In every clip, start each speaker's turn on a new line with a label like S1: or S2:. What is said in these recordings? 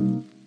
S1: you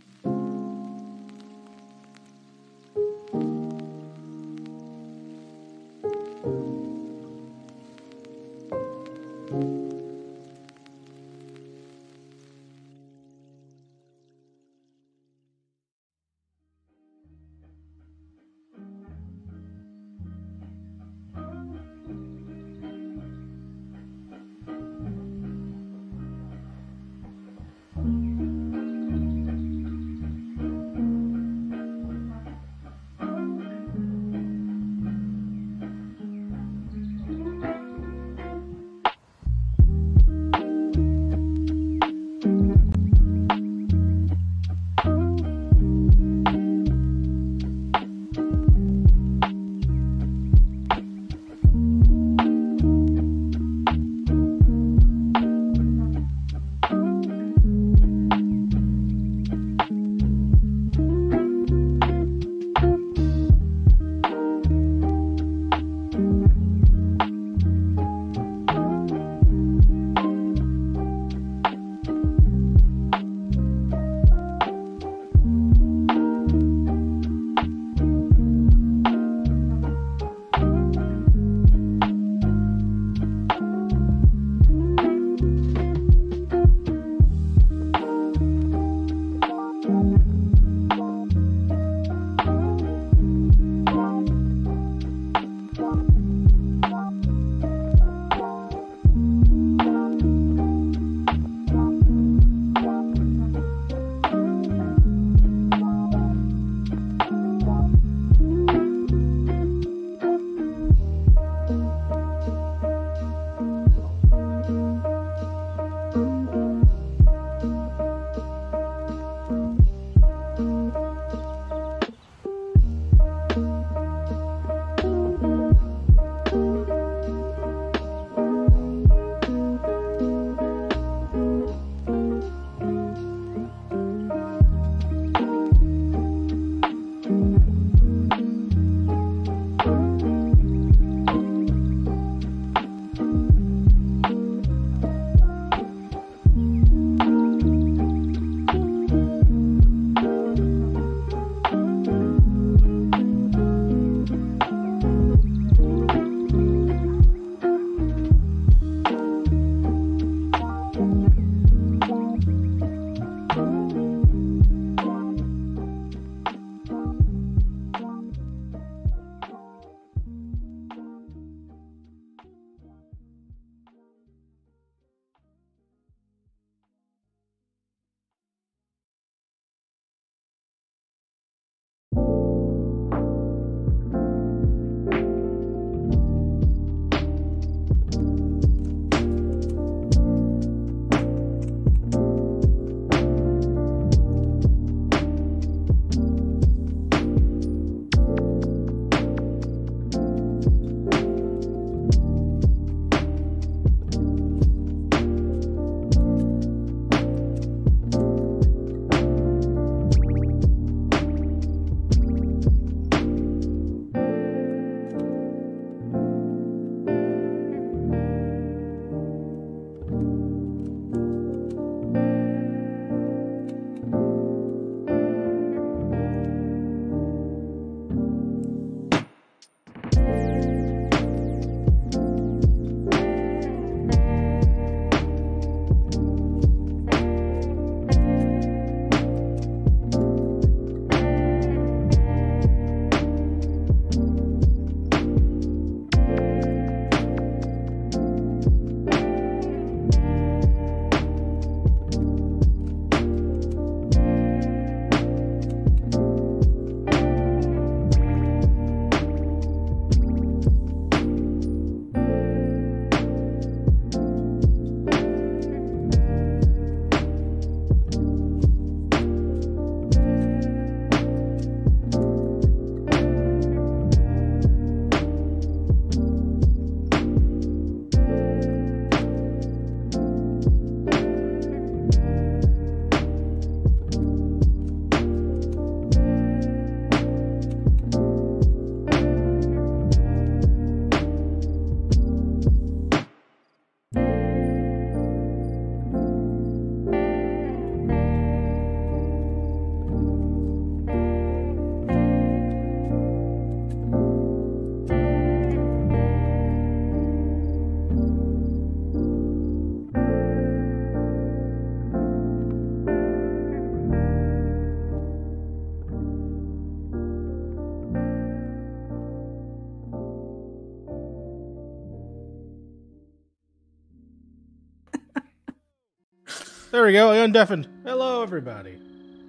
S1: There we go. I undeafened. Hello, everybody,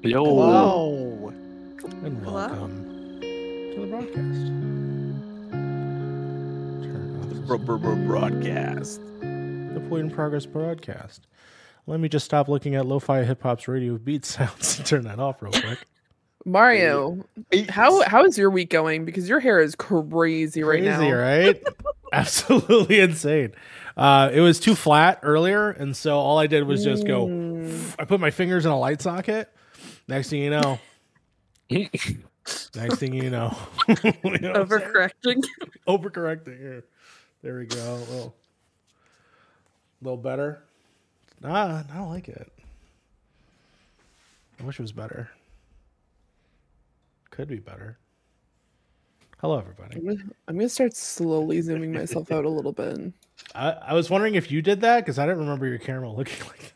S2: Yo.
S3: Hello.
S1: and
S4: Hello.
S1: welcome to the broadcast. Turn off this-
S3: Br- br- br- Broadcast.
S1: the Point in Progress broadcast. Let me just stop looking at lo-fi hip hop's radio beat sounds and turn that off real quick.
S4: Mario, how how is your week going? Because your hair is crazy right
S1: Crazy,
S4: now.
S1: right? Absolutely insane. Uh, it was too flat earlier, and so all I did was just go.
S4: Mm.
S1: I put my fingers in a light socket. Next thing you know, next thing you know, You know?
S5: Overcorrecting.
S1: overcorrecting here. There we go. A little, little better. Nah, I don't like it. I wish it was better. Could be better. Hello, everybody.
S4: I'm gonna, I'm gonna start slowly zooming myself out a little bit.
S1: I, I was wondering if you did that because I didn't remember your camera looking like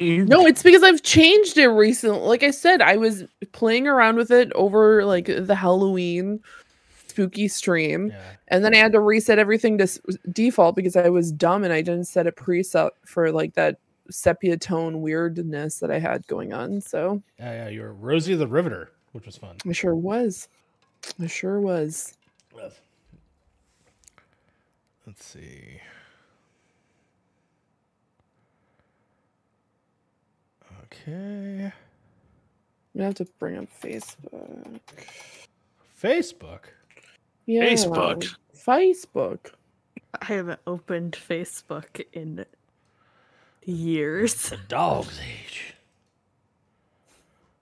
S1: that.
S4: No, it's because I've changed it recently. Like I said, I was playing around with it over like the Halloween spooky stream,
S1: Yeah.
S4: and then I had to reset everything to s- default because I was dumb and I didn't set a preset for like that sepia tone weirdness that I had going on. So
S1: Yeah, yeah. You were Rosie the Riveter, which was fun.
S4: I sure was. I sure was.
S1: Let's see. Okay.
S4: I'm gonna have to bring up Facebook.
S1: Facebook.
S4: Yeah,
S2: Facebook.
S4: Facebook.
S5: I haven't opened Facebook in years.
S1: The dog's age.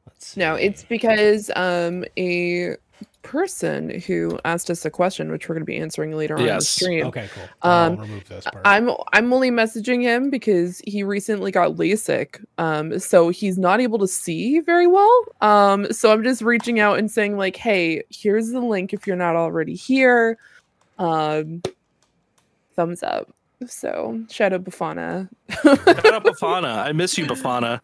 S1: Let's see.
S4: No, it's because um a person who asked us a question, which we're going to be answering later on in the
S2: Yes.
S4: stream.
S1: Okay, cool. I'll
S4: Um,
S1: remove this part.
S4: I'm I'm only messaging him because he recently got LASIK, um, so he's not able to see very well. Um, so I'm just reaching out and saying like, hey, here's the link if you're not already here. Um, thumbs up. So shout out Bafana.
S2: Shout out Bafana. I miss you, Bafana.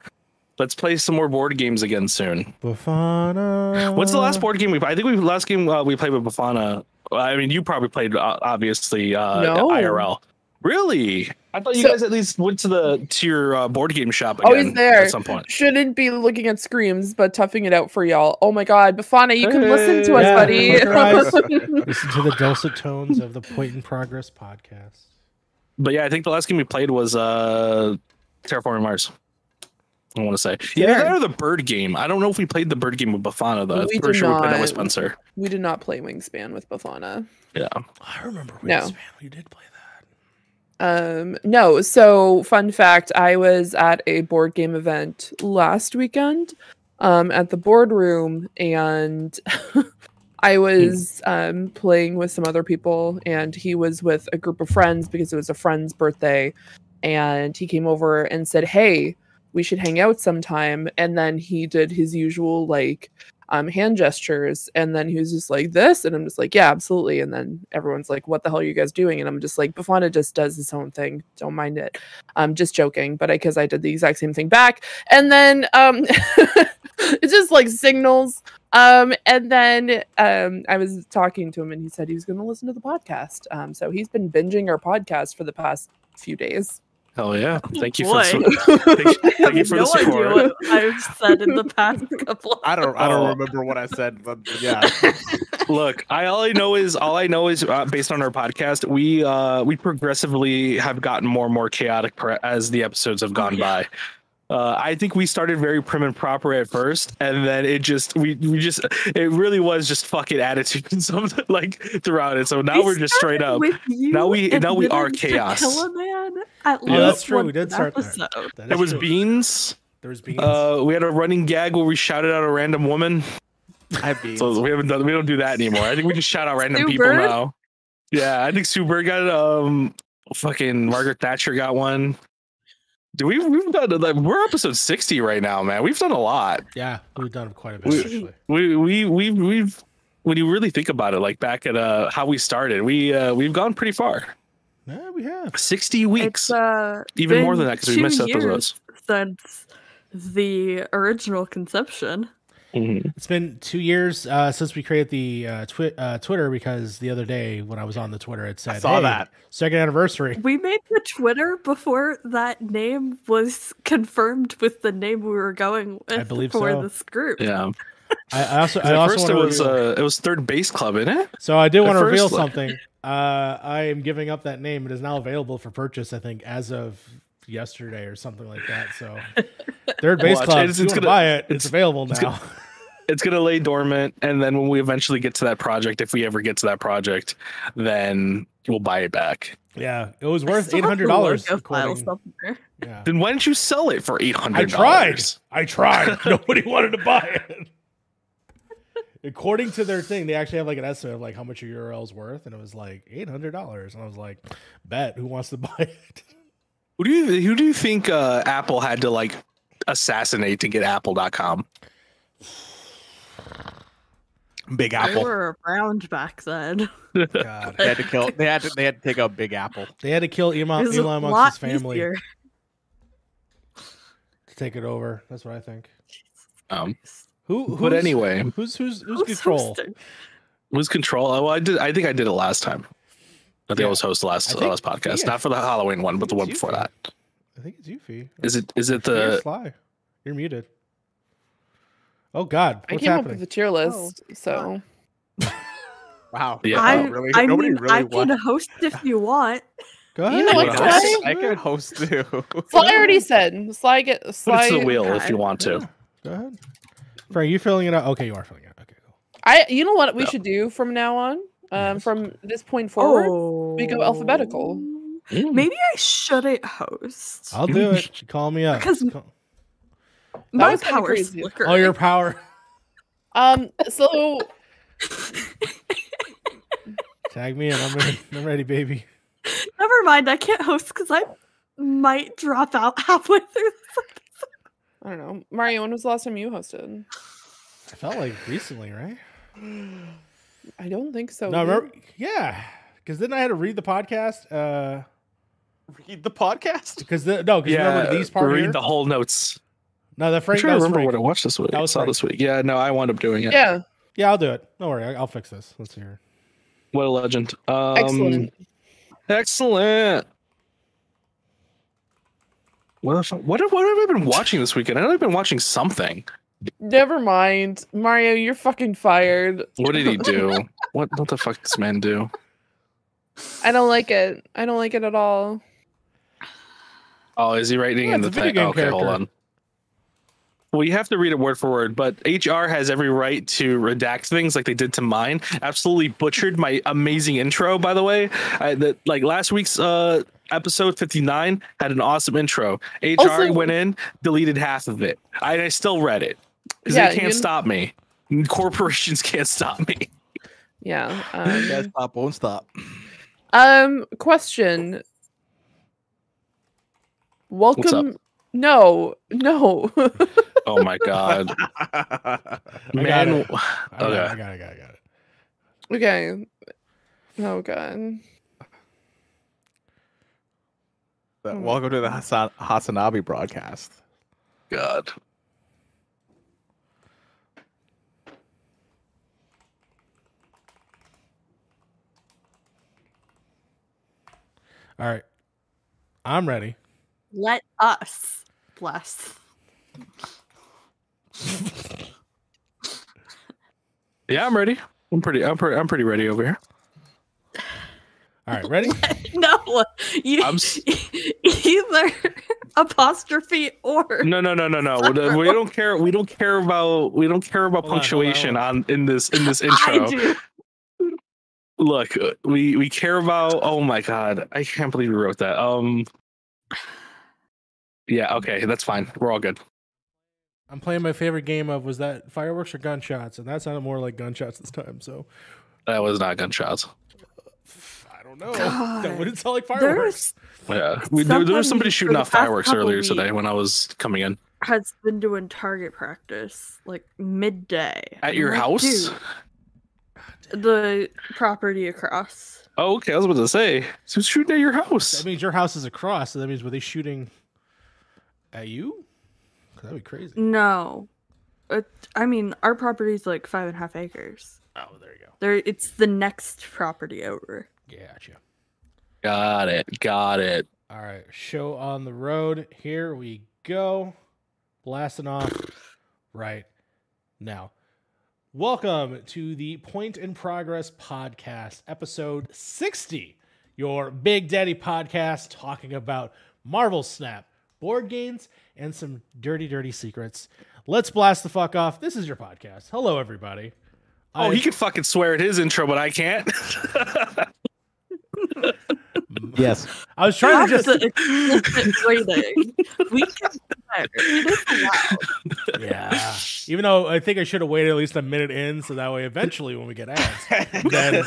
S2: Let's play some more board games again soon.
S1: Bafana.
S2: What's the last board game we? I think we last game uh, we played with Bafana. I mean, you probably played uh, obviously uh,
S4: No.
S2: IRL. Really? I thought you
S4: So-
S2: guys at least went to the to your uh, board game shop
S4: Oh,
S2: again
S4: he's there.
S2: at some point.
S4: Shouldn't be looking at screams, but toughing it out for y'all. Oh my god, Bafana, you can listen to us, buddy.
S1: close your eyes. Listen to the dulcet tones of the Point in Progress podcast.
S2: But yeah, I think the last game we played was uh, Terraforming Mars. I want to say
S4: Yeah,
S2: either that or the bird game. I don't know if we played the bird game with Bafana though. I'm
S4: We
S2: pretty
S4: did
S2: sure we played that
S4: not.
S2: with Spencer.
S4: we did not play Wingspan with Bafana.
S2: Yeah.
S1: I remember
S4: No.
S1: Wingspan. We did play that.
S4: Um, no, so fun fact, I was at a board game event last weekend um at the boardroom and I was um playing with some other people and he was with a group of friends because it was a friend's birthday and he came over and said, "Hey, we should hang out sometime." And then he did his usual like um, hand gestures. And then he was just like this. And I'm just like, yeah, absolutely. And then everyone's like, what the hell are you guys doing? And I'm just like, Bafana just does his own thing. Don't mind it. I'm just joking. But I, because I did the exact same thing back. And then um, it's just like signals. Um, and then um, I was talking to him and he said he was going to listen to the podcast. Um, so he's been binging our podcast for the past few days.
S2: Hell yeah! Thank you
S5: Boy.
S2: for the, su- thank, thank you
S5: have
S2: for
S5: no
S2: the
S5: idea
S2: support.
S5: what I've said in the past couple. Of
S3: I don't. I don't
S2: Oh.
S3: remember what I said, but yeah.
S2: Look, I all I know is all I know is uh, based on our podcast, we uh we progressively have gotten more and more chaotic per- as the episodes have gone
S5: yeah.
S2: by. Uh, I think we started very prim and proper at first, and then it just we we just it really was just fucking attitude and something like throughout it. So now
S5: We
S2: we're just straight up. Now we- now we are chaos.
S5: Kill man at
S2: Yeah,
S1: that's true. We did
S5: an
S1: start there.
S5: episode.
S1: That
S2: There
S1: is
S2: was
S1: true.
S2: beans.
S1: There was beans.
S2: Uh, we had a running gag where we shouted out a random woman.
S3: I have beans.
S2: So we haven't done we don't do that anymore. I think we just shout out random
S5: Sue
S2: people
S5: Bird?
S2: now. Yeah, I think Sue Bird got um fucking Margaret Thatcher got one. Do we we've done like we're episode 60 right now, man. We've done a lot.
S1: yeah, we've done quite a bit
S2: We-
S1: actually.
S2: We we we we've when you really think about it, like back at uh how we started, we uh we've gone pretty far.
S1: Yeah, we have.
S2: 60 weeks.
S5: It's uh,
S2: Even more than that because we
S5: two
S2: missed
S5: years
S2: episodes.
S5: since the original conception.
S2: Mhm.
S1: It's been two years uh, since we created the uh, twi- uh, Twitter because the other day when I was on the Twitter, it said,
S3: saw
S1: "Hey,
S3: that.
S1: second anniversary."
S5: We made the Twitter before that name was confirmed with the name we were going with
S1: I believe
S5: for
S1: so.
S5: this group.
S2: Yeah.
S1: I, I also, I also
S2: first, it was
S1: reveal-
S2: uh, it was third base club, isn't it?
S1: so I did want to reveal
S2: like-
S1: something. Uh, I am giving up that name. It is now available for purchase. I think as of yesterday or something like that. So third base
S2: Watch,
S1: club.
S2: it's-
S1: If you
S2: it's gonna-
S1: buy it, it's,
S2: it's-
S1: available
S2: it's
S1: now.
S2: It's gonna lay dormant, and then when we eventually get to that project, if we ever get to that project, then we'll buy it back.
S1: yeah, it was worth
S5: still
S1: eight
S5: have the
S1: hundred dollars.
S5: logo file somewhere.
S1: Yeah.
S2: Then why didn't you sell it for eight hundred?
S1: I
S2: tried.
S1: I tried. Nobody wanted to buy it. According to their thing, they actually have like an estimate of like how much your URL is worth, and it was like eight hundred dollars. And I was like, "Bet who wants to buy it?"
S2: Who do you who do you think uh, Apple had to like assassinate to get Apple.com?
S3: Big
S5: They
S3: Apple.
S5: were around back then.
S1: God,
S3: They had to kill. They had to. They had to take out Big Apple.
S1: they had to kill
S5: It
S1: Elon, Elon
S5: lot
S1: Musk's family
S5: easier.
S1: to take it over. That's what I think.
S2: Um,
S1: Who? Who's,
S2: but anyway,
S1: who's who's who's
S5: Who's
S1: control?
S5: hosting?
S2: was control? Oh, well, I did. I think I did it last time. I think
S1: Yeah.
S2: I was host the last
S1: I think-
S2: last podcast,
S1: yeah.
S2: not for the Halloween one, but the one
S1: it's
S2: before
S1: you,
S2: that.
S1: I think it's you, Fee.
S2: Is it is it
S1: You're
S2: the
S1: Sly. You're muted. Oh God,
S4: I
S1: what's
S4: came up with the tier list, oh, so
S3: Wow.
S2: Yeah.
S5: I,
S3: Really-
S5: I
S3: nobody
S5: mean,
S3: really
S5: I
S3: want-
S5: can host if you want.
S1: Go ahead.
S4: You know
S2: what,
S1: Go
S2: Sly?
S3: I can host too.
S4: Sly already said Sly get
S2: put
S4: Sly.
S2: it to the wheel if you want to?
S1: Yeah, Go ahead. Frank, you filling it out? Okay, you are filling it out. Okay, cool.
S4: I. You know what we
S2: Yeah.
S4: should do from now on? Um,
S1: Yes.
S4: from this point forward,
S5: Oh.
S4: we go alphabetical.
S2: Mm.
S5: Maybe I shouldn't host.
S1: I'll do it. Call me up.
S5: Because-
S1: Call-
S5: My
S4: was kinda
S5: power's flickering.
S1: All your power.
S4: Um. So
S1: Tag me in. I'm ready. I'm ready, baby.
S5: Never mind. I can't host because I might drop out halfway through.
S4: I don't know, Mario. When was the last time you hosted?
S1: I felt like recently, right?
S4: I don't think so.
S1: no, remember? Yeah, because then I had to read the podcast. Uh,
S3: Read the podcast.
S1: because the no, because remember these part
S2: read
S1: here?
S2: the whole notes.
S1: No, the
S2: I'm trying to remember
S1: Frank.
S2: what I watched this week.
S1: That was
S2: saw
S1: Frank.
S2: this week. Yeah, no, I wound up doing it.
S4: Yeah.
S1: Yeah, I'll do it. Don't worry. I- I'll fix this. Let's hear.
S2: What a legend. Um,
S4: Excellent.
S2: Excellent. What, what, what have I been watching this weekend? I know I've been watching something.
S4: Never mind, Mario. You're fucking fired.
S2: What did he do? what what the fuck does man do?
S4: I don't like it. I don't like it at all.
S2: Oh, is he writing
S1: Yeah,
S2: in the thing?
S1: game
S2: Okay, hold on. Well, you have to read it word for word, but HR has every right to redact things like they did to mine. Absolutely butchered my amazing intro, by the way. I, the, like last week's uh, episode 59 had an awesome intro. HR
S4: Also-
S2: went in, deleted half of it. I, I still read it because
S4: Yeah,
S2: they can't
S4: you-
S2: stop me. Corporations can't stop me.
S4: Yeah.
S3: Can't
S4: Um,
S3: stop, won't stop.
S4: um question. Welcome. No, no.
S2: Oh my god,
S1: I got
S2: man!
S1: it. I got, it,
S2: Okay.
S1: I got it. I got it. I got it.
S4: okay. Oh god.
S3: Welcome to the Hasan- Hasanabi broadcast.
S2: God.
S1: All right. I'm ready.
S5: Let us bless.
S2: Yeah, I'm ready. I'm pretty. I'm pretty. I'm pretty ready over here.
S1: All right. Ready?
S5: No, you
S2: I'm s-
S5: either apostrophe or
S2: No, no, no, no, no. We- We don't care. We don't care about. We don't care about
S1: Hold on, hold on,
S2: punctuation on in this in this
S5: I
S2: intro.
S5: do.
S2: Look, uh, we we care about. Oh my god, I can't believe we wrote that. Um. Yeah. Okay, that's fine. We're all good.
S1: I'm playing my favorite game of was that fireworks or gunshots, and that sounded more like gunshots this time. So
S2: That was not gunshots.
S1: I don't know.
S5: God.
S1: That wouldn't sound like fireworks.
S5: There's
S2: Yeah, we, there, there was somebody
S5: Somebody
S2: shooting off fireworks
S5: couple
S2: earlier today when I was coming in
S5: has been doing target practice like midday
S2: at
S5: I'm
S2: your
S5: like,
S2: house.
S5: "Dude, the property across.
S2: Oh, okay. I was about to say, who's shooting at your house?
S1: That means your house is across. So that means were they shooting at you? 'Cause That'd be crazy.
S5: No, Uh, I mean, our property's like five and a half acres.
S1: Oh, there you go.
S5: There, it's the next property over.
S1: Gotcha.
S2: Got it. Got it.
S1: All right, show on the road. Here we go. Blasting off right now. Welcome to the Point in Progress podcast, episode 60. Your Big Daddy podcast talking about Marvel Snap, board games, and some dirty, dirty secrets. Let's blast the fuck off. This is your podcast. Hello, everybody.
S2: Oh,
S1: I-
S2: he can fucking swear at his intro, but I can't.
S3: Yes.
S1: I was trying to just
S5: the explicit rating. We can better. It is allowed.
S1: Yeah. Even though I think I should have waited at least a minute in, so that way eventually when we get ads, then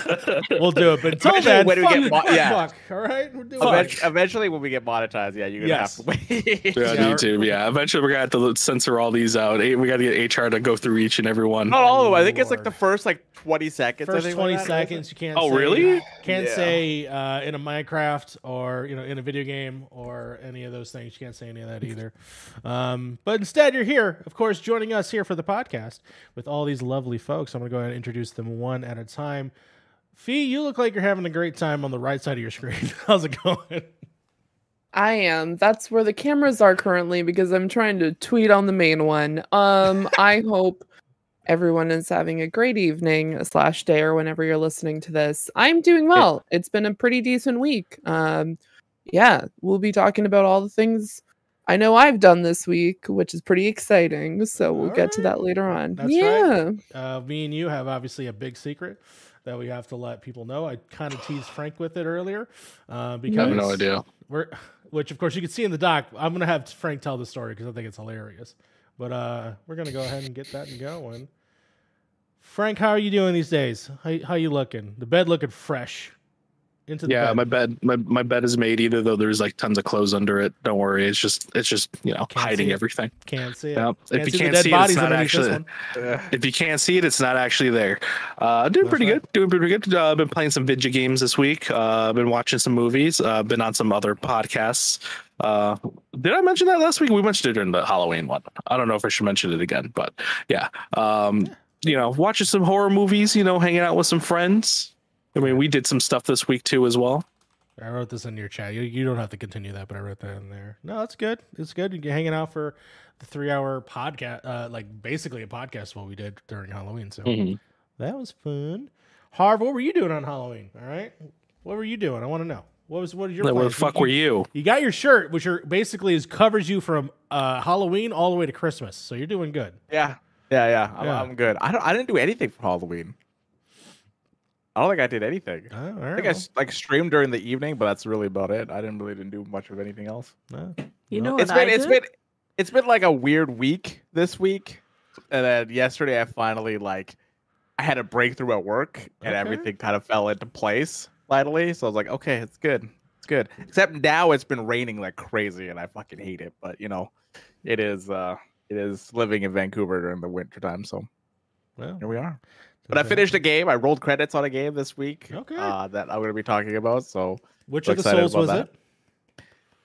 S1: we'll do it. But until
S3: Eventually
S1: then,
S3: when we get mo- yeah.
S1: fuck. All right, we're doing
S3: Event- Eventually, when we get monetized, yeah, you're gonna
S1: Yes.
S3: have to wait.
S2: Yeah,
S1: Yeah,
S2: YouTube. Yeah, eventually we're gonna have to censor all these out. We got to get HR to go through each and every one.
S3: Not all of them. I think it's like the first like 20 seconds. I
S1: First
S3: think,
S1: twenty
S3: like
S1: seconds, you can't.
S2: Oh,
S1: say,
S2: really?
S1: Can't
S3: Yeah.
S1: say uh, in a Minecraft or you know in a video game or any of those things. You can't say any of that either. Um, but instead, you're here, of course, joining us here for the podcast with all these lovely folks. I'm gonna go ahead and introduce them one at a time. Fee, you look like you're having a great time on the right side of your screen. How's it going?
S4: I am. That's where the cameras are currently because I'm trying to tweet on the main one. Um, I hope everyone is having a great evening slash day or whenever you're listening to this. I'm doing well. It's been a pretty decent week. Um, yeah, we'll be talking about all the things I know I've done this week, which is pretty exciting. So we'll get to that later on.
S1: That's right.
S4: yeah.
S1: uh, me and you have obviously a big secret that we have to let people know. I kind of teased Frank with it earlier uh,
S2: I have no idea.
S1: We're, which of course you can see in the doc. I'm gonna have Frank tell the story because I think it's hilarious. But uh, we're gonna go ahead and get that going. Frank, how are you doing these days? How how you looking? The bed looking fresh. Into the
S2: Yeah,
S1: bed.
S2: my bed, my, my bed is made. Either though, there's like tons of clothes under it. Don't worry, it's just it's just you know
S1: Can't
S2: hiding everything.
S1: can't see it.
S2: Yeah.
S1: Can't
S2: If you
S1: see
S2: can't see it, it's not actually. If you can't see it, it's not actually there. Uh, doing
S1: That's
S2: pretty
S1: right.
S2: good. Doing pretty good. Uh, I've been playing some video games this week. Uh, I've been watching some movies. Uh, been on some other podcasts. Uh, did I mention that last week? We mentioned it during the Halloween one. I don't know if I should mention it again, but yeah. Um, you know, watching some horror movies. You know, hanging out with some friends. I mean, we did some stuff this week too as well.
S1: I wrote this in your chat. You, you don't have to continue that, but I wrote that in there. No, that's good. It's good. You're hanging out for the three hour podcast, uh, like basically a podcast what we did during Halloween. So
S2: Mhm.
S1: that was fun. Harv, what were you doing on Halloween? All right, what were you doing? I want to know. What was what is your
S2: Like, where the
S1: plans?
S2: fuck were you?
S1: You got your shirt, which are basically is covers you from uh, Halloween all the way to Christmas. So you're doing good.
S3: yeah, yeah, yeah. I'm,
S1: Yeah.
S3: I'm good. I don't. I didn't do anything for Halloween. I don't think I did anything.
S1: Oh, all
S3: I
S1: right.
S3: think I like streamed during the evening, but that's really about it. I didn't really didn't do much of anything else.
S1: no.
S5: You
S1: No.
S5: know what
S3: It's been
S5: I
S3: it's
S5: did?
S3: been it's been like a weird week this week, and then yesterday I finally like I had a breakthrough at work, and
S1: Okay.
S3: everything kind of fell into place finally. So I was like, okay, it's good, it's good. Except now it's been raining like crazy, and I fucking hate it. But you know, it is uh it is living in Vancouver during the winter time. So
S1: Well,
S3: here we are. But I finished a game. I rolled credits on a game this week.
S1: Okay.
S3: Uh, that I'm going to be talking about. So
S1: Which
S3: so
S1: of the souls was
S3: that.
S1: it?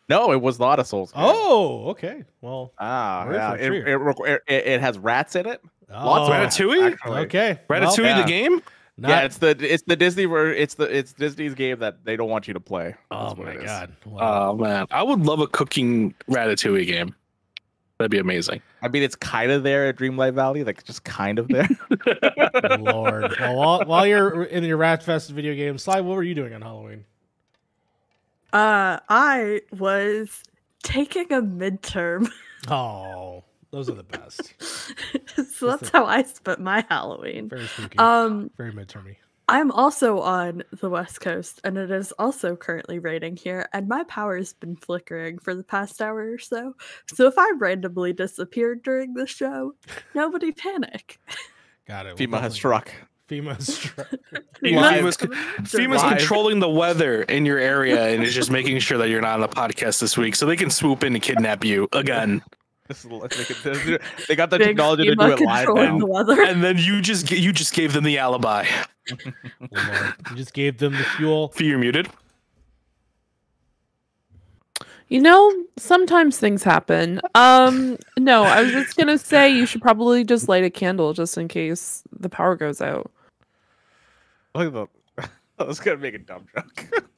S3: no, it was not a Souls. game.
S1: Oh, okay. Well,
S3: Ah, yeah. It, it, it, it has rats in it.
S1: oh,
S3: Lots of
S2: Ratatouille?
S3: actually.
S1: Okay.
S2: Ratatouille,
S3: yeah.
S2: the game.
S1: Not,
S3: yeah, it's the it's the Disney ver- it's the it's Disney's game that they don't want you to play.
S1: oh my god. Wow.
S2: Oh man, I would love a cooking Ratatouille game. That'd be amazing.
S3: I mean, it's kind of there at Dreamlight Valley, like just kind of there.
S1: Lord. Well, while, while you're in your Rat Fest video game, Sly, what were you doing on Halloween?
S5: Uh, I was taking a midterm,
S1: Oh, those are the best.
S5: so that's how I spent my Halloween.
S1: Very spooky.
S5: Um,
S1: Very midtermy.
S5: I'm also on the West Coast, and it is also currently raining here, and my power's been flickering for the past hour or so. So if I randomly disappeared during the show, nobody panic.
S1: Got it.
S3: FEMA has struck.
S1: FEMA has struck.
S3: Live.
S2: FEMA's, FEMA's controlling the weather in your area and is just making sure that you're not on the podcast this week, so they can swoop in and kidnap you again.
S3: This is- they could- they got the
S5: Big
S3: technology to do it live now.
S5: the.
S2: And then you just you just gave them the alibi.
S1: You just gave them the fuel.
S2: Fee, you're muted.
S4: You know, sometimes things happen. Um, no, I was just gonna say you should probably just light a candle just in case the power goes out.
S3: Look at the. I was gonna make a dumb joke.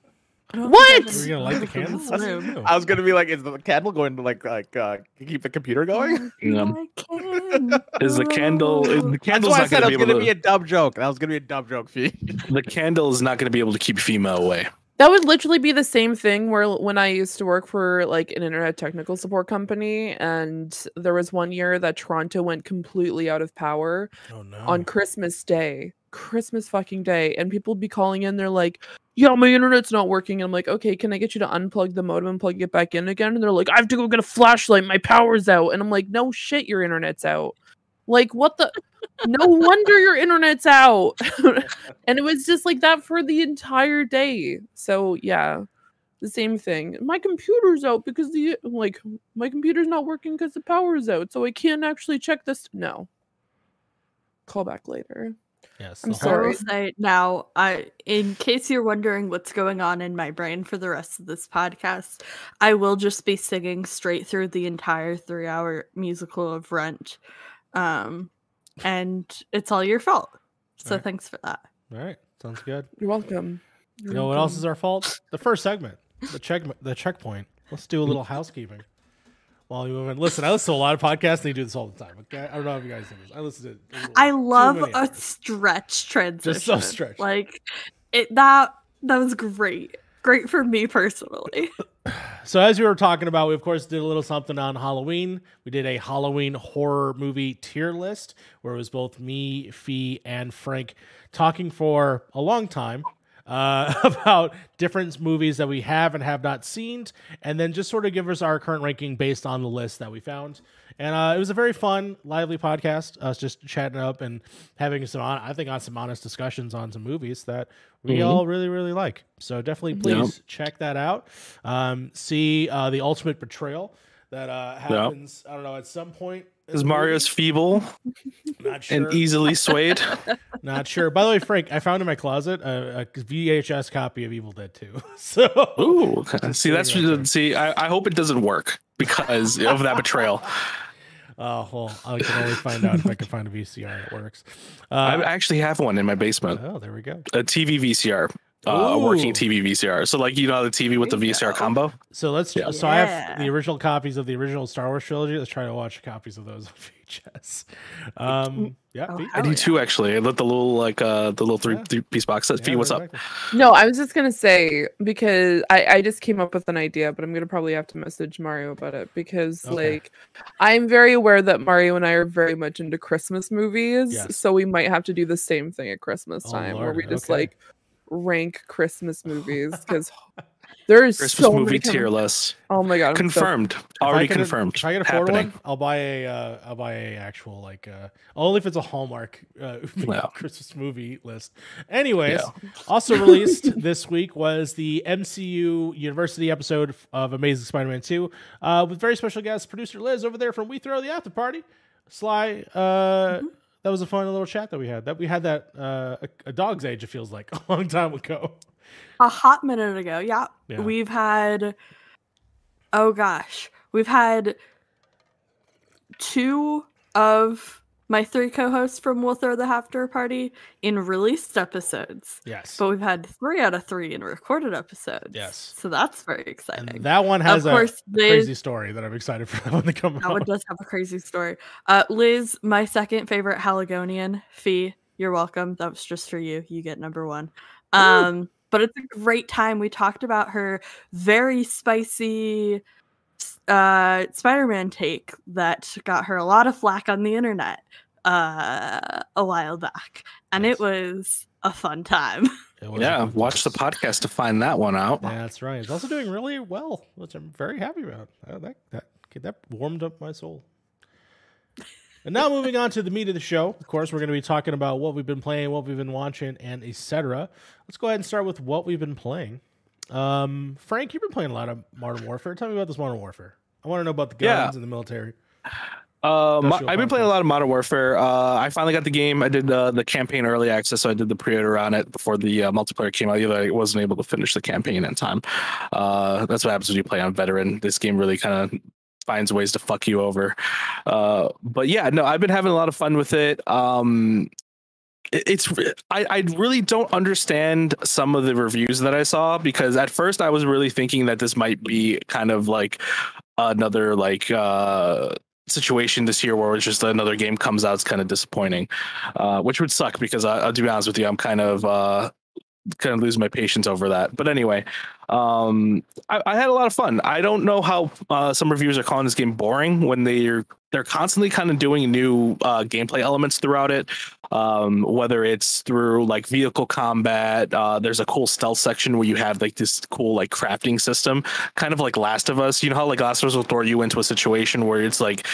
S5: I don't
S4: What?
S5: think I
S1: We're gonna light the
S5: have
S1: candles.
S5: this room.
S3: I was gonna be like, is the candle going to like like uh, keep the computer going?
S2: Yeah.
S5: I can.
S2: Is the candle? The
S3: That's
S2: candle's
S3: why I
S2: not
S3: said
S2: going
S3: it
S2: to
S3: was
S2: be
S3: gonna
S2: to.
S3: be a dumb joke. That was gonna be a dumb joke, Fee.
S2: the candle is not going to be able to keep FEMA away.
S4: That would literally be the same thing where when I used to work for like an internet technical support company, and there was one year that Toronto went completely out of power
S1: Oh no.
S4: on Christmas Day. Christmas fucking day. And people be calling in, they're like, Yeah, my internet's not working. And I'm like, okay, can I get you to unplug the modem and plug it back in again? And they're like, I have to go get a flashlight, my power's out. And I'm like, no shit, your internet's out. Like, what the no wonder your internet's out. and it was just like that for the entire day. So yeah. The same thing. My computer's out because the like my computer's not working because the power's out, so I can't actually check this. No. Call back later.
S1: Yes.
S4: I'm
S1: the
S5: I
S4: sorry.
S5: will now, I in case you're wondering what's going on in my brain for the rest of this podcast, I will just be singing straight through the entire three-hour musical of Rent, um, and it's all your fault. So
S1: Right.
S5: thanks for that.
S1: All right. Sounds good.
S4: You're welcome.
S1: You know what else is our fault? The first segment, the check, the checkpoint. Let's do a little housekeeping while we move in. Listen, I listen to a lot of podcasts. and They do this all the time. Okay, I don't know if you guys do this. I listen to.
S5: I love a
S1: hours.
S5: stretch transition.
S1: Just so stretch.
S5: Like it that that was great. Great for me personally.
S1: So as we were talking about, we of course did a little something on Halloween. We did a Halloween horror movie tier list where it was both me, Fee, and Frank talking for a long time uh, about different movies that we have and have not seen, and then just sort of give us our current ranking based on the list that we found. And uh, it was a very fun, lively podcast. Us just chatting up and having some, I think, on some honest discussions on some movies that we
S2: Mhm.
S1: all really, really like. So definitely, please check that out. Um, see uh, the Ultimate Betrayal that uh, happens. I don't know at some point. The
S2: Mario's feeble
S1: not sure.
S2: and easily swayed.
S1: Not sure. By the way, Frank, I found in my closet a, a VHS copy of Evil Dead 2. So
S2: Ooh, see that's
S1: right
S2: see. I, I hope it doesn't work because of that betrayal.
S1: Oh well, I can only find out if I can find a VCR that works.
S2: I
S1: Uh,
S2: actually have one in my basement,
S1: oh, there we go.
S2: a TV VCR, uh, a working TV VCR. So like you know the TV with the VCR
S1: go.
S2: combo.
S1: So let's.
S2: Yeah.
S1: So I have the original copies of the original Star Wars trilogy. Let's try to watch copies of those on VHS. Um, yeah,
S5: Oh,
S2: I do
S5: yeah.
S2: too actually. I let the little like uh the little three,
S1: Yeah.
S2: three piece box set.
S1: Yeah,
S2: Fee, what's up?
S4: No, I was just gonna say because I, I just came up with an idea, but I'm gonna probably have to message Mario about it because
S1: Okay.
S4: like I'm very aware that Mario and I are very much into Christmas movies,
S1: Yes.
S4: so we might have to do the same thing at Christmas
S1: Oh,
S4: time where we just
S1: okay.
S4: like rank Christmas movies because there's
S2: Christmas
S4: so
S2: movie
S4: many com-
S2: list
S4: Oh my god, I'm so-
S2: confirmed.
S1: If
S2: Already
S1: can-
S2: confirmed.
S1: If I can afford
S2: happening.
S1: one, I'll buy a. Uh, I'll buy a actual like. Uh, only if it's a Hallmark uh,
S2: Yeah.
S1: Christmas movie list. Anyways, also released this week was the MCU University episode of Amazing Spider-Man Two, uh, with very special guest producer Liz over there from We Throw the After Party. Sly. Uh, That was a fun little chat that we had. That we had that uh, a, a dog's age. It feels like a long time ago.
S5: a hot minute ago. Yeah.
S1: Yeah.
S5: We've had oh gosh. We've had two of my three co-hosts from We'll Throw the After Party in released episodes.
S1: Yes.
S5: But we've had three out of three in recorded episodes.
S1: Yes.
S5: So that's very exciting.
S1: and that one has
S5: of
S1: a
S5: course, Liz,
S1: crazy story that I'm excited for that one to come
S5: that
S1: out.
S5: one does have a crazy story. Uh, Liz, my second favorite Haligonian. Fee, you're welcome. That was just for you. You get number one. Um, but it's a great time. We talked about her very spicy uh, Spider-Man take that got her a lot of flack on the internet uh, a while back, and
S1: Nice.
S5: it was a fun time.
S2: Yeah, watch the podcast to find that one out.
S1: That's right. It's also doing really well, which I'm very happy about. Uh, that that that warmed up my soul. And now moving on to the meat of the show. Of course, we're going to be talking about what we've been playing, what we've been watching, and etc. Let's go ahead and start with what we've been playing. Um, Frank, you've been playing a lot of Modern Warfare. Tell me about this Modern Warfare. I want to know about the
S2: Yeah.
S1: guns and the military.
S2: Uh, I've been playing a lot of Modern Warfare. Uh, I finally got the game. I did uh, the campaign early access, so I did the pre-order on it before the uh, multiplayer came out. Either I wasn't able to finish the campaign in time. Uh, that's what happens when you play on veteran. This game really kind of finds ways to fuck you over. Uh, but yeah, no, I've been having a lot of fun with it. Um, it- it's I, I really don't understand some of the reviews that I saw because at first I was really thinking that this might be kind of like another like uh situation this year where it's just another game comes out it's kind of disappointing uh which would suck because I, i'll to be honest with you i'm kind of uh kind of losing my patience over that. But anyway um I, I had a lot of fun. I don't know how uh some reviewers are calling this game boring when they're they're constantly kind of doing new uh gameplay elements throughout it. Um whether it's through like vehicle combat uh there's a cool stealth section where you have like this cool like crafting system kind of like last of us. You know how like last of us will throw you into a situation where it's like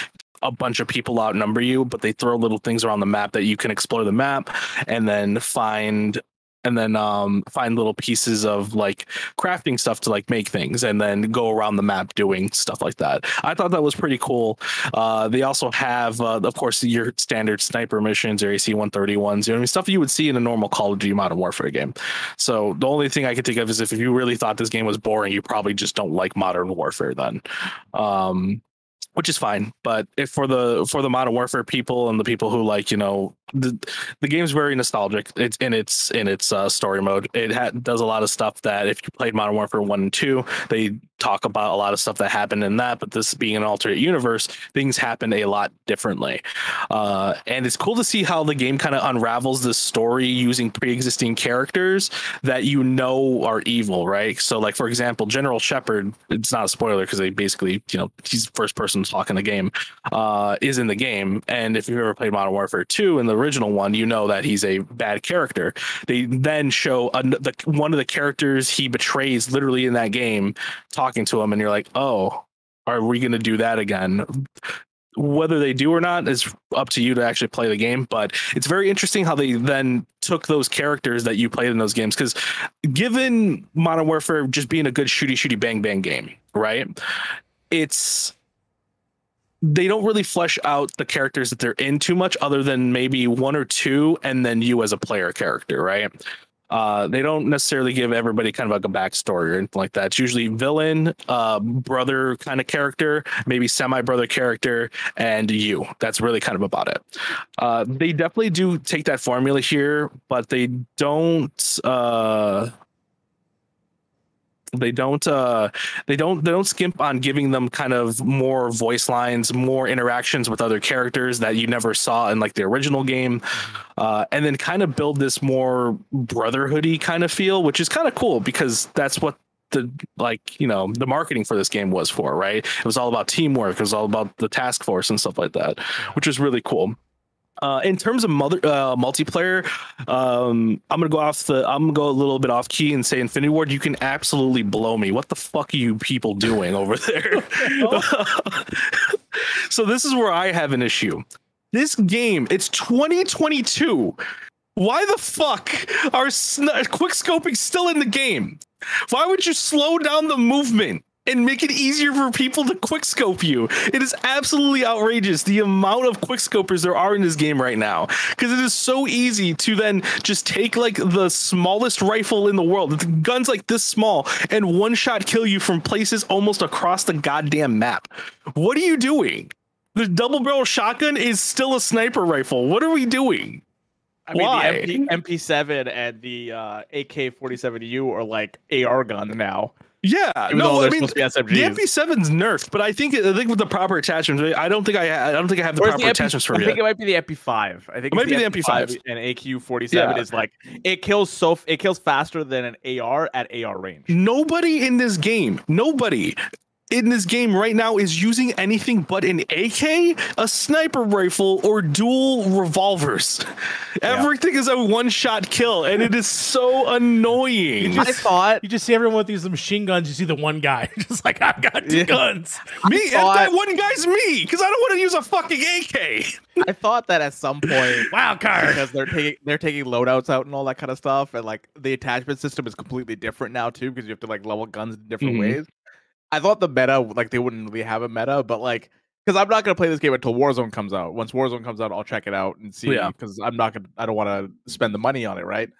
S2: a bunch of people outnumber you but they throw little things around the map that you can explore the map and then find and then um find little pieces of like crafting stuff to like make things and then go around the map doing stuff like that. I thought that was pretty cool. Uh they also have uh, of course your standard sniper missions or ac 131s you know I mean? stuff you would see in a normal call of duty modern warfare game. So the only thing i could think of is if you really thought this game was boring you probably just don't like modern warfare then. Um which is fine but if for the for the modern warfare people and the people who like you know the, the game's very nostalgic. It's in its in its uh, story mode. It ha- does a lot of stuff that if you played modern warfare 1 and 2 they talk about a lot of stuff that happened in that but this being an alternate universe things happen a lot differently. Uh, and it's cool to see how the game kind of unravels this story using pre-existing characters that you know are evil right? So like for example general Shepherd it's not a spoiler because they basically you know he's the first person to talk in the game uh, is in the game. And if you've ever played modern warfare 2 in the original one you know that he's a bad character. They then show an, the one of the characters he betrays literally in that game talking to him and you're like oh are we going to do that again? Whether they do or not is up to you to actually play the game but it's very interesting how they then took those characters that you played in those games because given modern warfare just being a good shooty shooty bang bang game right? It's they don't really flesh out the characters that they're in too much other than maybe one or two and then you as a player character right uh, they don't necessarily give everybody kind of like a backstory or anything like that. It's usually villain, uh, brother kind of character, maybe semi brother character, and you. That's really kind of about it. Uh, they definitely do take that formula here, but they don't. Uh, they don't uh they don't they don't skimp on giving them kind of more voice lines more interactions with other characters that you never saw in like the original game. Uh and then kind of build this more brotherhoody kind of feel which is kind of cool because that's what the like you know the marketing for this game was for right? It was all about teamwork. It was all about the task force and stuff like that which was really cool uh, in terms of mother, uh, multiplayer, um, I'm gonna go off the. I'm gonna go a little bit off key and say Infinity Ward. You can absolutely blow me. What the fuck are you people doing over there? so this is where I have an issue. This game, it's 2022. Why the fuck are sn- quick scoping still in the game? Why would you slow down the movement? And make it easier for people to quickscope you. It is absolutely outrageous the amount of quickscopers there are in this game right now because it is so easy to then just take like the smallest rifle in the world. The gun's like this small and one shot kill you from places almost across the goddamn map. What are you doing? The double barrel shotgun is still a sniper rifle. What are we doing?
S3: I mean,
S2: Why?
S3: the MP, MP7 and the uh, AK-47U are like AR guns now.
S2: Yeah,
S3: Even
S2: no, I mean
S3: supposed to be
S2: the
S3: SMGs.
S2: MP7's nerfed, but I think I think with the proper attachments, I don't think I I don't think I have the
S3: Where's
S2: proper
S3: MP
S2: attachments for it.
S3: I
S2: it.
S3: think it might be the MP5. I think
S2: It might
S3: it's
S2: be the MP5.
S3: and AK-47
S2: Yeah.
S3: is like it kills so it kills faster than an AR at AR range.
S2: Nobody in this game, nobody in this game right now is using anything but an AK, a sniper rifle, or dual revolvers. Everything is a one-shot kill, and it is so annoying.
S3: Just, I thought
S1: You just see everyone with these machine guns. You see the one guy just like I've got two
S3: Yeah.
S1: guns.
S2: me, and
S3: thought-
S2: that one guy's me, because I don't want to use a fucking AK.
S3: I thought that at some point
S1: Wild card.
S3: because they're taking they're taking loadouts out and all that kind of stuff, and like the attachment system is completely different now too because you have to like level guns in different
S2: Mhm.
S3: ways. I thought the meta like they wouldn't really have a meta, but like because I'm not gonna play this game until Warzone comes out. Once Warzone comes out, I'll check it out and see.
S2: Yeah.
S3: Because I'm not gonna, I don't want to spend the money on it, right?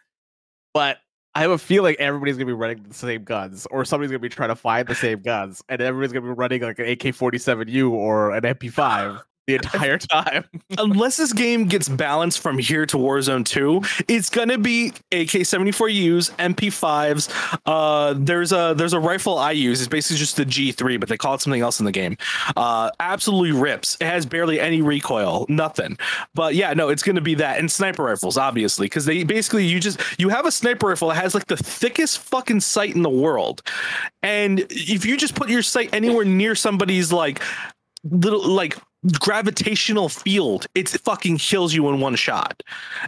S3: But I have a feeling everybody's gonna be running the same guns, or somebody's gonna be trying to find the same guns, and everybody's gonna be running like an AK-47U or an MP5 the entire time.
S2: unless this game gets balanced from here to Warzone 2, it's gonna be AK-74Us, MP5s. Uh, there's a there's a rifle I use. It's basically just the G3, but they call it something else in the game. Uh, absolutely rips. It has barely any recoil, nothing. But yeah, no, it's gonna be that and sniper rifles, obviously, because they basically you just you have a sniper rifle that has like the thickest fucking sight in the world, and if you just put your sight anywhere near somebody's like little like gravitational field it fucking kills you in one shot.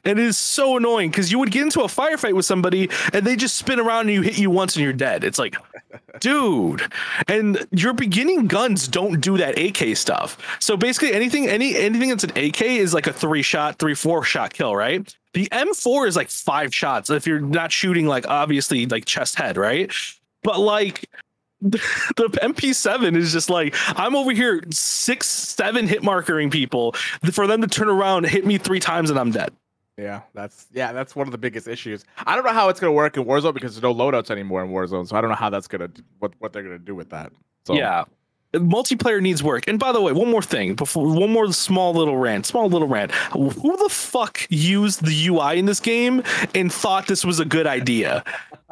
S2: And it is so annoying because you would get into a firefight with somebody and they just spin around and you hit you once and you're dead. It's like dude. And your beginning guns don't do that ak stuff. So basically anything any anything that's an ak is like a three shot three four shot kill right? The m4 is like five shots if you're not shooting like obviously like chest head right? But like the MP7 is just like I'm over here six, seven hit markering people for them to turn around, hit me three times, and I'm dead.
S3: Yeah, that's yeah, that's one of the biggest issues. I don't know how it's gonna work in Warzone because there's no loadouts anymore in Warzone, so I don't know how that's gonna what what they're gonna do with that. So
S2: Yeah. Multiplayer needs work. And by the way, one more thing before one more small little rant, small little rant. Who the fuck used the UI in this game and thought this was a good idea?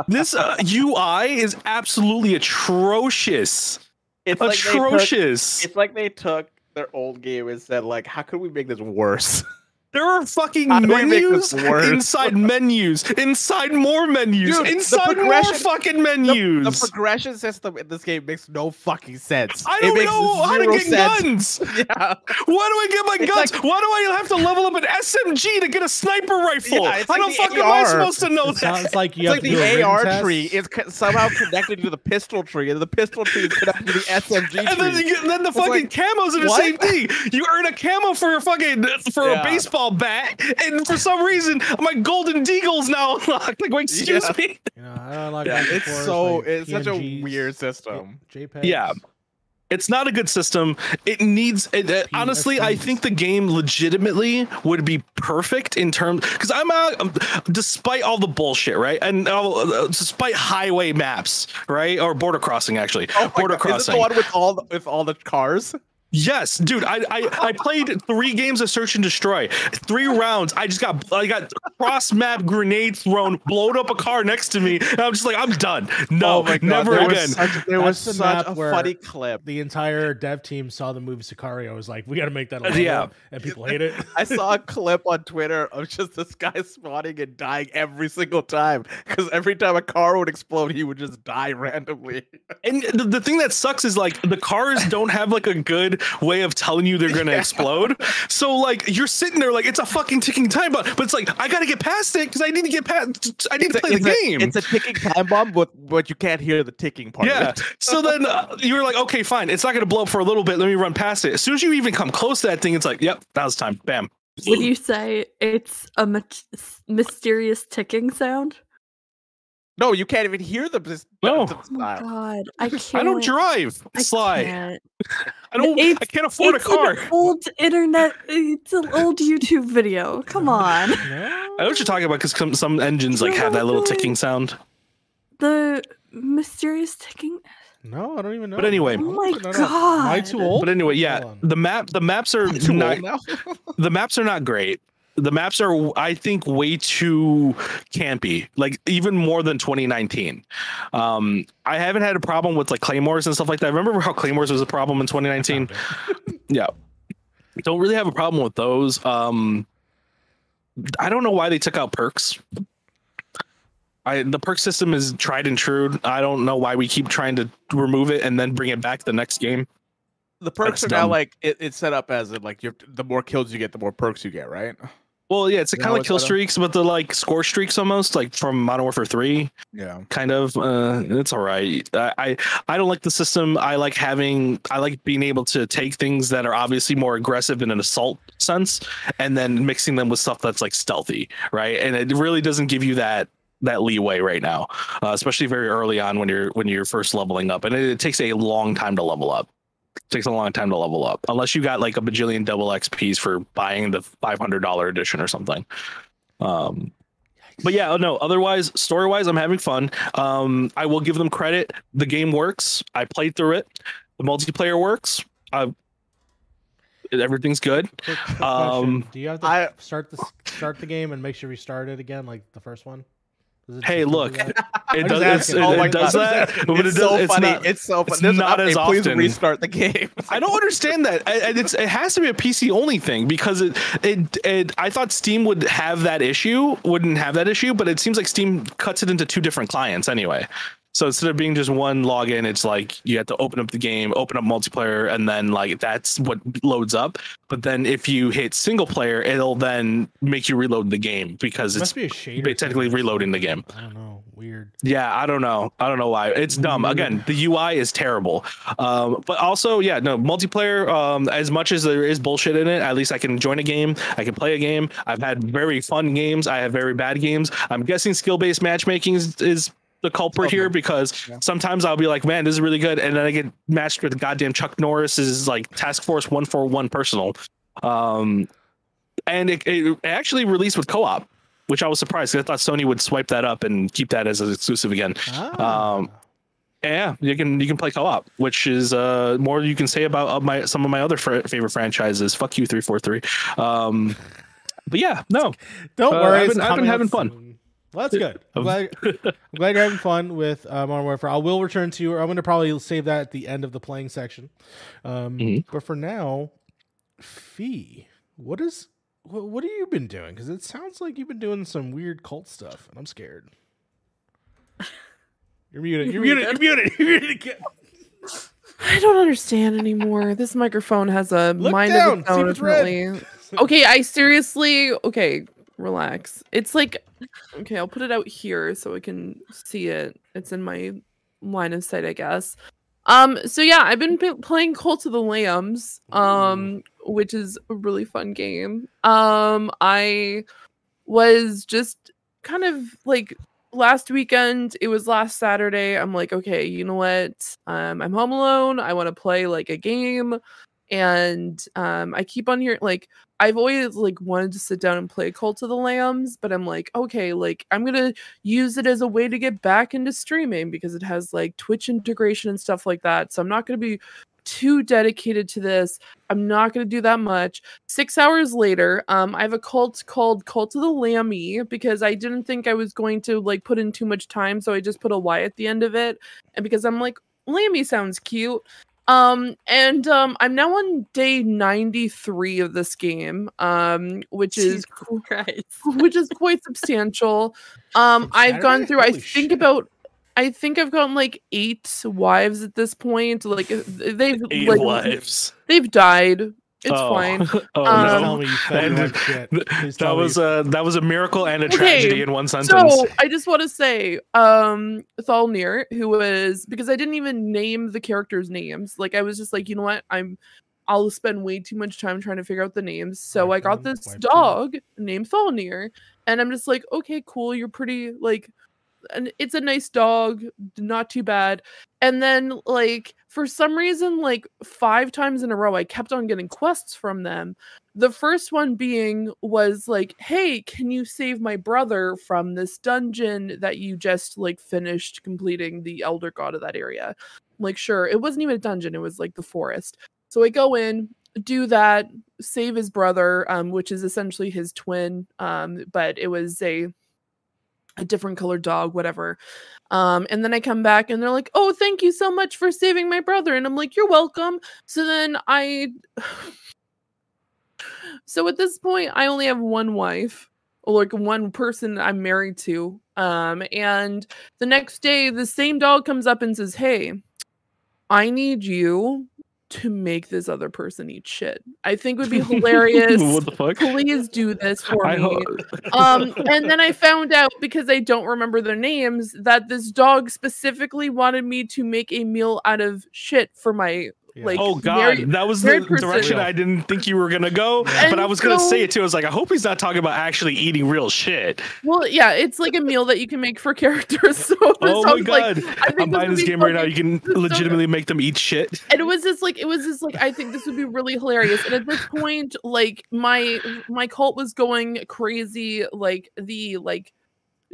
S2: This uh, UI is absolutely atrocious.
S3: it's like took,
S2: atrocious.
S3: it's like they took their old game and said like, how could we make this worse?
S2: There are fucking
S3: How do we make
S2: menus inside menus, inside more menus,
S3: Dude,
S2: inside more fucking menus.
S3: the progression system in this game makes no fucking sense.
S2: I don't
S3: makes
S2: know how to get
S3: sense.
S2: guns.
S3: Yeah,
S2: Why do I get my
S3: It's
S2: guns?
S3: like-
S2: Why do I have to level up an SMG to get a sniper rifle?
S3: Yeah, it's
S2: How
S3: like
S2: the
S3: the
S2: fuck am I
S3: AR.
S2: supposed to know
S1: It
S2: that?
S1: sounds like you
S3: it's
S1: have
S3: like
S1: to do a
S3: the AR
S1: test.
S3: tree is co- somehow connected to the pistol tree, and the pistol tree is connected to the SMG
S2: And then,
S3: tree.
S2: you, then the
S3: It's
S2: fucking
S3: like,
S2: camos are the
S3: what?
S2: same thing. You earn a camo for a fucking for
S3: Yeah.
S2: a baseball bat, and for some reason my golden deagle's now unlocked. Like, wait, excuse
S3: Yeah.
S2: me.
S1: You know, I don't like
S3: Yeah, it's
S1: before,
S3: so
S1: like
S3: it's such a weird system.
S1: JPEGs.
S2: Yeah. It's not a good system. It needs. It, uh, honestly, I think the game legitimately would be perfect in terms because I'm out. um, despite all the bullshit, right, and uh, despite highway maps, right, or border crossing, actually,
S3: Oh
S2: border
S3: God, Is it
S2: crossing.
S3: the one with all the, with all the cars?
S2: Yes, dude. I, I I played three games of Search and Destroy. Three rounds. I just got I got cross map grenade thrown, blowed up a car next to me, and I'm just like, I'm done. No,
S3: Oh my God,
S2: never
S3: there
S2: again.
S3: Was such, there was
S1: That's the
S3: such a funny clip.
S1: The entire dev team saw the movie Sicario. Was like, we got to make that a
S2: Yeah.
S1: and people hate it.
S3: I saw a clip on Twitter of just this guy spawning and dying every single time because every time a car would explode, he would just die randomly.
S2: And the, the thing that sucks is like the cars don't have like a good way of telling you they're gonna
S3: Yeah.
S2: explode. So like you're sitting there like it's a fucking ticking time bomb, but it's like I gotta get past it because I need to get past. I need to
S3: It's a-
S2: play the
S3: it's a-
S2: game.
S3: it's a ticking time bomb, but but you can't hear the ticking part.
S2: yeah. So then uh, you're like, okay, fine. It's not gonna blow up for a little bit. Let me run past it. As soon as you even come close to that thing, it's like, yep, that was time. Bam.
S5: Would you say it's a mych- mysterious ticking sound?
S3: No, you can't even hear the. the-
S2: No.
S3: the
S5: Oh my god, I can't.
S2: I don't drive.
S5: I
S2: Sly.
S5: can't.
S2: I don't.
S5: It's-
S2: I can't afford a
S5: it's
S2: car.
S5: An old internet. It's an old YouTube video. Come on.
S1: No?
S2: I know what you're talking about because some, some engines like have that little ticking sound.
S5: The mysterious ticking.
S1: No, I don't even know.
S2: But anyway.
S5: Oh my
S1: No, no. Am I too old?
S2: But anyway, yeah, the map the maps are
S3: Too
S2: not
S3: old
S2: the maps are not great. The maps are, I think, way too campy. Like even more than 2019. Um, I haven't had a problem with like claymores and stuff like that. Remember how claymores was a problem in 2019? yeah, don't really have a problem with those. Um, I don't know why they took out perks. I the perk system is tried and true. I don't know why we keep trying to remove it and then bring it back the next game.
S3: the perks
S2: That's
S3: are now
S2: dumb.
S3: like it, it's set up as in, like you're the more kills you get, the more perks you get, right?
S2: Well, yeah, it's
S3: that
S2: kind of like kill streaks, but the like score streaks almost like from Modern Warfare Three.
S3: Yeah.
S2: Kind of, uh, it's all right. I, I I don't like the system. I like having. I like being able to take things that are obviously more aggressive in an assault sense, and then mixing them with stuff that's like stealthy, right? And it really doesn't give you that that leeway right now, uh, especially very early on when you're when you're first leveling up, and it, it takes a long time to level up. Takes a long time to level up unless you got like a bajillion double XPs for buying the five hundred dollar edition or something. Um, but yeah, oh, no. Otherwise, story wise, I'm having fun. Um, I will give them credit. The game works. I played through it. The multiplayer works. Uh, everything's good.
S1: Quick, quick
S2: Um.
S1: Do you have to
S3: I-
S1: start the start the game and make sure we start it again like the first one? Does it
S2: Hey,
S1: still do
S2: look. It does.
S1: just
S2: It's, it,
S1: Oh
S2: it
S1: my
S2: does
S1: God.
S2: that, but
S3: it's
S2: it
S3: so
S2: it's
S3: funny.
S2: not-
S3: it's so funny.
S2: it's
S3: There's an
S2: not as
S3: update. Please
S2: often.
S3: restart the game.
S2: I don't understand that. I- I- It's, it has to be a PC only thing because it, it, it. I thought Steam would have that issue, wouldn't have that issue, but it seems like Steam cuts it into two different clients anyway. So instead of being just one login, it's like you have to open up the game, open up multiplayer, and then like that's what loads up. But then if you hit single player, it'll then make you reload the game because
S1: It
S2: it's
S1: be
S2: technically reloading the game.
S1: I don't know. Weird.
S2: Yeah, I don't know. I don't know why. It's dumb. Again, the UI is terrible. Um, but also, yeah, no multiplayer. Um, as much as there is bullshit in it, at least I can join a game. I can play a game. I've had very fun games. I have very bad games. I'm guessing skill-based matchmaking is, is the culprit here because
S3: Yeah.
S2: sometimes I'll be like, man, this is really good, and then I get matched with goddamn Chuck Norris's like Task Force One Four One personal. Um, and it, it actually released with co-op which I was surprised 'cause I thought Sony would swipe that up and keep that as an exclusive again.
S1: Ah.
S2: Um, Yeah, you can you can play co-op, which is uh more you can say about uh, my some of my other fr- favorite franchises. Fuck you, three four three. Um, but yeah, no,
S1: Don't
S2: Uh,
S1: worry,
S2: I've been- I've been having
S1: out
S2: fun.
S1: Soon. Well, that's good. I'm glad, I'm glad you're having fun with uh, Modern Warfare. I will return to you. I'm going to probably save that at the end of the playing section. Um,
S2: Mhm.
S1: But for now, Fee, what is what, what have you been doing? Because it sounds like you've been doing some weird cult stuff, and I'm scared. You're muted. You're
S5: You're
S1: muted. You're muted. You're muted again.
S4: I don't understand anymore. This microphone has a
S1: Look
S4: mind
S1: down,
S4: of its own.
S1: it's.
S4: Apparently. Okay, I seriously. Okay, relax. It's like, okay, I'll put it out here so I can see it. It's in my line of sight, I guess. Um. So yeah, I've been p- playing Cult of the Lambs. Um, which is a really fun game. Um, I was just kind of like last weekend it was last saturday i'm like okay you know what um i'm home alone i want to play like a game and um i keep on hearing like i've always like wanted to sit down and play cult of the lambs but i'm like okay like i'm gonna use it as a way to get back into streaming because it has like twitch integration and stuff like that so i'm not gonna be too dedicated to this i'm not gonna do that much. Six hours later um i have a cult called cult of the lammy because i didn't think i was going to like put in too much time so i just put a y at the end of it and because i'm like lammy sounds cute um and um i'm now on day 93 of this game um which is which is quite substantial um i've gone
S1: Saturday?
S4: through i think
S1: shit.
S4: about I think I've gotten like eight wives at this point. Like they've
S2: eight
S4: like,
S2: lives.
S4: They've died. It's
S2: oh.
S4: fine.
S2: oh
S4: Um,
S2: no.
S1: tell me you fed
S2: And
S1: me like shit.
S2: That
S1: tell
S2: was
S1: you-
S2: a that was a miracle and a
S4: Okay,
S2: tragedy in one sentence.
S4: So I just want to say, um, Thalnir, who was because I didn't even name the characters' names. Like I was just like, you know what, I'm I'll spend way too much time trying to figure out the names. So I got
S1: Wiping,
S4: this
S1: wiping.
S4: dog named Thalnir, and I'm just like, okay, cool, you're pretty like and it's a nice dog, not too bad. And then like for some reason, like five times in a row, I kept on getting quests from them. The first one being was like, hey, can you save my brother from this dungeon that you just like finished completing the elder god of that area? I'm like, sure. It wasn't even a dungeon, it was like the forest. So I go in, do that, save his brother, um, which is essentially his twin. Um, but it was a a different colored dog, whatever. Um, and then I come back and they're like, "Oh, thank you so much for saving my brother," and I'm like, "You're welcome." So then I, so at this point, I only have one wife, or like one person I'm married to. Um, and the next day, the same dog comes up and says, "Hey, I need you." To make this other person eat shit, I think would be hilarious.
S2: what the fuck?
S4: Please do this for
S2: I
S4: me um and then i found out because i don't remember their names that this dog specifically wanted me to make a meal out of shit for my. Like
S2: Oh God,
S4: married-
S2: that was the direction I didn't think you were gonna go.
S4: And
S2: but I was gonna say it too. I was like, I hope he's not talking about actually eating real shit.
S4: well, yeah, it's like a meal that you can make for characters. So
S2: Oh my
S4: sounds like-
S2: God,
S4: I think
S2: I'm
S4: this
S2: buying this
S4: be
S2: game right now. You can
S4: this is so
S2: legitimately make them eat shit.
S4: and it was just like it was just like I think this would be really hilarious. And at this point, like my my cult was going crazy. Like the like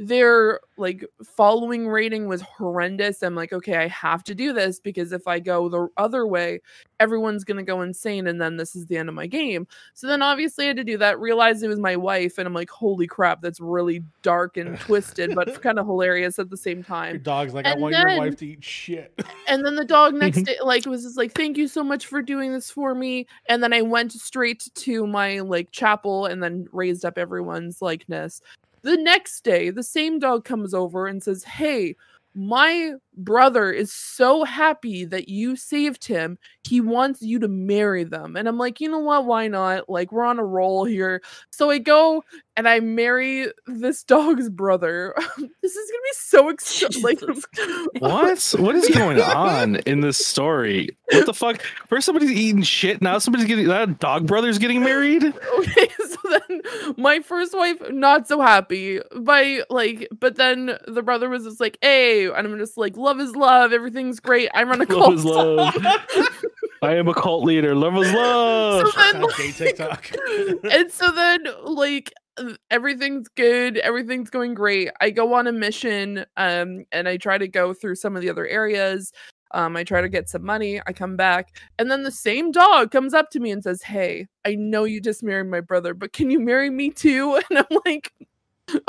S4: their like following rating was horrendous. I'm like, okay, I have to do this because if I go the other way, everyone's gonna go insane, and then this is the end of my game. So then obviously I had to do that. Realized it was my wife, and I'm like, holy crap, that's really dark and twisted, but kind of hilarious at the same
S1: Your
S4: time.
S1: dog's like, I
S4: And
S1: want your wife to eat shit.
S4: And then the dog next day, like, was just like, "Thank you so much for doing this for me." And then I went straight to my like chapel and then raised up everyone's likeness. The next day, the same dog comes over and says, "Hey, my brother is so happy that you saved him. He wants you to marry them." And I'm like, "You know what? Why not? Like, we're on a roll here." So I go and I marry this dog's brother. this is gonna be so exciting. Like,
S2: What? What is going on in this story? What the fuck? First somebody's eating shit. Now somebody's getting that dog brother's getting married.
S4: okay so then my first wife not so happy by like but then the brother was just like hey and i'm just like love is love everything's great i run a cult Love
S2: is love. I am a cult leader. Love is love.
S4: so then
S1: God, gay TikTok.
S4: and so then like everything's good everything's going great i go on a mission um and i try to go through some of the other areas um i try to get some money i come back and then the same dog comes up to me and says hey i know you just married my brother but can you marry me too and i'm like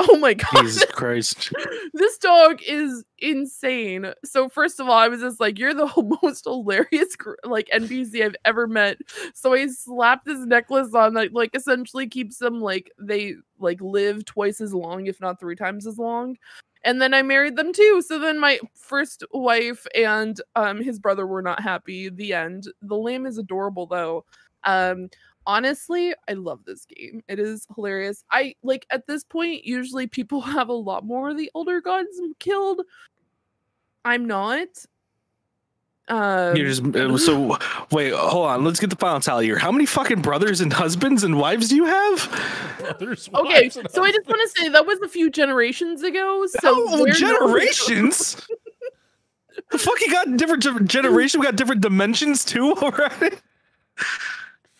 S4: oh my god
S2: Jesus Christ.
S4: this dog is insane. So first of all, I was just like, "You're the most hilarious like NPC I've ever met." So I slapped this necklace on that like essentially keeps them like they like live twice as long, if not three times as long. And then I married them too. So then my first wife and um his brother were not happy. The end. The lamb is adorable though. Um honestly i love this game it is hilarious i like at this point usually people have a lot more of the older gods killed i'm not um
S2: You're just uh, so wait. Hold on. Let's get the final tally here. How many fucking brothers and husbands and wives do you have?
S1: Brothers,
S4: okay
S1: wives, and
S4: so i just want to say that was a few generations ago so
S2: oh, generations. the fuck you got different ge- generation. We got different dimensions too already.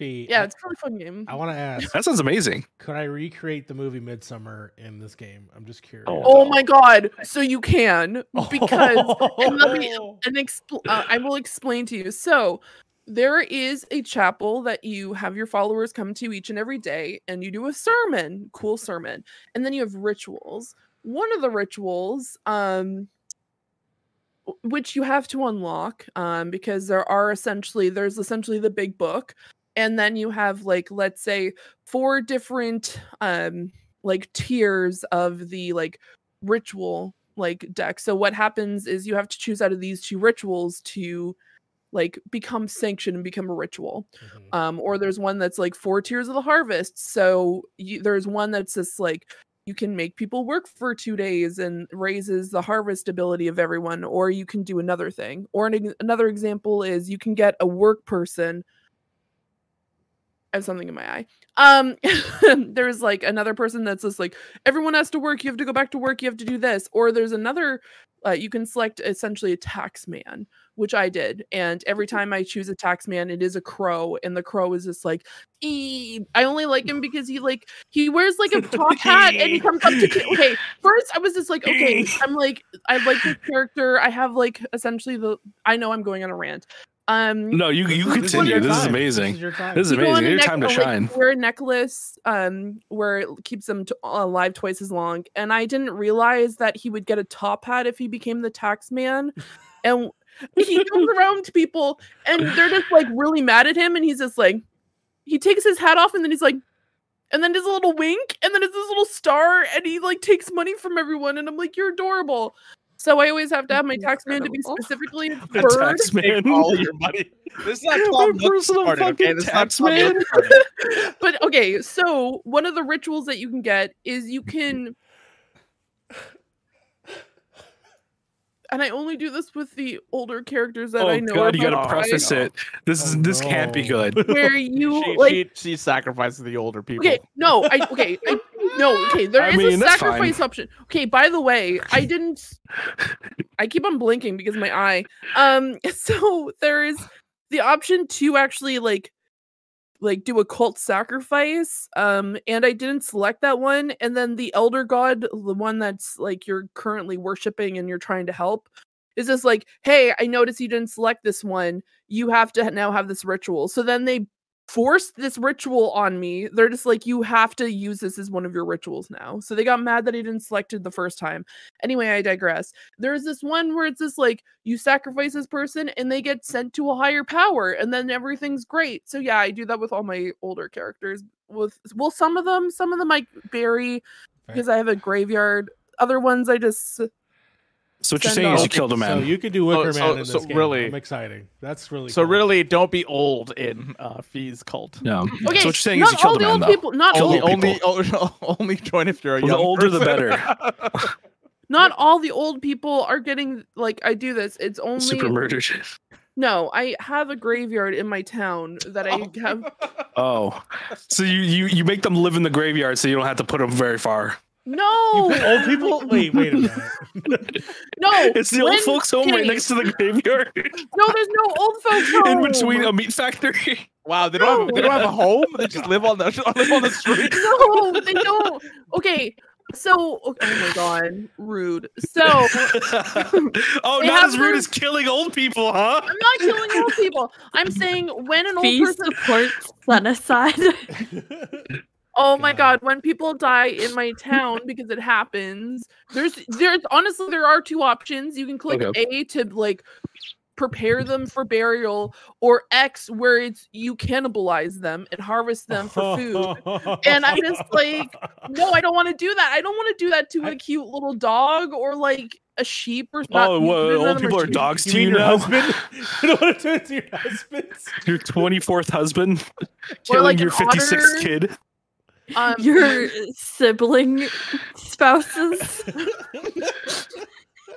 S1: Fee,
S4: yeah
S1: I-
S4: it's a really fun game
S1: I want to ask,
S2: That sounds amazing.
S1: could I recreate the movie Midsummer in this game? I'm just curious.
S4: oh my god so you can because and let me-
S1: Oh.
S4: and expl- uh, I will explain to you. So there is a chapel that you have your followers come to each and every day, and you do a sermon, cool sermon, and then you have rituals. One of the rituals, um, which you have to unlock, um, because there are essentially there's essentially the big book, and then you have like let's say four different um like tiers of the like ritual like deck. So what happens is you have to choose out of these two rituals to like become sanctioned and become a ritual.
S1: Mhm.
S4: Um, or there's one that's like four tiers of the harvest. So you, there's one that's just like you can make people work for two days and raises the harvest ability of everyone, or you can do another thing. Or an, another example is you can get a work person. I have something in my eye. Um, there's like another person that's just like everyone has to work. You have to go back to work. You have to do this. Or there's another. Uh, you can select essentially a tax man, which I did. And every time I choose a tax man, it is a crow, and the crow is just like, "Ee." I only like him because he like he wears like a top hat and he comes up to. ki- Okay, first I was just like, okay, I'm like I like this character. I have like essentially the. I know I'm going on a rant. Um,
S2: No, you you
S1: This is
S2: continue. This is amazing.
S1: This is your time.
S2: This is
S4: you
S2: amazing. Your
S4: neck-
S2: time to
S4: uh, like,
S2: shine.
S4: wear a necklace um where it keeps them t- alive twice as long and i didn't realize that he would get a top hat if he became the tax man and he comes around to people and they're just like really mad at him and he's just like he takes his hat off and then he's like and then does a little wink and then does this little star and he like takes money from everyone and i'm like you're adorable so i always have to have my tax man to be specifically a
S2: A
S4: bird
S2: tax man.
S3: all your money. This is not
S2: My
S3: 12 months
S2: personal
S3: started, okay?
S2: fucking
S3: This
S2: tax
S3: not
S2: man.
S3: months
S4: but okay, so one of the rituals that you can get is you can and I only do this with the older characters that
S2: oh
S4: I know.
S2: god, you gotta preface it. This is
S1: Oh,
S2: this can't be good.
S4: where you
S3: she,
S4: like
S3: she, she sacrifices the older people.
S4: Okay, no, I okay, I no, okay. There
S2: I
S4: is
S2: mean,
S4: a sacrifice
S2: fine.
S4: option. Okay, by the way, I didn't. I keep on blinking because my eye. Um, so there is the option to actually like, like do a cult sacrifice. Um, and I didn't select that one. And then the elder god, the one that's like you're currently worshiping and you're trying to help, is just like, hey, I noticed you didn't select this one. You have to now have this ritual. So then they forced this ritual on me. They're just like, you have to use this as one of your rituals now. So they got mad that I didn't select it the first time. Anyway, I digress. There's this one where it's just like you sacrifice this person and they get sent to a higher power, and then everything's great. So yeah, I do that with all my older characters. With well, some of them, some of them I bury because I have a graveyard. Other ones I just
S2: So what you're saying is you killed a man.
S1: So
S2: man.
S1: you could do Wicker
S3: Oh, so-
S1: Man in this
S3: so
S1: game.
S3: really-
S1: I'm exciting. That's really
S3: So
S1: cool.
S3: really, don't be old in uh, Fee's cult.
S2: no.
S4: okay.
S2: so what you're saying
S4: not
S2: is you killed
S4: all
S2: a
S4: the
S2: man
S4: old
S2: though.
S4: people. Not
S2: Kill
S3: Only,
S4: all,
S2: old
S3: only,
S2: people.
S3: o- only join if you're a
S2: Well, the
S3: young
S2: older the
S3: person.
S4: not all the old people are getting like I do this. It's only
S2: Super murdered.
S4: No, I have a graveyard in my town that I have.
S2: Oh, so you you you make them live in the graveyard so you don't have to put them very far.
S1: You
S4: No,
S1: put old people. Wait, wait a minute.
S4: no.
S2: It's the old folks home right next to the graveyard,
S4: No, there's no old folks home.
S2: in between a meat factory.
S3: wow, they don't have they don't have a home. They just live on the live on the street.
S4: No, they don't. Okay, so oh my god, rude. So
S2: oh, not as rude
S4: their-
S2: as killing old people, huh?
S4: I'm not killing old people. I'm saying when an old
S5: Fee
S4: person.
S5: supports genocide.
S4: Oh my
S1: God.
S4: god, when people die in my town because it happens, there's there's honestly there are two options. You can click
S2: Okay.
S4: A to like prepare them for burial or X where it's you cannibalize them and harvest them for food. And I'm just like, No, I don't want to do that. I don't want to do that to a
S1: I-
S4: cute little dog or like a sheep or not.
S2: Oh,
S4: none
S2: what, old people are
S4: sheep.
S2: dogs
S1: You
S2: to
S1: mean
S2: you
S1: your
S2: now?
S1: husband? you don't want to do it to your husband?
S2: Your 24th husband killing
S4: like
S2: your
S4: an
S2: 56th kid.
S4: Um,
S5: Your sibling spouses.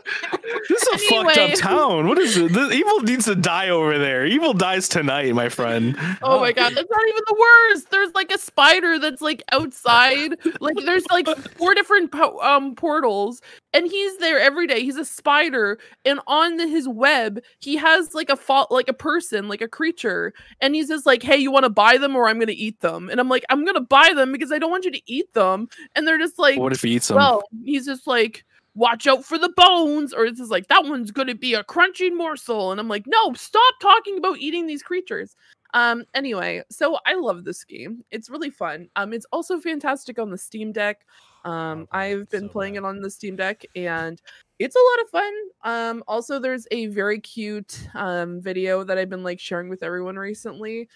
S2: This is a fucked up town. What is it? The evil needs to die over there. Evil dies tonight, my friend.
S4: Oh my god, that's not even the worst. There's like a spider that's like outside. Like there's like four different po- um portals, and he's there every day. He's a spider, and on the, his web, he has like a fa- like a person, like a creature, and he's just like, "Hey, you want to buy them, or I'm gonna eat them?" And I'm like, "I'm gonna buy them because I don't want you to eat them." And they're just like,
S2: What if he eats them?
S4: well, he's just like, watch out for the bones, or it's just like that one's gonna be a crunchy morsel, and I'm like, no, stop talking about eating these creatures. Um, anyway, so I love this game. It's really fun. Um, it's also fantastic on the Steam Deck. Um, I've been
S1: so
S4: playing
S1: bad.
S4: it on the Steam Deck, and it's a lot of fun. Um, also, there's a very cute um video that I've been like sharing with everyone recently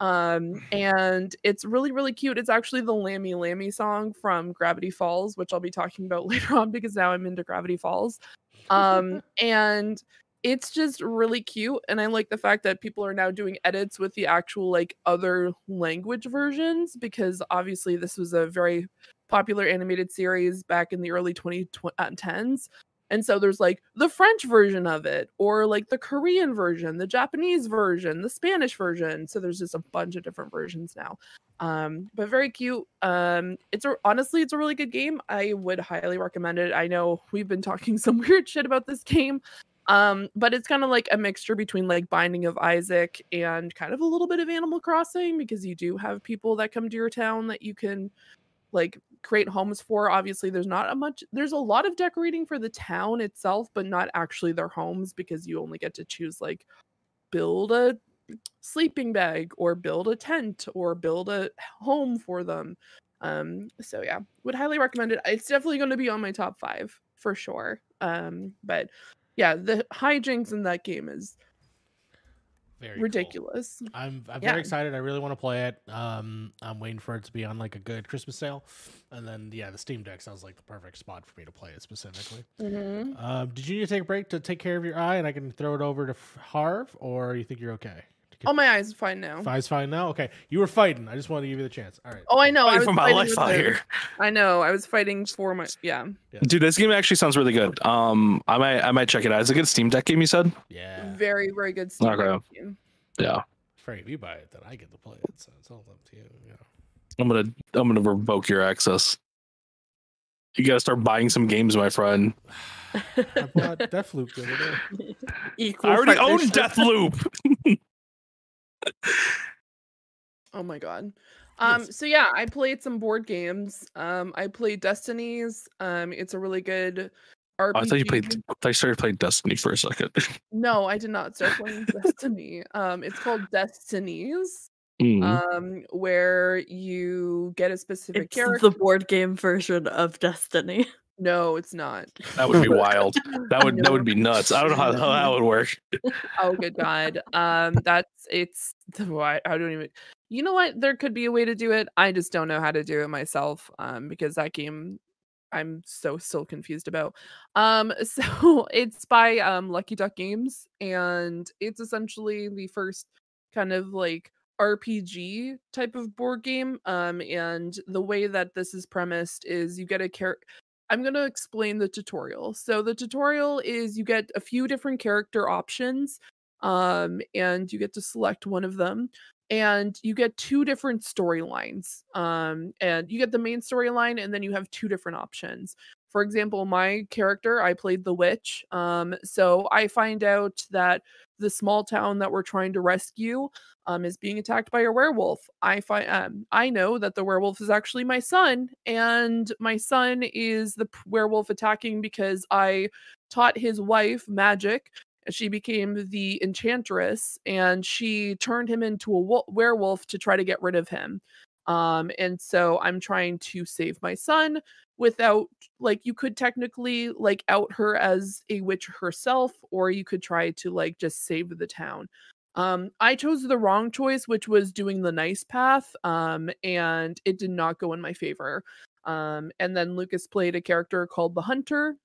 S4: um and it's really really cute. It's actually the lammy lammy song from gravity falls which i'll be talking about later on because now i'm into gravity falls. Um and it's just really cute and i like the fact that people are now doing edits with the actual like other language versions because obviously this was a very popular animated series back in the early 2010s and so there's like the French version of it, or like the Korean version, the Japanese version, the Spanish version. So there's just a bunch of different versions now. Um, but very cute. Um, it's a, honestly, it's a really good game. I would highly recommend it. I know we've been talking some weird shit about this game. Um, but it's kind of like a mixture between like Binding of Isaac and kind of a little bit of Animal Crossing because you do have people that come to your town that you can like create homes for. Obviously, there's not a much there's a lot of decorating for the town itself, but not actually their homes because you only get to choose like build a sleeping bag or build a tent or build a home for them. Um so yeah, would highly recommend it. It's definitely going to be on my top 5 for sure. Um but yeah, the hijinks in that game is
S1: Very cool.
S4: ridiculous.
S1: I'm I'm
S4: Yeah.
S1: very excited. I really want to play it. Um, I'm waiting for it to be on like a good Christmas sale, and then yeah, the Steam Deck sounds like the perfect spot for me to play it specifically.
S4: Mhm.
S1: Um, did you need to take a break to take care of your eye, and I can throw it over to Harv, or you think you're okay
S4: Oh, my eyes are fine now.
S1: Eyes fine now. Okay, you were fighting. I just wanted to give you the chance. All right.
S4: Oh, I know. I
S2: Fighting
S4: was
S2: for my
S4: fighting
S2: life
S4: with
S2: out here.
S4: I know. I was fighting for my yeah.
S2: Dude, this game actually sounds really good. Um, I might I might check it out. It's a good Steam Deck game. You said?
S1: Yeah.
S4: Very very good. Steam
S2: Okay.
S4: Deck game.
S2: Yeah.
S1: Frank, if you buy it, then I get to play it. So it's all up to you. you know.
S2: I'm gonna I'm gonna revoke your access. You gotta start buying some games, my friend.
S1: I bought Deathloop the other day.
S5: Equal
S2: I already own
S5: partnership.
S2: Deathloop.
S4: Oh my god. Um
S1: Yes.
S4: so yeah, I played some board games. Um I played Destinies. Um it's a really good RPG.
S2: Oh, I thought you played. I thought you started playing Destiny for a second.
S4: No, I did not start playing Destiny. Um it's called Destinies.
S2: Mm.
S4: Um where you get a specific
S5: It's
S4: character.
S5: the board game version of Destiny.
S4: No, it's not.
S2: that would be wild. That would that would be nuts. I don't know how, how that would work.
S4: Oh good god. Um that's it's why I don't even you know what? There could be a way to do it. I just don't know how to do it myself. Um because that game I'm so still confused about. Um so it's by um Lucky Duck Games and it's essentially the first kind of like RPG type of board game. Um and the way that this is premised is you get a character I'm going to explain the tutorial. So the tutorial is you get a few different character options um and you get to select one of them and you get two different storylines. Um and you get the main storyline and then you have two different options. For example, my character, I played the witch. Um so I find out that the small town that we're trying to rescue um, is being attacked by a werewolf. I find um, I know that the werewolf is actually my son, and my son is the werewolf attacking because I taught his wife magic. She became the enchantress, and she turned him into a wo- werewolf to try to get rid of him. Um, and so I'm trying to save my son without like you could technically like out her as a witch herself or you could try to like just save the town. Um i chose the wrong choice which was doing the nice path um and it did not go in my favor. Um and then lucas played a character called the hunter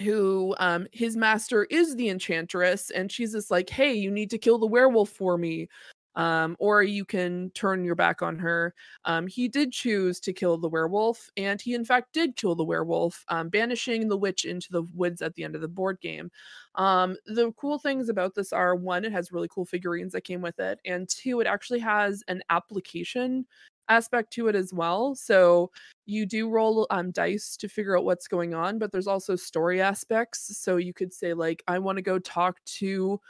S4: who um his master is the enchantress and she's just like hey you need to kill the werewolf for me um or you can turn your back on her. Um he did choose to kill the werewolf and he in fact did kill the werewolf um banishing the witch into the woods at the end of the board game. Um the cool things about this are one it has really cool figurines that came with it and two it actually has an application aspect to it as well. So you do roll um, dice to figure out what's going on but there's also story aspects. So you could say like i want to go talk to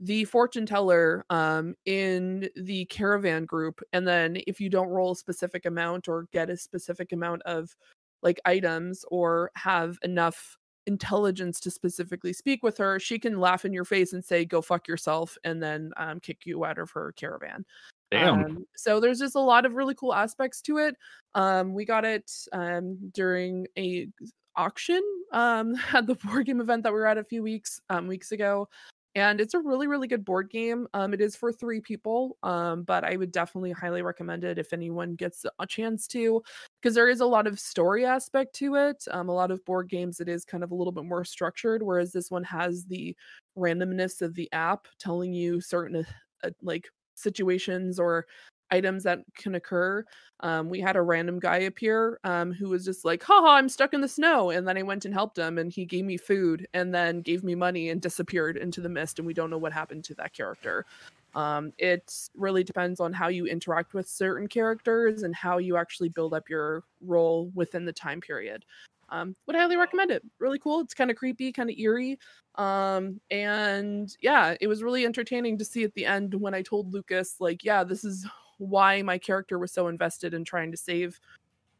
S4: the fortune teller um, in the caravan group and then if you don't roll a specific amount or get a specific amount of like items or have enough intelligence to specifically speak with her she can laugh in your face and say go fuck yourself and then um, kick you out of her caravan
S2: Damn.
S4: um, so there's just a lot of really cool aspects to it. Um, we got it um, during a auction um, at the board game event that we were at a few weeks um, weeks ago, and it's a really really good board game. Um, it is for three people, um, but I would definitely highly recommend it if anyone gets a chance to, because there is a lot of story aspect to it. Um, a lot of board games it is kind of a little bit more structured, whereas this one has the randomness of the app telling you certain uh, like situations or items that can occur. Um, we had a random guy appear um, who was just like, haha, I'm stuck in the snow. And then I went and helped him and he gave me food and then gave me money and disappeared into the mist. And we don't know what happened to that character. Um, it really depends on how you interact with certain characters and how you actually build up your role within the time period. Um, would highly recommend it. Really cool. It's kind of creepy, kind of eerie. Um, and yeah, it was really entertaining to see at the end when I told Lucas, like, yeah, this is why my character was so invested in trying to save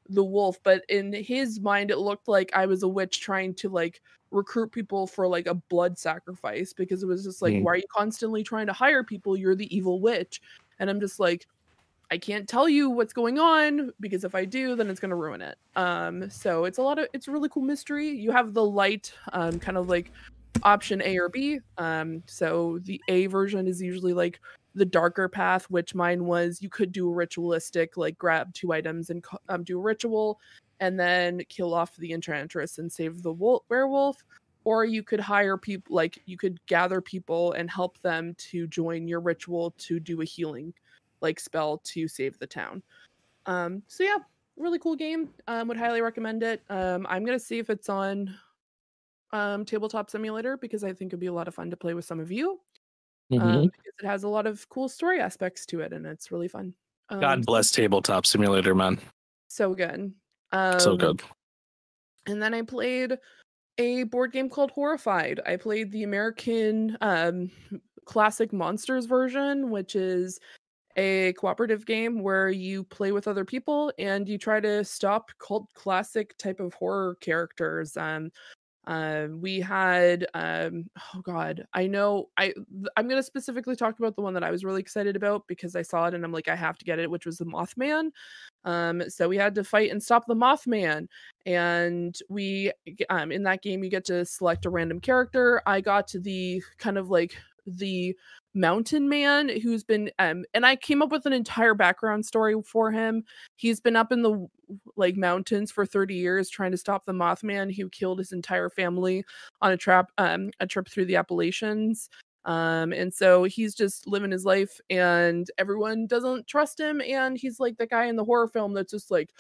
S4: the wolf. But in his mind, it looked like I was a witch trying to like recruit people for like a blood sacrifice because it was just like,
S2: Mm.
S4: why are you constantly trying to hire people? You're the evil witch. And I'm just like, I can't tell you what's going on because if I do, then it's going to ruin it. Um, so it's a lot of it's a really cool mystery. You have the light, um, kind of like option A or B. Um, so the A version is usually like the darker path, which mine was. You could do a ritualistic, like grab two items and um, do a ritual, and then kill off the enchantress and save the wolf- werewolf. or you could hire people like you could gather people and help them to join your ritual to do a healing like spell to save the town. Um, so yeah, really cool game. Um, would highly recommend it. Um, I'm gonna see if it's on um tabletop simulator because I think it'd be a lot of fun to play with some of you. Um,
S2: Mhm.
S4: because it has a lot of cool story aspects to it and it's really fun. Um,
S2: God bless Tabletop Simulator, man.
S4: so good. Um,
S2: So good.
S4: and then I played a board game called Horrified. I played the American um, classic monsters version, which is a cooperative game where you play with other people and you try to stop cult classic type of horror characters. Um, um, we had um, oh god, I know I I'm gonna specifically talk about the one that I was really excited about because I saw it and I'm like I have to get it, which was the Mothman. Um, so we had to fight and stop the Mothman, and we um in that game you get to select a random character. I got to the kind of like the mountain man who's been um and I came up with an entire background story for him. He's been up in the like mountains for 30 years trying to stop the Mothman who killed his entire family on a trap um a trip through the Appalachians. Um and so he's just living his life and everyone doesn't trust him and he's like the guy in the horror film that's just like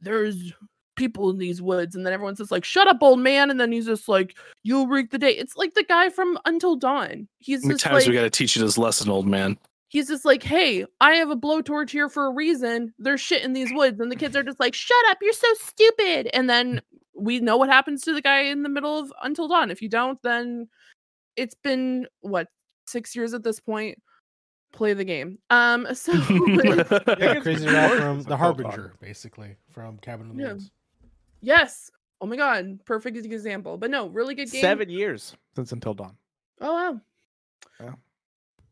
S4: there's people in these woods and then everyone's just like shut up old man and then he's just like you'll rig the day. It's like the guy from until dawn. He's
S2: How many
S4: just
S2: times
S4: like
S2: we got to teach you this lesson, old man?
S4: he's just like hey i have a blowtorch here for a reason. There's shit in these woods and the kids are just like shut up you're so stupid. And then we know what happens to the guy in the middle of until dawn. If you don't then it's been what six years at this point? Play the game. Um so
S1: Yeah, crazy
S3: It's
S1: from the Harbinger, basically from Cabin in the
S4: Yeah.
S1: Woods.
S4: Yes oh my god perfect example but no really good game
S3: Seven years since Until Dawn.
S4: oh wow Yeah.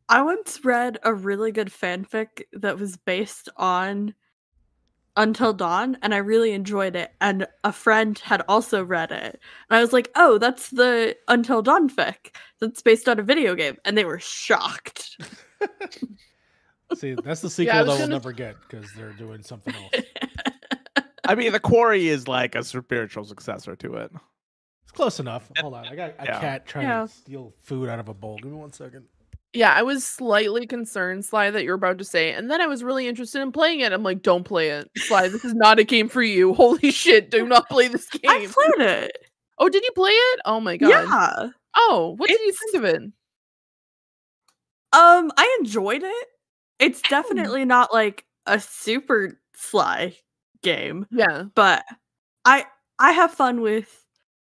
S5: I once read a really good fanfic that was based on Until Dawn, and I really enjoyed it. And a friend had also read it. And I was like, oh, that's the Until Dawn fic that's based on a video game. And they were shocked.
S1: See, that's the sequel
S4: I
S1: that
S4: was
S1: we'll
S4: gonna-
S1: never get because they're doing something else.
S3: I mean, the quarry is like a spiritual successor to it.
S1: It's close enough. Hold on, I got a
S3: Yeah.
S1: cat trying
S5: Yeah.
S1: to steal food out of a bowl. Give me one second.
S4: Yeah, I was slightly concerned, Sly, that you're about to say, and then I was really interested in playing it. I'm like, don't play it, Sly. This is not a game for you. Holy shit! Do not play this game.
S5: I played it.
S4: oh, did you play it? Oh my god.
S5: Yeah.
S4: Oh, what did you think of it?
S5: Um, I enjoyed it. It's definitely not like a super sly game,
S4: Yeah.
S5: but I I have fun with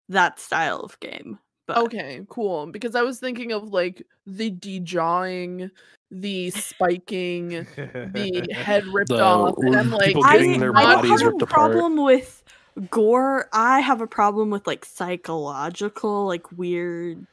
S5: that style of game. But
S4: Okay. Cool. Because I was thinking of like the dejawing, the spiking, the head ripped
S2: The
S4: off, and I'm like,
S2: people
S5: I,
S2: getting their
S5: I don't
S2: bodies
S5: have
S2: ripped
S5: a
S2: apart.
S5: problem with gore. I have a problem with like psychological, like weird,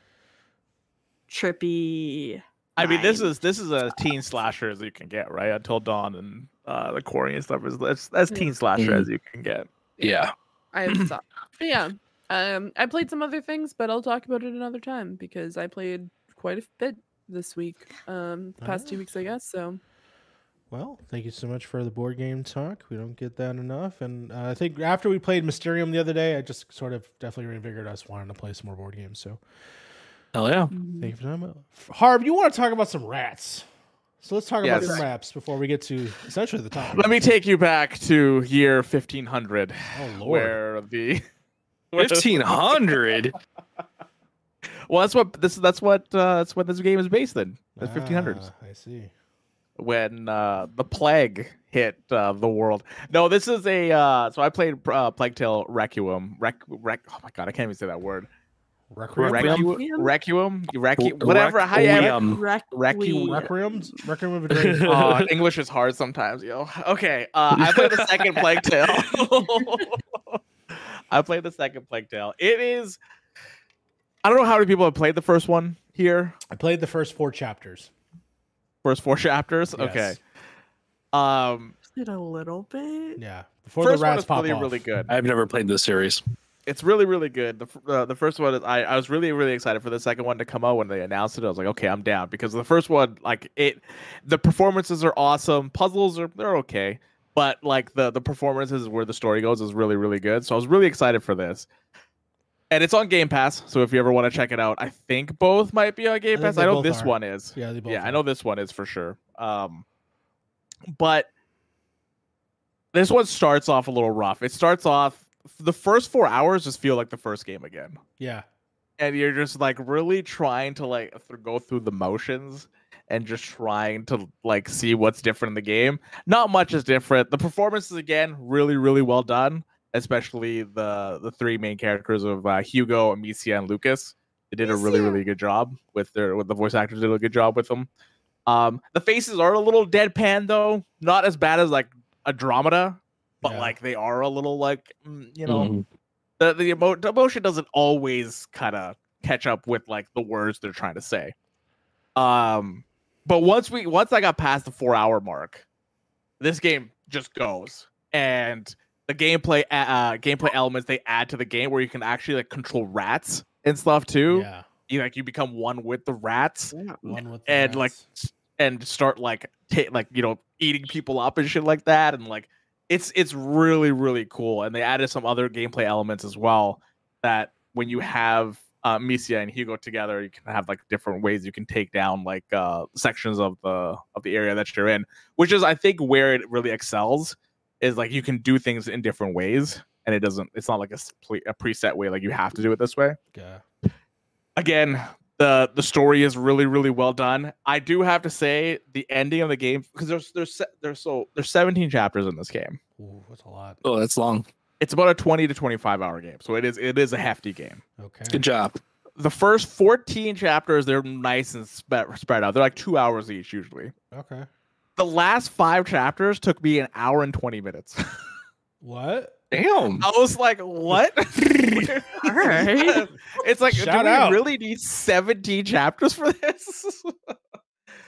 S5: trippy.
S3: I mean, this is this is a teen slasher as you can get, right? Until Dawn and uh, the quarry and stuff is as, as teen slasher
S2: Mhm.
S3: as you can get.
S2: Yeah.
S4: I have thought. But yeah. Um, I played some other things, but I'll talk about it another time because I played quite a bit this week. Um, the past two
S1: Ah.
S4: weeks, I guess. So
S1: Well, thank you so much for the board game talk. We don't get that enough, and uh, I think after we played Mysterium the other day, I just sort of definitely reinvigorated us wanting to play some more board games. So
S2: Hell yeah.
S1: thank you for that. Harb, you want to talk about some rats? So let's talk about
S3: Yes.
S1: some rats before we get to essentially the topic.
S3: Let me take you back to year 1500,
S1: Oh lord.
S3: where the
S2: Fifteen hundred.
S3: Well, that's what this that's what uh, that's what this game is based in. The 1500s.
S1: Ah, I see.
S3: when uh, the plague hit uh, the world. No, this is a. Uh, so I played uh, Plague Tale Requiem. Rec, rec, oh my god, I can't even say that word.
S1: Requiem.
S2: Requiem?
S3: Requiem, Requiem, Requiem,
S2: Re-
S3: whatever. How you
S2: Requiem.
S3: Requiem.
S1: Requiems. Requiem of a Dream.
S3: uh, English is hard sometimes, yo. Okay, uh, I played the second Plague Tale. I played the second Plague Tale. It is. I don't know how many people have played the first one here.
S1: I played the first four chapters.
S3: First four chapters. Okay.
S1: Yes.
S3: Um,
S5: Did a little bit.
S1: Yeah. Before
S3: first
S1: the
S3: one
S1: rats
S3: is
S1: pop
S3: really
S1: off.
S3: really good.
S2: I've never played this series.
S3: It's really really good. The uh, the first one is I I was really really excited for the second one to come out when they announced it. I was like, okay, I'm down because the first one like it, the performances are awesome. Puzzles are they're okay, but like the the performances where the story goes is really really good. So I was really excited for this. and it's on Game Pass. So if you ever want to check it out, I think both might be on Game
S1: think
S3: Pass. I know this
S1: are.
S3: one is.
S1: Yeah, they both.
S3: yeah, I know this one is for sure. Um, but this one starts off a little rough. It starts off the first four hours just feel like the first game again,
S1: Yeah,
S3: and you're just like really trying to like th- go through the motions and just trying to like see what's different in the game. Not much is different. The performances again, really, really well done. Especially the the three main characters of uh, Hugo, Amicia, and Lucas. They did a really, really good job with their with the voice actors did a good job with them. Um, the faces are a little deadpan though, not as bad as like Andromeda, but
S1: Yeah.
S3: like they are a little like mm, you know
S2: Mhm.
S3: the the, emo- the emotion doesn't always kind of catch up with like the words they're trying to say. Um, but once we once I got past the four hour mark, this game just goes and the gameplay a- uh gameplay elements they add to the game where you can actually like control rats and stuff too.
S1: yeah.
S3: You like you become one with the rats Yeah,
S1: One with the
S3: and like
S1: rats.
S3: s- and start like ta- like you know eating people up and shit like that and like it's it's really really cool and they added some other gameplay elements as well that when you have uh, Amicia and Hugo together you can have like different ways you can take down like uh sections of the of the area that you're in which is I think where it really excels is like you can do things in different ways and it doesn't it's not like a, a preset way like you have to do it this way
S1: yeah.
S3: again the the story is really really well done i do have to say the ending of the game because there's there's there's so there's 17 chapters in this game
S1: Ooh, that's a lot.
S2: Oh, that's long.
S3: it's about a 20 to 25 hour game so it is it is a hefty game
S1: Okay.
S2: Good job.
S3: the first 14 chapters they're nice and spread, spread out they're like two hours each usually
S1: Okay.
S3: the last five chapters took me an hour and 20 minutes
S1: What?
S2: Damn.
S3: i was like what
S5: All right.
S3: it's like
S1: Shout
S3: do we really need 17 chapters for this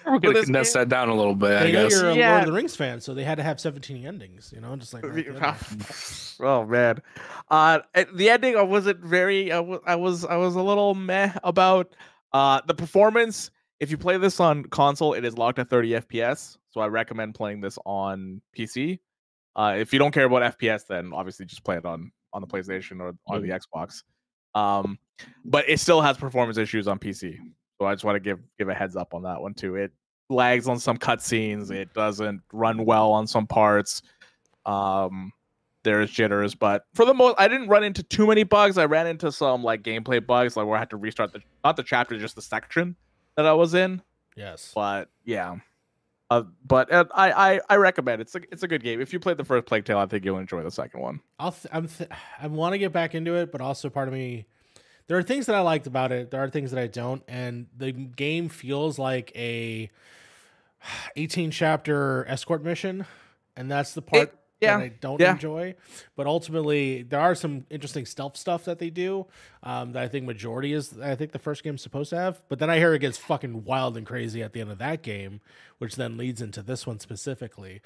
S2: We're gonna
S3: this
S2: condense
S3: game-
S2: that down a little bit, I
S1: They know
S2: guess.
S1: you're a Lord
S3: Yeah.
S1: of the Rings fan, so they had to have 17 endings. You know, just like. my
S3: oh man, uh, the ending I wasn't very. I was I was I was a little meh about uh the performance. If you play this on console, it is locked at 30 FPS, so I recommend playing this on PC. Uh, if you don't care about FPS, then obviously just play it on on the PlayStation or on the Xbox. Um, but it still has performance issues on PC, so I just want to give give a heads up on that one too. It lags on some cutscenes. It doesn't run well on some parts. Um, there's jitters, but for the most, I didn't run into too many bugs. I ran into some like gameplay bugs, like where I had to restart the not the chapter, just the section that I was in.
S1: Yes.
S3: But yeah, uh, but uh, I, I I recommend it's a it's a good game. If you played the first Plague Tale, I think you'll enjoy the second one.
S1: I'll th- I'm th- I want to get back into it, but also part of me there are things that I liked about it. There are things that I don't, and the game feels like a 18 chapter escort mission, and that's the part
S3: yeah,
S1: that I don't
S3: yeah.
S1: enjoy. But ultimately, there are some interesting stealth stuff that they do um, that I think majority is I think the first game's supposed to have. But then I hear it gets fucking wild and crazy at the end of that game, which then leads into this one specifically.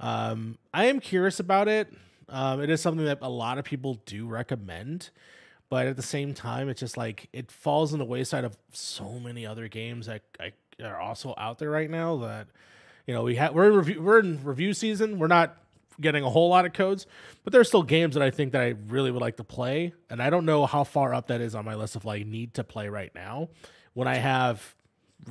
S1: Um, I am curious about it. Um, it is something that a lot of people do recommend, but at the same time, it's just like it falls in the wayside of so many other games that I, are also out there right now. That you know we have we're in review we're in review season. We're not getting a whole lot of codes, but there's still games that I think that I really would like to play, and I don't know how far up that is on my list of like need to play right now. When I have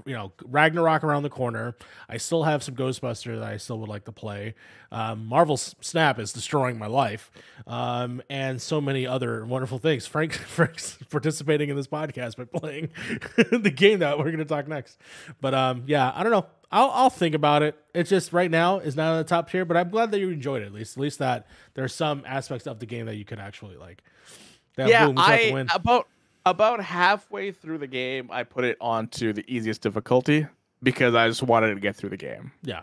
S1: you know Ragnarok around the corner. I still have some Ghostbusters that I still would like to play. Um, Marvel's Snap is destroying my life, um, and so many other wonderful things. Frank Frank's participating in this podcast by playing the game that we're going to talk next. But um, yeah, I don't know. I'll I'll think about it. It's just right now is not on the top tier, but I'm glad that you enjoyed it at least. At least that there's some aspects of the game that you could actually like.
S3: Yeah,
S1: boom, we got the
S3: I about about halfway through the game, I put it onto the easiest difficulty because I just wanted to get through the game.
S1: yeah.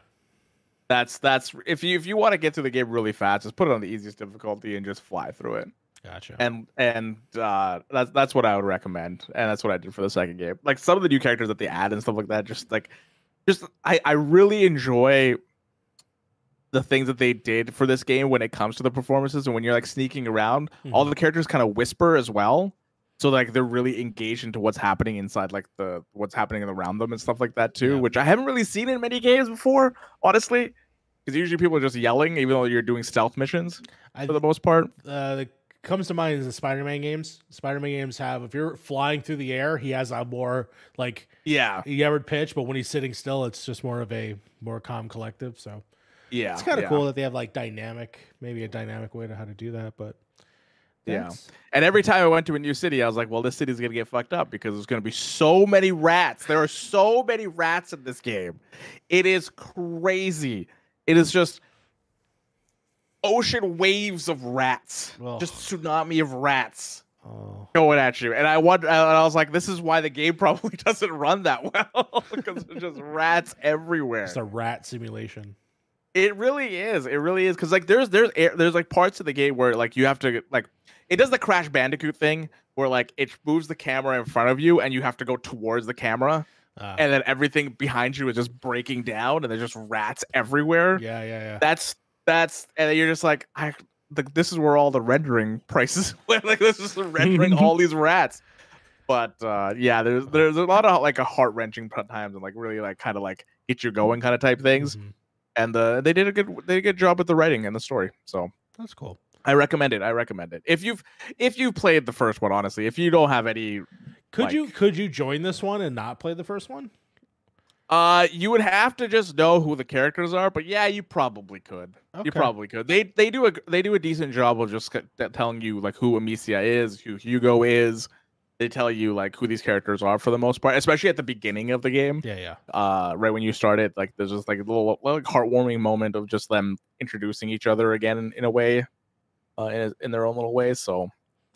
S3: That's that's if you if you want to get through the game really fast, just put it on the easiest difficulty and just fly through it.
S1: Gotcha.
S3: And and uh, that's that's what I would recommend, and that's what I did for the second game. Like some of the new characters that they add and stuff like that, just like just I I really enjoy the things that they did for this game when it comes to the performances and when you're like sneaking around all
S1: Mhm.
S3: the characters kind of whisper as well so like they're really engaged into what's happening inside like the what's happening around them and stuff like that too
S1: Yeah.
S3: which i haven't really seen in many games before honestly because usually people are just yelling even though you're doing stealth missions
S1: I,
S3: for the most part
S1: uh, the comes to mind is the Spider-Man games. Spider-Man games have if you're flying through the air, he has a more like
S3: Yeah,
S1: Yard pitch, but when he's sitting still, it's just more of a more calm collective. So
S3: yeah,
S1: it's kind of
S3: yeah.
S1: cool that they have like dynamic, maybe a dynamic way to how to do that. But
S3: Yeah. And every time I went to a new city, I was like, well, this city's gonna get fucked up because there's gonna be so many rats. There are so many rats in this game. It is crazy. It is just ocean waves of rats. Just tsunami of rats
S1: oh,
S3: going at you. And I wonder and I was like, this is why the game probably doesn't run that well. because there's just rats everywhere.
S1: it's a rat simulation.
S3: It really is. It really is because like there's there's air, there's like parts of the game where like you have to like it does the Crash Bandicoot thing where like it moves the camera in front of you and you have to go towards the camera
S1: Uh,
S3: and then everything behind you is just breaking down and there's just rats everywhere.
S1: yeah, yeah, yeah.
S3: That's that's and you're just like I like this is where all the rendering prices went. like this is rendering all these rats. But uh yeah, there's there's a lot of like a heart wrenching times and like really like kind of like get you going kind of type things
S1: Mhm.
S3: and uh, they did a good they did a good job with the writing and the story. So
S1: That's cool.
S3: I recommend it. I recommend it. If you've if you've played the first one, honestly, if you don't have any,
S1: Could you could you join this one and not play the first one?
S3: Uh, you would have to just know who the characters are. But yeah, you probably could.
S1: Okay.
S3: You probably could. They they do a they do a decent job of just telling you like who Amicia is, who Hugo is. They tell you like who these characters are for the most part, especially at the beginning of the game.
S1: Yeah, yeah.
S3: uh right when you start it like there's just like a little like heartwarming moment of just them introducing each other again in, in a way uh in, in their own little ways so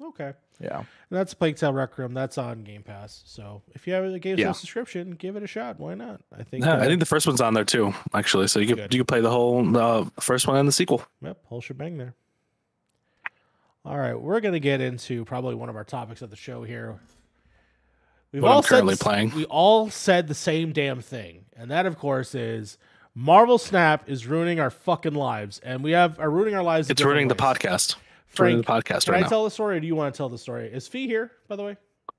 S1: Okay.
S3: Yeah
S1: And that's Plague Tale Requiem. That's on Game Pass. So if you have a Game
S3: Yeah.
S1: Pass subscription, give it a shot. Why not? I think.
S2: Yeah,
S1: uh,
S2: I think the first one's on there too, actually. So you could you could play the whole uh, first one and the sequel.
S1: Yep, whole shebang there. All right, we're gonna get into probably one of our topics of the show here. We've
S2: What
S1: all said
S2: currently
S1: the
S2: playing.
S1: We all said the same damn thing, and that, of course, is Marvel Snap is ruining our fucking lives, and we have are ruining our lives.
S2: It's ruining the podcast. Ruining the
S1: Frank,
S2: podcast
S1: Can
S2: right
S1: I
S2: now.
S1: tell the story, or do you want to tell the story? Is Fee here, by the way?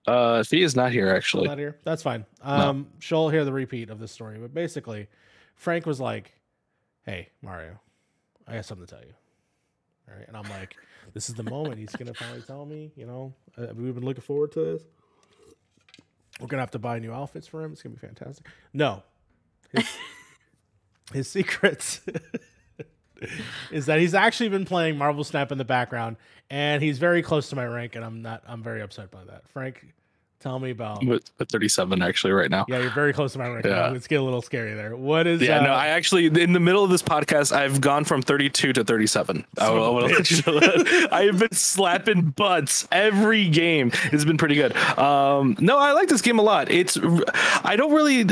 S2: uh, Fee is not here actually.
S1: Not here. That's fine. Um, she'll hear the repeat of this story. But basically, Frank was like, "Hey, Mario, I got something to tell you." All right, and I'm like, "This is the moment. He's gonna finally tell me." You know, uh, we've been looking forward to this. We're gonna have to buy new outfits for him. It's gonna be fantastic. No, his, his secrets is that he's actually been playing Marvel Snap in the background, and he's very close to my rank, and I'm not. I'm very upset by that. Frank, tell me about.
S2: I'm at at 37 actually right now.
S1: Yeah, you're very close to my rank.
S2: Yeah.
S1: It's getting a little scary there. What is?
S2: Yeah,
S1: uh,
S2: no, I actually in the middle of this podcast, I've gone from 32 to 37. I, will- I will let you know that. I have been slapping butts every game. It's been pretty good. Um, no, I like this game a lot. It's I don't really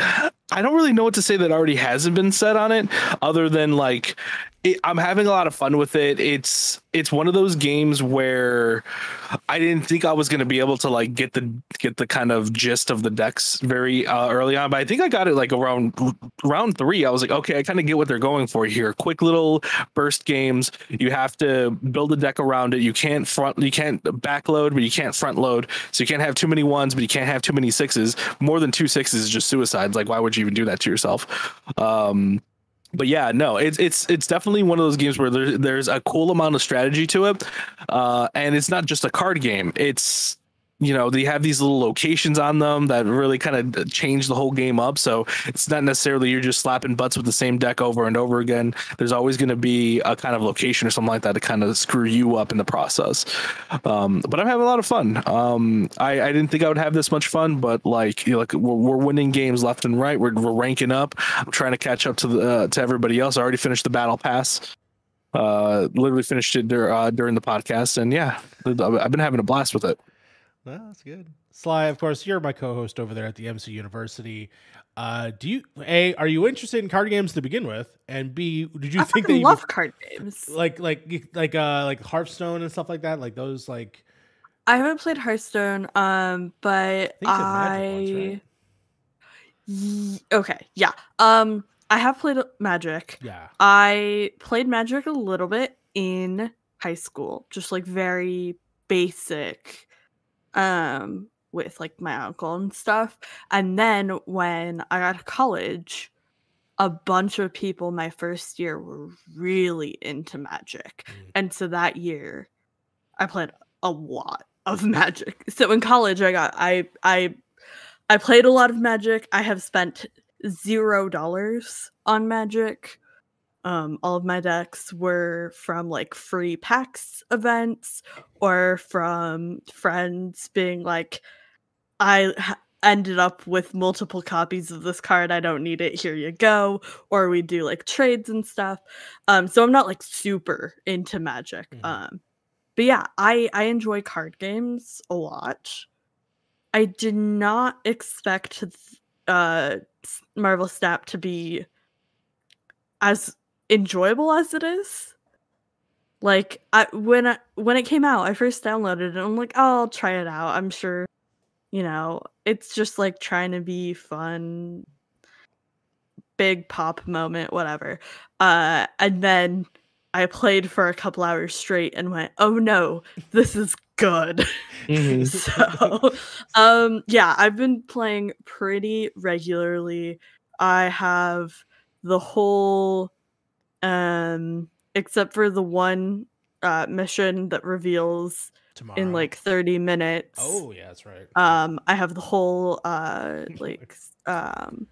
S2: I don't really know what to say that already hasn't been said on it, other than like it, I'm having a lot of fun with it. It's it's one of those games where I didn't think I was going to be able to like get the get the kind of gist of the decks very uh, early on, but I think I got it like around round three. I was like, okay, I kind of get what they're going for here. Quick little burst games. You have to build a deck around it. You can't front, you can't backload, but you can't front load. So you can't have too many ones, but you can't have too many sixes. More than two sixes is just suicides. Like, why would you even do that to yourself? Um, but yeah, no, it's it's it's definitely one of those games where there's there's a cool amount of strategy to it, uh, and it's not just a card game. It's you know they have these little locations on them that really kind of change the whole game up. So it's not necessarily you're just slapping butts with the same deck over and over again. There's always going to be a kind of location or something like that to kind of screw you up in the process. Um, but I'm having a lot of fun. Um, I, I didn't think I would have this much fun, but like you know, like we're, we're winning games left and right. We're, we're ranking up. I'm trying to catch up to the uh, to everybody else. I already finished the battle pass. Uh, literally finished it dur- uh, during the podcast, and yeah, I've been having a blast with it.
S1: No, that's good. Sly, of course, you're my co-host over there at the MC University. Uh, do you a are you interested in card games to begin with, and b did you
S5: I
S1: think that
S5: fucking
S1: you
S5: love card games.
S1: like like like uh like Hearthstone and stuff like that, like those like
S5: I haven't played Hearthstone, um, but
S1: think you Magic once,
S5: I.
S1: right?
S5: Ye- okay, yeah. Um, I have played Magic.
S1: yeah
S5: I played Magic a little bit in high school, just like very basic, um, with like my uncle and stuff. And then when I got to college, a bunch of people my first year were really into Magic.
S1: Mm.
S5: And so that year, I played a lot of Magic. So in college, I got I I I played a lot of Magic. I have spent zero dollars on Magic. Um, all of my decks were from like free PAX events or from friends being like, I ha- ended up with multiple copies of this card. I don't need it. Here you go. Or we do like trades and stuff. Um, so I'm not like super into Magic.
S1: Mhm.
S5: Um, but yeah, I I enjoy card games a lot. I did not expect uh Marvel Snap to be as enjoyable as it is. Like I when I, when it came out, I first downloaded it and I'm like, oh, I'll try it out. I'm sure, you know, it's just like trying to be fun, big pop moment, whatever. Uh, and then I played for a couple hours straight and went, oh no, this is good.
S2: Mhm.
S5: so um yeah i've been playing pretty regularly i have the whole um except for the one uh mission that reveals
S1: Tomorrow.
S5: in like 30 minutes
S1: Oh yeah, that's right.
S5: um i have the whole uh like um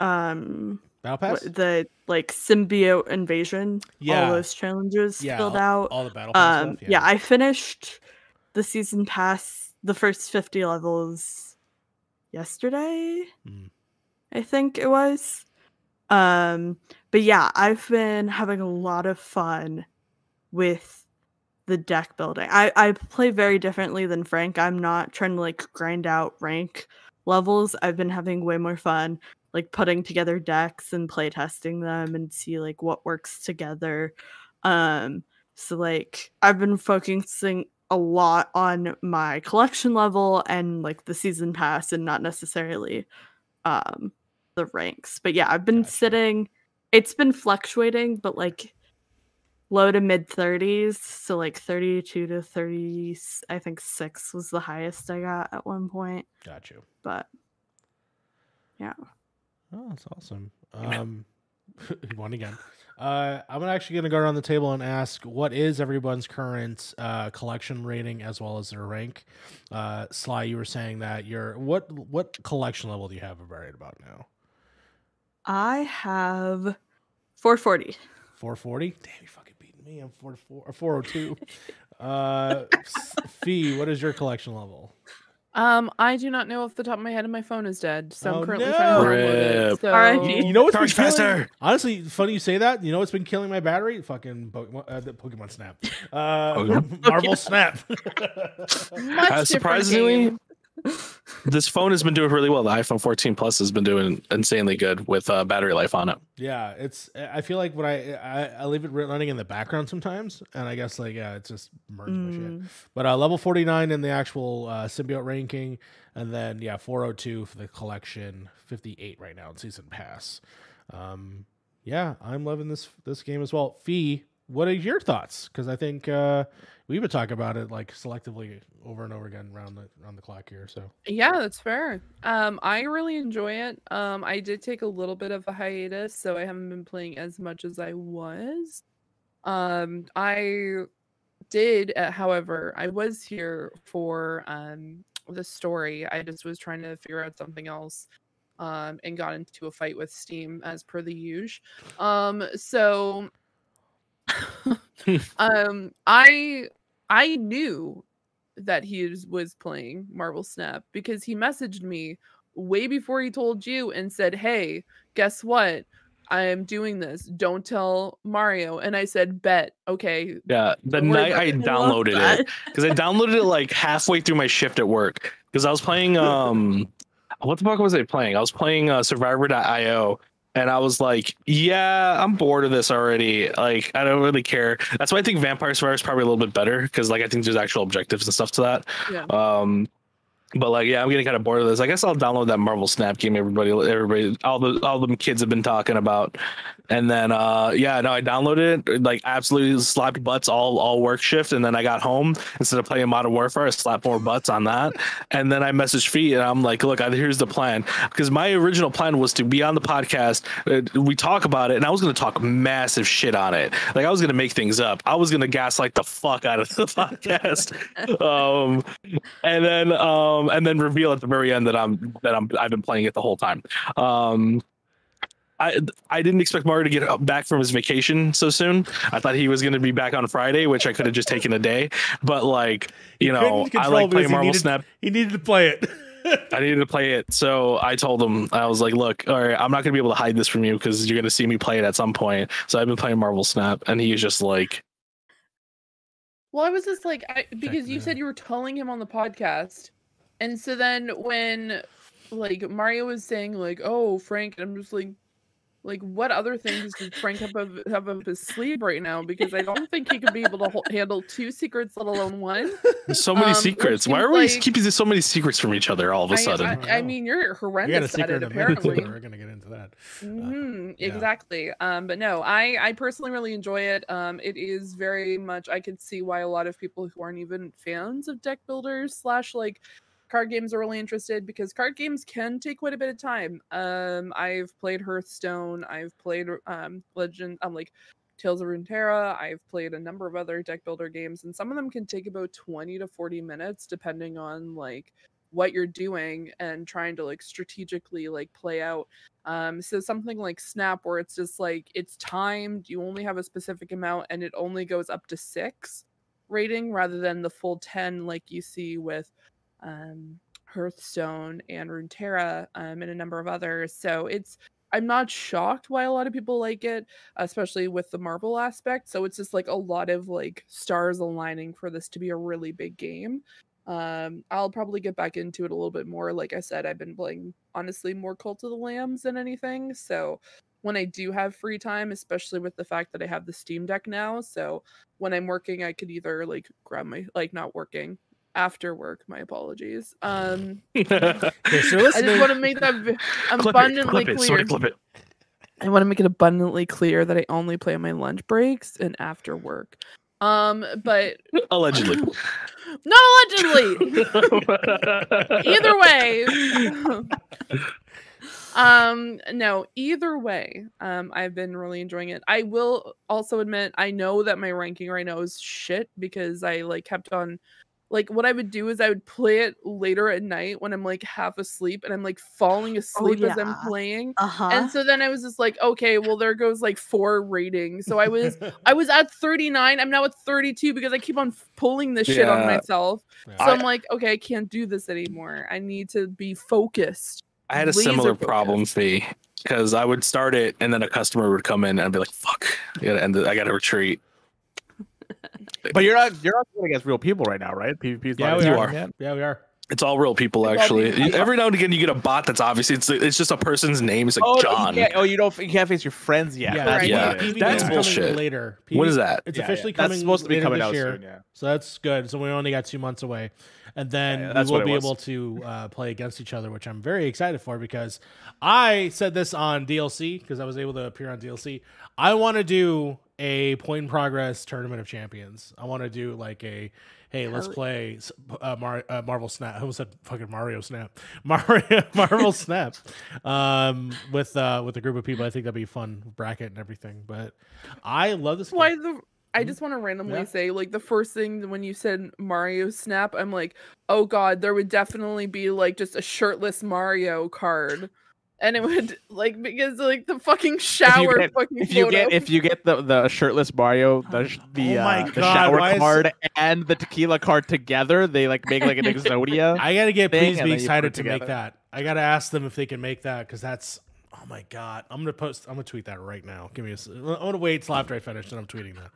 S5: um
S1: Battle Pass.
S5: the like symbiote invasion
S1: Yeah.
S5: all those challenges
S1: yeah,
S5: filled
S1: all,
S5: out
S1: all the Battle Pass
S5: um
S1: stuff.
S5: yeah. i finished the season pass the first 50 levels yesterday
S1: Mm.
S5: i think it was um but yeah i've been having a lot of fun with the deck building i i play very differently than frank i'm not trying to like grind out rank levels i've been having way more fun like putting together decks and play testing them and see like what works together um so like I've been focusing a lot on my collection level and like the season pass and not necessarily um the ranks. But yeah, I've been
S1: Gotcha.
S5: sitting it's been fluctuating but like low to mid 30s, so like 32 to 30 I think 6 was the highest I got at one point,
S1: Got you.
S5: but yeah.
S1: Oh, that's awesome. Um, one again. Uh, I'm actually going to go around the table and ask what is everyone's current uh, collection rating as well as their rank. Uh, Sly, you were saying that your what what collection level do you have right about now?
S5: I have 440.
S1: 440. Damn, you fucking beating me. I'm 44 or 402. uh, Fee, what is your collection level?
S4: Um, I do not know off the top of my head, and my phone is dead, so
S1: Oh,
S4: I'm currently
S1: no.
S4: trying to download it. So...
S5: R.I.P.
S1: You know what's been killing,
S2: faster.
S1: Honestly, funny you say that. You know what's been killing my battery? Fucking Pokemon, uh, Pokemon Snap. Uh,
S2: Pokemon?
S1: Marvel Snap.
S4: Much
S2: Uh,
S4: different
S2: surprisingly,
S4: game.
S2: This phone has been doing really well. The iPhone 14 Plus has been doing insanely good with uh, battery life on it.
S1: yeah, it's. I feel like when I, I I leave it running in the background sometimes, and I guess like yeah, it's just merged my shit.
S5: Mm.
S1: But uh, level forty nine in the actual uh, symbiote ranking, and then yeah, four hundred two for the collection, fifty eight right now in season pass. Um, yeah, I'm loving this this game as well. Fee, what are your thoughts? Because I think uh, we've talk about it like selectively over and over again around the around the clock here. So
S4: Yeah, that's fair. Um, I really enjoy it. Um, I did take a little bit of a hiatus, so I haven't been playing as much as I was. Um, I did, uh, however, I was here for um the story. I just was trying to figure out something else. Um, and got into a fight with Steam as per the usual. Um, so um, I I knew that he was playing Marvel Snap because he messaged me way before he told you and said, "Hey, guess what? I'm doing this. Don't tell Mario." And I said, "Bet. Okay."
S2: Yeah, the
S4: Don't
S2: night I downloaded it because I downloaded it like halfway through my shift at work because I was playing um what the fuck was I playing? I was playing uh, Survivor.io and I was like, yeah, I'm bored of this already. Like, I don't really care. That's why I think Vampire Survivor is probably a little bit better because like I think there's actual objectives and stuff to that.
S4: Yeah.
S2: Um, But like, yeah, I'm getting kind of bored of this. I guess I'll download that Marvel Snap game. Everybody, everybody, all the all them kids have been talking about. And then, uh, yeah, no, I downloaded it. Like, absolutely slapped butts all all work shift. And then I got home instead of playing Modern Warfare, I slapped more butts on that. And then I messaged Feet, and I'm like, look, I- here's the plan. Because my original plan was to be on the podcast. uh, We talk about it, and I was going to talk massive shit on it. Like, I was going to make things up. I was going to gaslight the fuck out of the podcast. um, and then um and then reveal at the very end that I'm that I'm I've been playing it the whole time. Um I I didn't expect Mario to get back from his vacation so soon. I thought he was going to be back on Friday, which I could have just taken a day. But like, you know, I like
S1: because
S2: playing
S1: he
S2: Marvel
S1: needed-
S2: Snap.
S1: He needed to play it.
S2: I needed to play it, so I told him I was like, "Look, all right, I'm not going to be able to hide this from you because you're going to see me play it at some point." So I've been playing Marvel Snap, and he's just like,
S4: Well, I was just like, I, because you
S1: man.
S4: said you were telling him on the podcast, and so then when like Mario was saying like, "Oh, Frank," I'm just like, like what other things does Frank have up, have up his sleeve right now? Because I don't think he could be able to hol- handle two secrets, let alone one.
S2: "So many
S4: Um,
S2: secrets. Why are we
S4: like-
S2: keeping so many secrets from each other all of a
S4: I,
S2: sudden?"
S4: I, I
S1: Wow.
S4: mean, you're
S1: we got a
S4: horrendous at it,
S1: in minute.
S4: apparently.
S1: We're gonna get into that.
S4: hmm
S1: yeah.
S4: exactly. Um, but no, I I personally really enjoy it. Um, it is very much. I could see why a lot of people who aren't even fans of deck builders slash like card games are really interested because card games can take quite a bit of time. Um, I've played Hearthstone. I've played um Legend. I'm like. Tales of Runeterra. I've played a number of other deck builder games, and some of them can take about 20 to 40 minutes, depending on like what you're doing and trying to like strategically like play out um, so something like Snap, where it's just like it's timed, you only have a specific amount, and it only goes up to six rating rather than the full ten like you see with um, Hearthstone and Runeterra um, and a number of others. So it's I'm not shocked why a lot of people like it, especially with the Marvel aspect. So it's just like a lot of like stars aligning for this to be a really big game um i'll probably get back into it a little bit more like i said i've been playing honestly more cult of the lambs than anything so when i do have free time especially with the fact that i have the steam deck now so when i'm working i could either like grab my like not working after work my apologies um i just want to make that v-
S2: clip it,
S4: abundantly
S2: clip it,
S4: clear
S2: sorry, clip it.
S4: I want to make it abundantly clear that I only play on my lunch breaks and after work. Um, but
S2: Allegedly.
S4: not allegedly. either way um no either way um i've been really enjoying it i will also admit i know that my ranking right now is shit because i like kept on like what i would do is i would play it later at night when i'm like half asleep and i'm like falling asleep as i'm
S5: yeah.
S4: playing
S5: Uh huh.
S4: and so then i was just like okay well there goes like four ratings so i was I was at 39. I'm now at 32 because I keep on pulling this shit on myself.
S1: Yeah.
S4: So I'm like, okay, I can't do this anymore. I need to be focused.
S2: I had a similar
S4: focus.
S2: problem fee because I would start it and then a customer would come in and I'd be like, "Fuck, I gotta end it. I gotta retreat."
S3: But you're not you're not going against real people right now, right? PvP's
S1: Yeah,
S3: not
S1: we
S2: You
S3: as
S1: are.
S3: big?
S1: Yeah, we are.
S2: It's all real people, actually. Every now and again, you get a bot that's obviously it's it's just a person's name. It's like
S3: Oh, no,
S2: John.
S3: You oh, you don't you can't face your friends yet.
S1: Yeah,
S3: That's
S4: right.
S2: Yeah.
S1: PvP
S2: that's bullshit.
S1: Later.
S2: What
S1: PvP
S2: is that?
S1: It's
S3: Yeah,
S1: officially
S3: yeah.
S1: coming.
S3: That's supposed to be coming
S1: this
S3: out
S1: year.
S3: soon. Yeah.
S1: So that's good. So we only got two months away, and then
S3: yeah,
S1: we will be
S3: was.
S1: able to uh, play against each other, which I'm very excited for because I said this on DLC because I was able to appear on DLC. I want to do a point in progress tournament of champions. I want to do like a hey, let's play uh, Mar- uh, Marvel Snap. I almost said fucking Mario Snap. Mario Marvel Snap um, with uh, with a group of people. I think that'd be fun bracket and everything. But I love this.
S4: Why
S1: game.
S4: the I just want to randomly
S1: Yeah.
S4: say, like, the first thing when you said Mario Snap, I'm like, oh god, there would definitely be like just a shirtless Mario card. And it would like because like the fucking shower
S3: get-
S4: fucking
S3: If you
S4: photo.
S3: get if you get the the shirtless Mario, the the,
S1: Oh my
S3: uh, the shower
S1: why is-
S3: card and the tequila card together, they like make like an Exodia.
S1: I gotta get
S3: thing,
S1: please be
S3: then you put
S1: excited to make that. I gotta ask them if they can make that because that's oh my god. I'm gonna post. I'm gonna tweet that right now. Give me a I'm gonna wait till after I finish, and I'm tweeting that.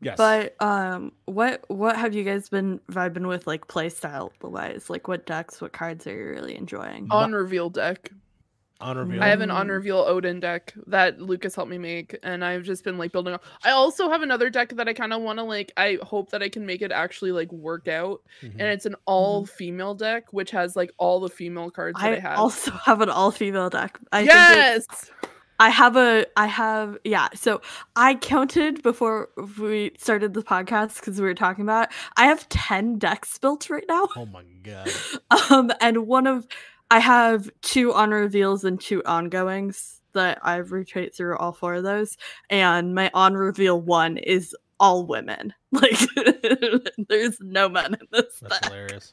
S1: Yes.
S5: But um, what what have you guys been vibing with like playstyle wise? Like what decks, what cards are you really enjoying?
S4: on reveal deck.
S1: On reveal.
S4: I have an on
S5: Mm.
S4: reveal Odin deck that Lucas helped me make, and I've just been like building up. I also have another deck that I kind of want to like. I hope that I can make it actually like work out,
S1: Mhm.
S4: and it's an all female deck, which has like all the female cards that I, have.
S5: I
S4: have.
S5: also have an all female deck. I think it's-
S4: yes,
S5: I have a I have yeah, so I counted before we started the podcast because we were talking about it. I have 10 decks built right now.
S1: Oh my god.
S5: Um and one of I have two on reveals and two ongoings that I've rotate through all four of those. And my on reveal one is all women. Like there's no men in this
S1: That's
S5: deck.
S1: hilarious.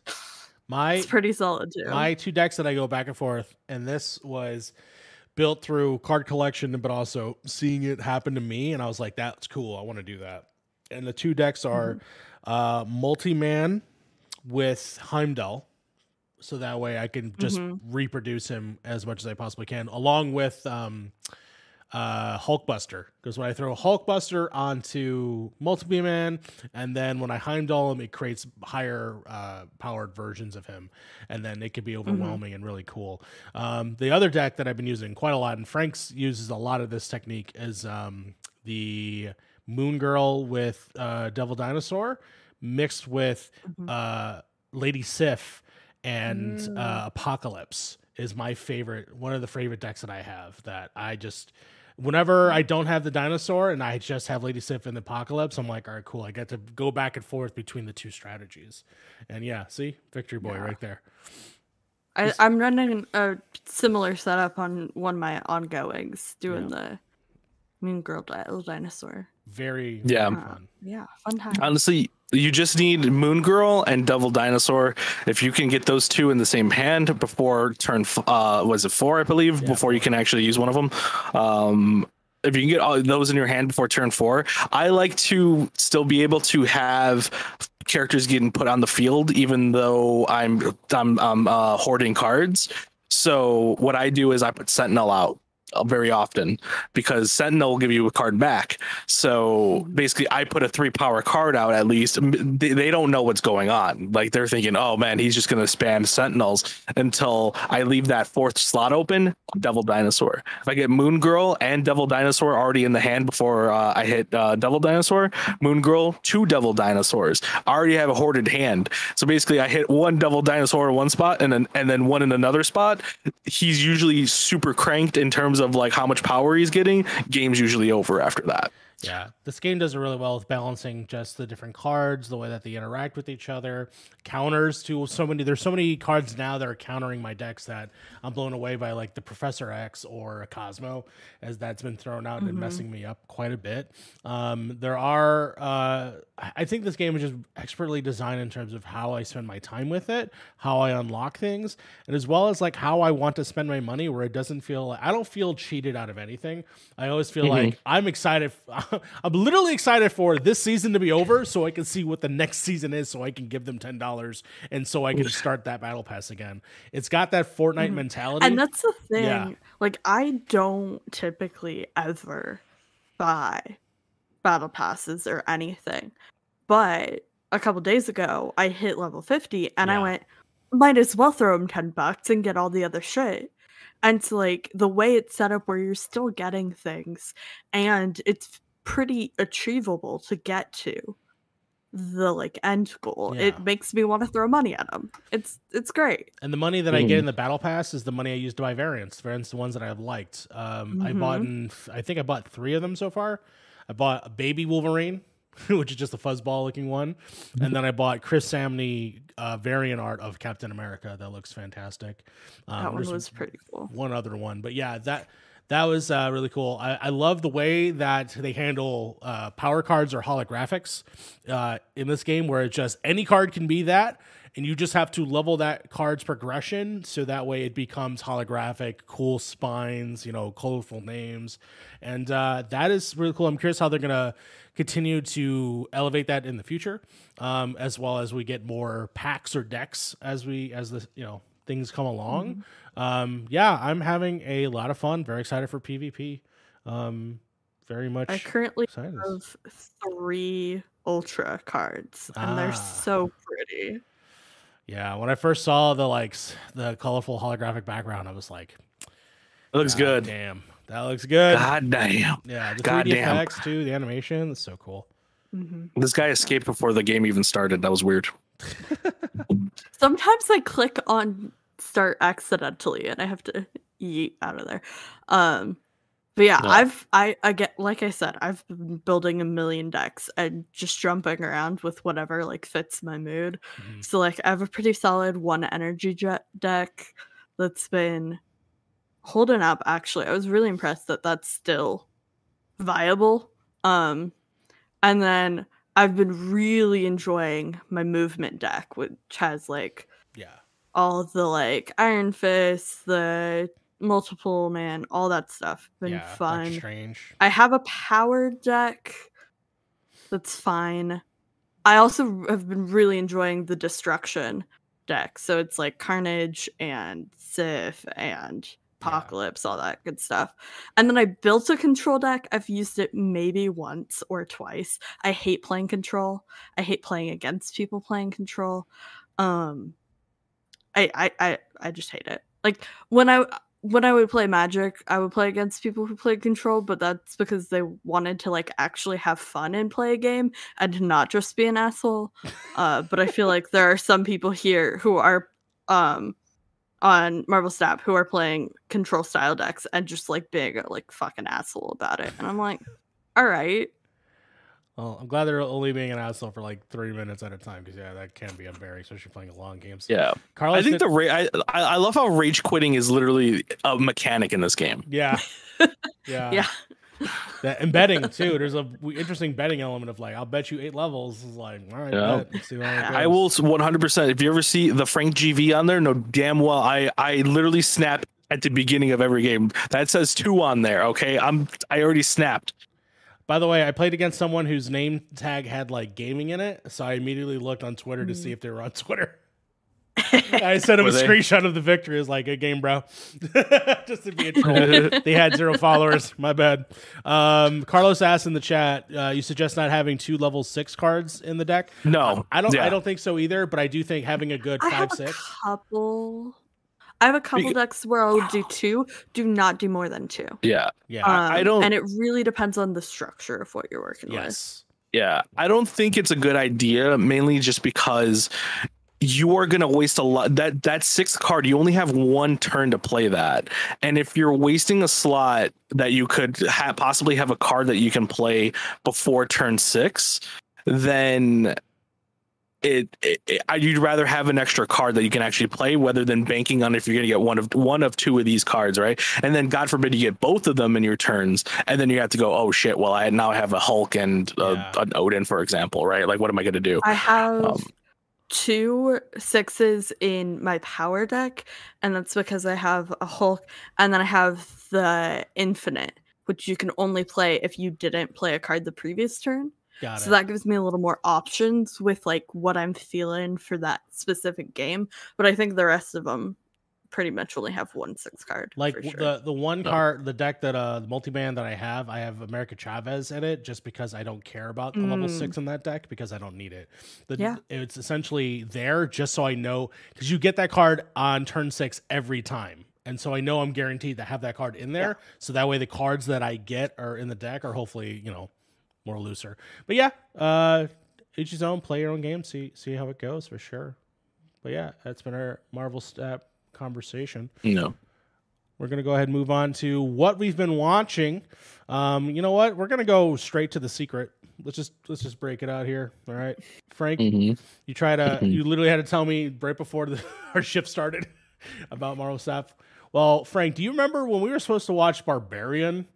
S1: My
S5: It's pretty solid too.
S1: my two decks that I go back and forth, and this was built through card collection, but also seeing it happen to me, and I was like, "That's cool. I want to do that." And the two decks are uh, multi man with Heimdall, so that way I can just
S5: Mhm.
S1: reproduce him as much as I possibly can, along with um, uh, Hulkbuster. Because when I throw Hulkbuster onto Multiple man, and then when I Heimdall him, it creates higher uh, powered versions of him, and then it could be overwhelming and really cool. Um, the other deck that I've been using quite a lot, and Frank's uses a lot of this technique, is um, the Moon Girl with uh, Devil Dinosaur mixed with
S5: Mhm.
S1: uh, Lady Sif and
S4: Mm.
S1: uh, Apocalypse is my favorite. One of the favorite decks that I have. That I just whenever I don't have the dinosaur and I just have Lady Sif and the Apocalypse, I'm like, all right, cool. I get to go back and forth between the two strategies. And yeah, see, Victory Boy
S5: Yeah.
S1: right there.
S5: I, I'm running a similar setup on one of my ongoings, doing the Moon Girl di- dinosaur.
S1: Very,
S2: Yeah.
S1: very
S5: Uh,
S1: fun.
S5: yeah, fun time.
S2: Honestly, you just need Moon Girl and Devil Dinosaur. If you can get those two in the same hand before turn, uh, was it four? I believe
S1: Yeah,
S2: before you can actually use one of them. Um, if you can get all those in your hand before turn four, I like to still be able to have characters getting put on the field, even though I'm I'm, I'm uh, hoarding cards. So what I do is I put Sentinel out very often because Sentinel will give you a card back. So basically, I put a three power card out at least. They, they don't know what's going on. Like they're thinking, oh man, he's just going to spam Sentinels until I leave that fourth slot open. Devil Dinosaur. If I get Moon Girl and Devil Dinosaur already in the hand before uh, I hit uh, Devil Dinosaur, Moon Girl, two Devil Dinosaurs. I already have a hoarded hand. So basically, I hit one Devil Dinosaur in one spot and then and then one in another spot. He's usually super cranked in terms of like how much power he's getting. Game's usually over after that.
S1: Yeah, this game does it really well with balancing just the different cards, the way that they interact with each other, counters to so many. There's so many cards now that are countering my decks that I'm blown away by, like the Professor X or a Cosmo, as that's been thrown out and
S5: Mhm.
S1: messing me up quite a bit. Um, there are, uh, I think this game is just expertly designed in terms of how I spend my time with it, how I unlock things, and as well as like how I want to spend my money, where it doesn't feel I don't feel cheated out of anything. I always feel
S2: Mhm.
S1: like I'm excited. I'm literally excited for this season to be over so I can see what the next season is so I can give them $10 and so I can start that battle pass again. It's got that Fortnite
S5: Mhm.
S1: mentality.
S5: And that's the thing.
S1: Yeah.
S5: Like I don't typically ever buy battle passes or anything. But a couple days ago, I hit level 50 and
S1: Yeah.
S5: I went, might as well throw them 10 bucks and get all the other shit. And so, like the way it's set up where you're still getting things and it's pretty achievable to get to the like end goal.
S1: Yeah.
S5: It makes me want to throw money at them. It's it's great.
S1: And the money that I get in the battle pass is the money I use to buy variants. Variants, the ones that I've liked. Um, I bought, in, I think I bought three of them so far. I bought a baby Wolverine, which is just a fuzzball looking one, and then I bought Chris Samnee uh, variant art of Captain America that looks fantastic. Um,
S5: that one was pretty cool.
S1: one other one, but yeah, that that was uh, really cool. I, I love the way that they handle uh, power cards or holographics uh, in this game, where it's just any card can be that, and you just have to level that card's progression so that way it becomes holographic, cool spines, you know, colorful names, and uh, that is really cool. I'm curious how they're gonna continue to elevate that in the future, um, as well as we get more packs or decks as we as the you know things come along. Um, yeah, I'm having a lot of fun. Very excited for PvP. Um, very much
S5: I currently
S1: excited.
S5: have three ultra cards, and they're
S1: Ah.
S5: so pretty.
S1: Yeah, when I first saw the like the colorful holographic background, I was like,
S2: It looks good.
S1: Damn, that looks good.
S2: God damn.
S1: Yeah, the 3D
S2: Goddamn.
S1: effects too, the animation, it's so cool.
S5: Mhm.
S2: This guy escaped before the game even started. That was weird.
S5: Sometimes I click on start accidentally and I have to yeet out of there. Um but yeah,
S2: Yeah.
S5: I've I I get like I said, I've been building a million decks and just jumping around with whatever like fits my mood.
S1: Mhm.
S5: So like I have a pretty solid one energy jet deck that's been holding up actually. I was really impressed that that's still viable. Um and then I've been really enjoying my movement deck which has like
S1: Yeah.
S5: all the like Iron Fist, the multiple man, all that stuff. Been
S1: yeah,
S5: fun.
S1: Strange.
S5: I have a power deck that's fine. I also have been really enjoying the destruction deck. So it's like Carnage and Sif and Apocalypse, all that good stuff. And then I built a control deck. I've used it maybe once or twice. I hate playing control. I hate playing against people playing control. Um I I I, I just hate it. Like when I when I would play Magic, I would play against people who played Control, but that's because they wanted to like actually have fun and play a game and not just be an asshole. Uh, but I feel like there are some people here who are um on Marvel Snap who are playing Control style decks and just like being a like fucking asshole about it, and I'm like, all right,
S1: Well, I'm glad they're only being an asshole for like three minutes at a time because yeah, that can be unbearing, especially playing a long games.
S2: Yeah.
S1: Carlos.
S2: I think
S1: did-
S2: the ra- I, I I love how rage quitting is literally a mechanic in this game.
S1: yeah, yeah,
S5: yeah,
S1: That, and betting too. There's a w- interesting betting element of like, I'll bet you eight levels. Is like, all right,
S2: Yeah.
S1: bet. Let's see how it
S2: I will 100%. If you ever see the Frank GV on there, no damn well I I literally snap at the beginning of every game. That says 2 on there, okay? I'm I already snapped.
S1: By the way, I played against someone whose name tag had like gaming in it, so I immediately looked on Twitter to see mm. if they were on Twitter. I sent him a
S2: they?
S1: screenshot of the victory. Is like a game, bro, just to be a troll. they had zero followers. My bad. Um, Carlos asked in the chat, uh, "You suggest not having two level six cards in the deck?"
S2: No.
S1: I don't.
S2: Yeah.
S1: I don't think so either. But I do think having a good
S5: I
S1: five
S5: have
S1: six.
S5: a couple. I have a couple
S2: Beca-
S5: decks where I'll do two. Do not do more than two.
S2: Yeah.
S1: Yeah.
S2: I
S5: Um,
S2: don't-
S5: and it really depends on the structure of what you're working with.
S1: yes.
S2: Yeah, I don't think it's a good idea, mainly just because you are going to waste a lot. That that sixth card, you only have one turn to play that, and if you're wasting a slot that you could ha- possibly have a card that you can play before turn six, then. It, it, it- I- you'd rather have an extra card that you can actually play, rather than banking on if you're going to get one of one of two of these cards, right? And then, God forbid, you get both of them in your turns, and then you have to go, oh shit, well, I now have a Hulk and uh,
S1: Yeah.
S2: an Odin, for example, right? Like, what am I going to do?
S5: I have
S2: Um,
S5: two sixes in my power deck, and that's because I have a Hulk, and then I have the Infinite, which you can only play if you didn't play a card the previous turn.
S1: Got
S5: So
S1: it.
S5: that gives me a little more options with like what I'm feeling for that specific game. But I think the rest of them pretty much only have one six card.
S1: like
S5: sure.
S1: the the one card the deck that uh the multi-band that i have i have america chavez in it just because i don't care about the level
S5: Mm.
S1: six in that deck because i don't need it the,
S5: Yeah.
S1: it's essentially there just so i know because you get that card on turn six every time and so i know i'm guaranteed to have that card in there so that way the cards that i get are in the deck are hopefully you know more looser but yeah uh each his own play your own game see see how it goes for sure but yeah that's been our marvel snap conversation
S2: No.
S1: we're gonna go ahead and move on to what we've been watching. Um, you know what? We're gonna go straight to the secret. Let's just let's just break it out here. All right, Frank,
S2: Mhm.
S1: you try to
S2: Mhm.
S1: you literally had to tell me right before the, our shift started about Marvel stuff. Well, Frank, do you remember when we were supposed to watch Barbarian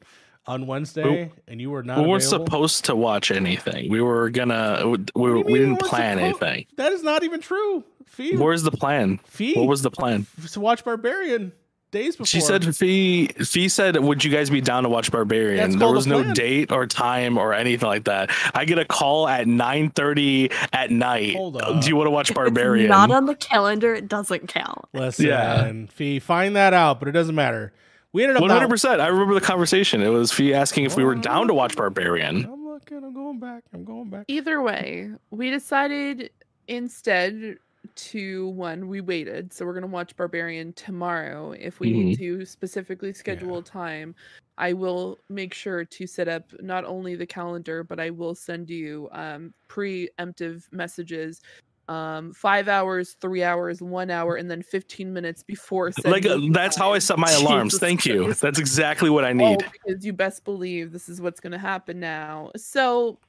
S1: on Wednesday and you were not?
S2: We weren't
S1: available?
S2: supposed to watch anything. We were gonna. We,
S1: you
S2: we didn't plan
S1: supposed-
S2: anything.
S1: That is not even true. Fee,
S2: Where's the plan?
S1: Fee,
S2: What was the plan?
S1: to watch Barbarian days before?
S2: She said Fee Fee said, "Would you guys be down to watch Barbarian?"
S1: That's
S2: there was
S1: a
S2: no date or time or anything like that. I get a call at nine thirty at night.
S1: Hold up.
S2: Do you want to watch
S5: If
S2: Barbarian?
S5: It's not on the calendar. It doesn't count.
S1: Listen,
S2: Yeah.
S1: Fee, find that out, but it doesn't matter. We ended up
S2: hundred percent. I remember the conversation. It was Fee asking if we were down to watch Barbarian.
S1: I'm looking. I'm going back. I'm going back.
S4: Either way, we decided instead to one, we waited. So we're going to watch Barbarian tomorrow. If we need to specifically schedule a time, I will make sure to set up not only the calendar, but I will send you um, preemptive messages. Um, five hours, three hours, one hour, and then 15 minutes before.
S2: Like uh, that's how I set my alarms.
S5: Jesus
S2: Thank you.
S5: Christ.
S2: That's exactly what I need.
S4: Oh, because you best believe this is what's going to happen now. So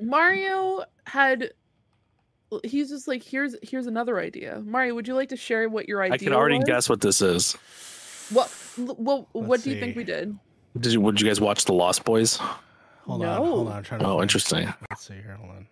S4: Mario had he's just like here's here's another idea. Mario, would you like to share what your idea
S2: I can already
S4: was?
S2: guess what this is.
S4: What l- well, what
S1: Let's
S4: do you think we did?
S2: Did you? Would you guys watch The Lost Boys?
S1: Hold on, hold on. I'm trying to.
S2: Oh,
S1: find-
S2: interesting.
S1: Let's see here. Hold on.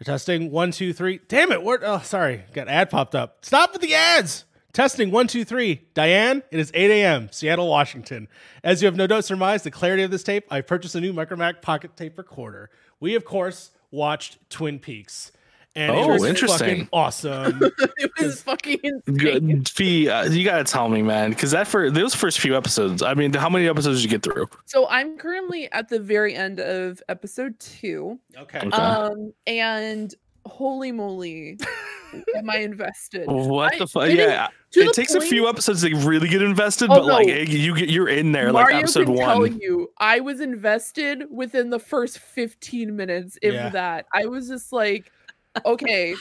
S1: We're testing one, two, three. Damn it! What? Oh, sorry. Got ad popped up. Stop with the ads. Testing one, two, three. Diane, it is 8 a.m. Seattle, Washington. As you have no doubt surmised the clarity of this tape, I purchased a new Micromac Pocket Tape Recorder. We, of course, watched Twin Peaks, and it
S2: Oh,
S1: was
S2: interesting.
S1: fucking awesome.
S4: it was fucking insane.
S2: Good. Fee, uh, you gotta tell me, man, because that for those first few episodes. I mean, how many episodes did you get through?
S4: So I'm currently at the very end of episode two.
S1: okay.
S2: Okay.
S4: Um and holy moly am I invested.
S2: What
S4: I-
S2: the fuck? Yeah, it
S4: the
S2: takes a few episodes to really get invested,
S4: Oh,
S2: but like
S4: no.
S2: eh, you get you're in there,
S4: Mario
S2: like episode
S4: can tell
S2: one.
S4: you, I was invested within the first 15 minutes, if
S1: Yeah.
S4: that. I was just like, okay,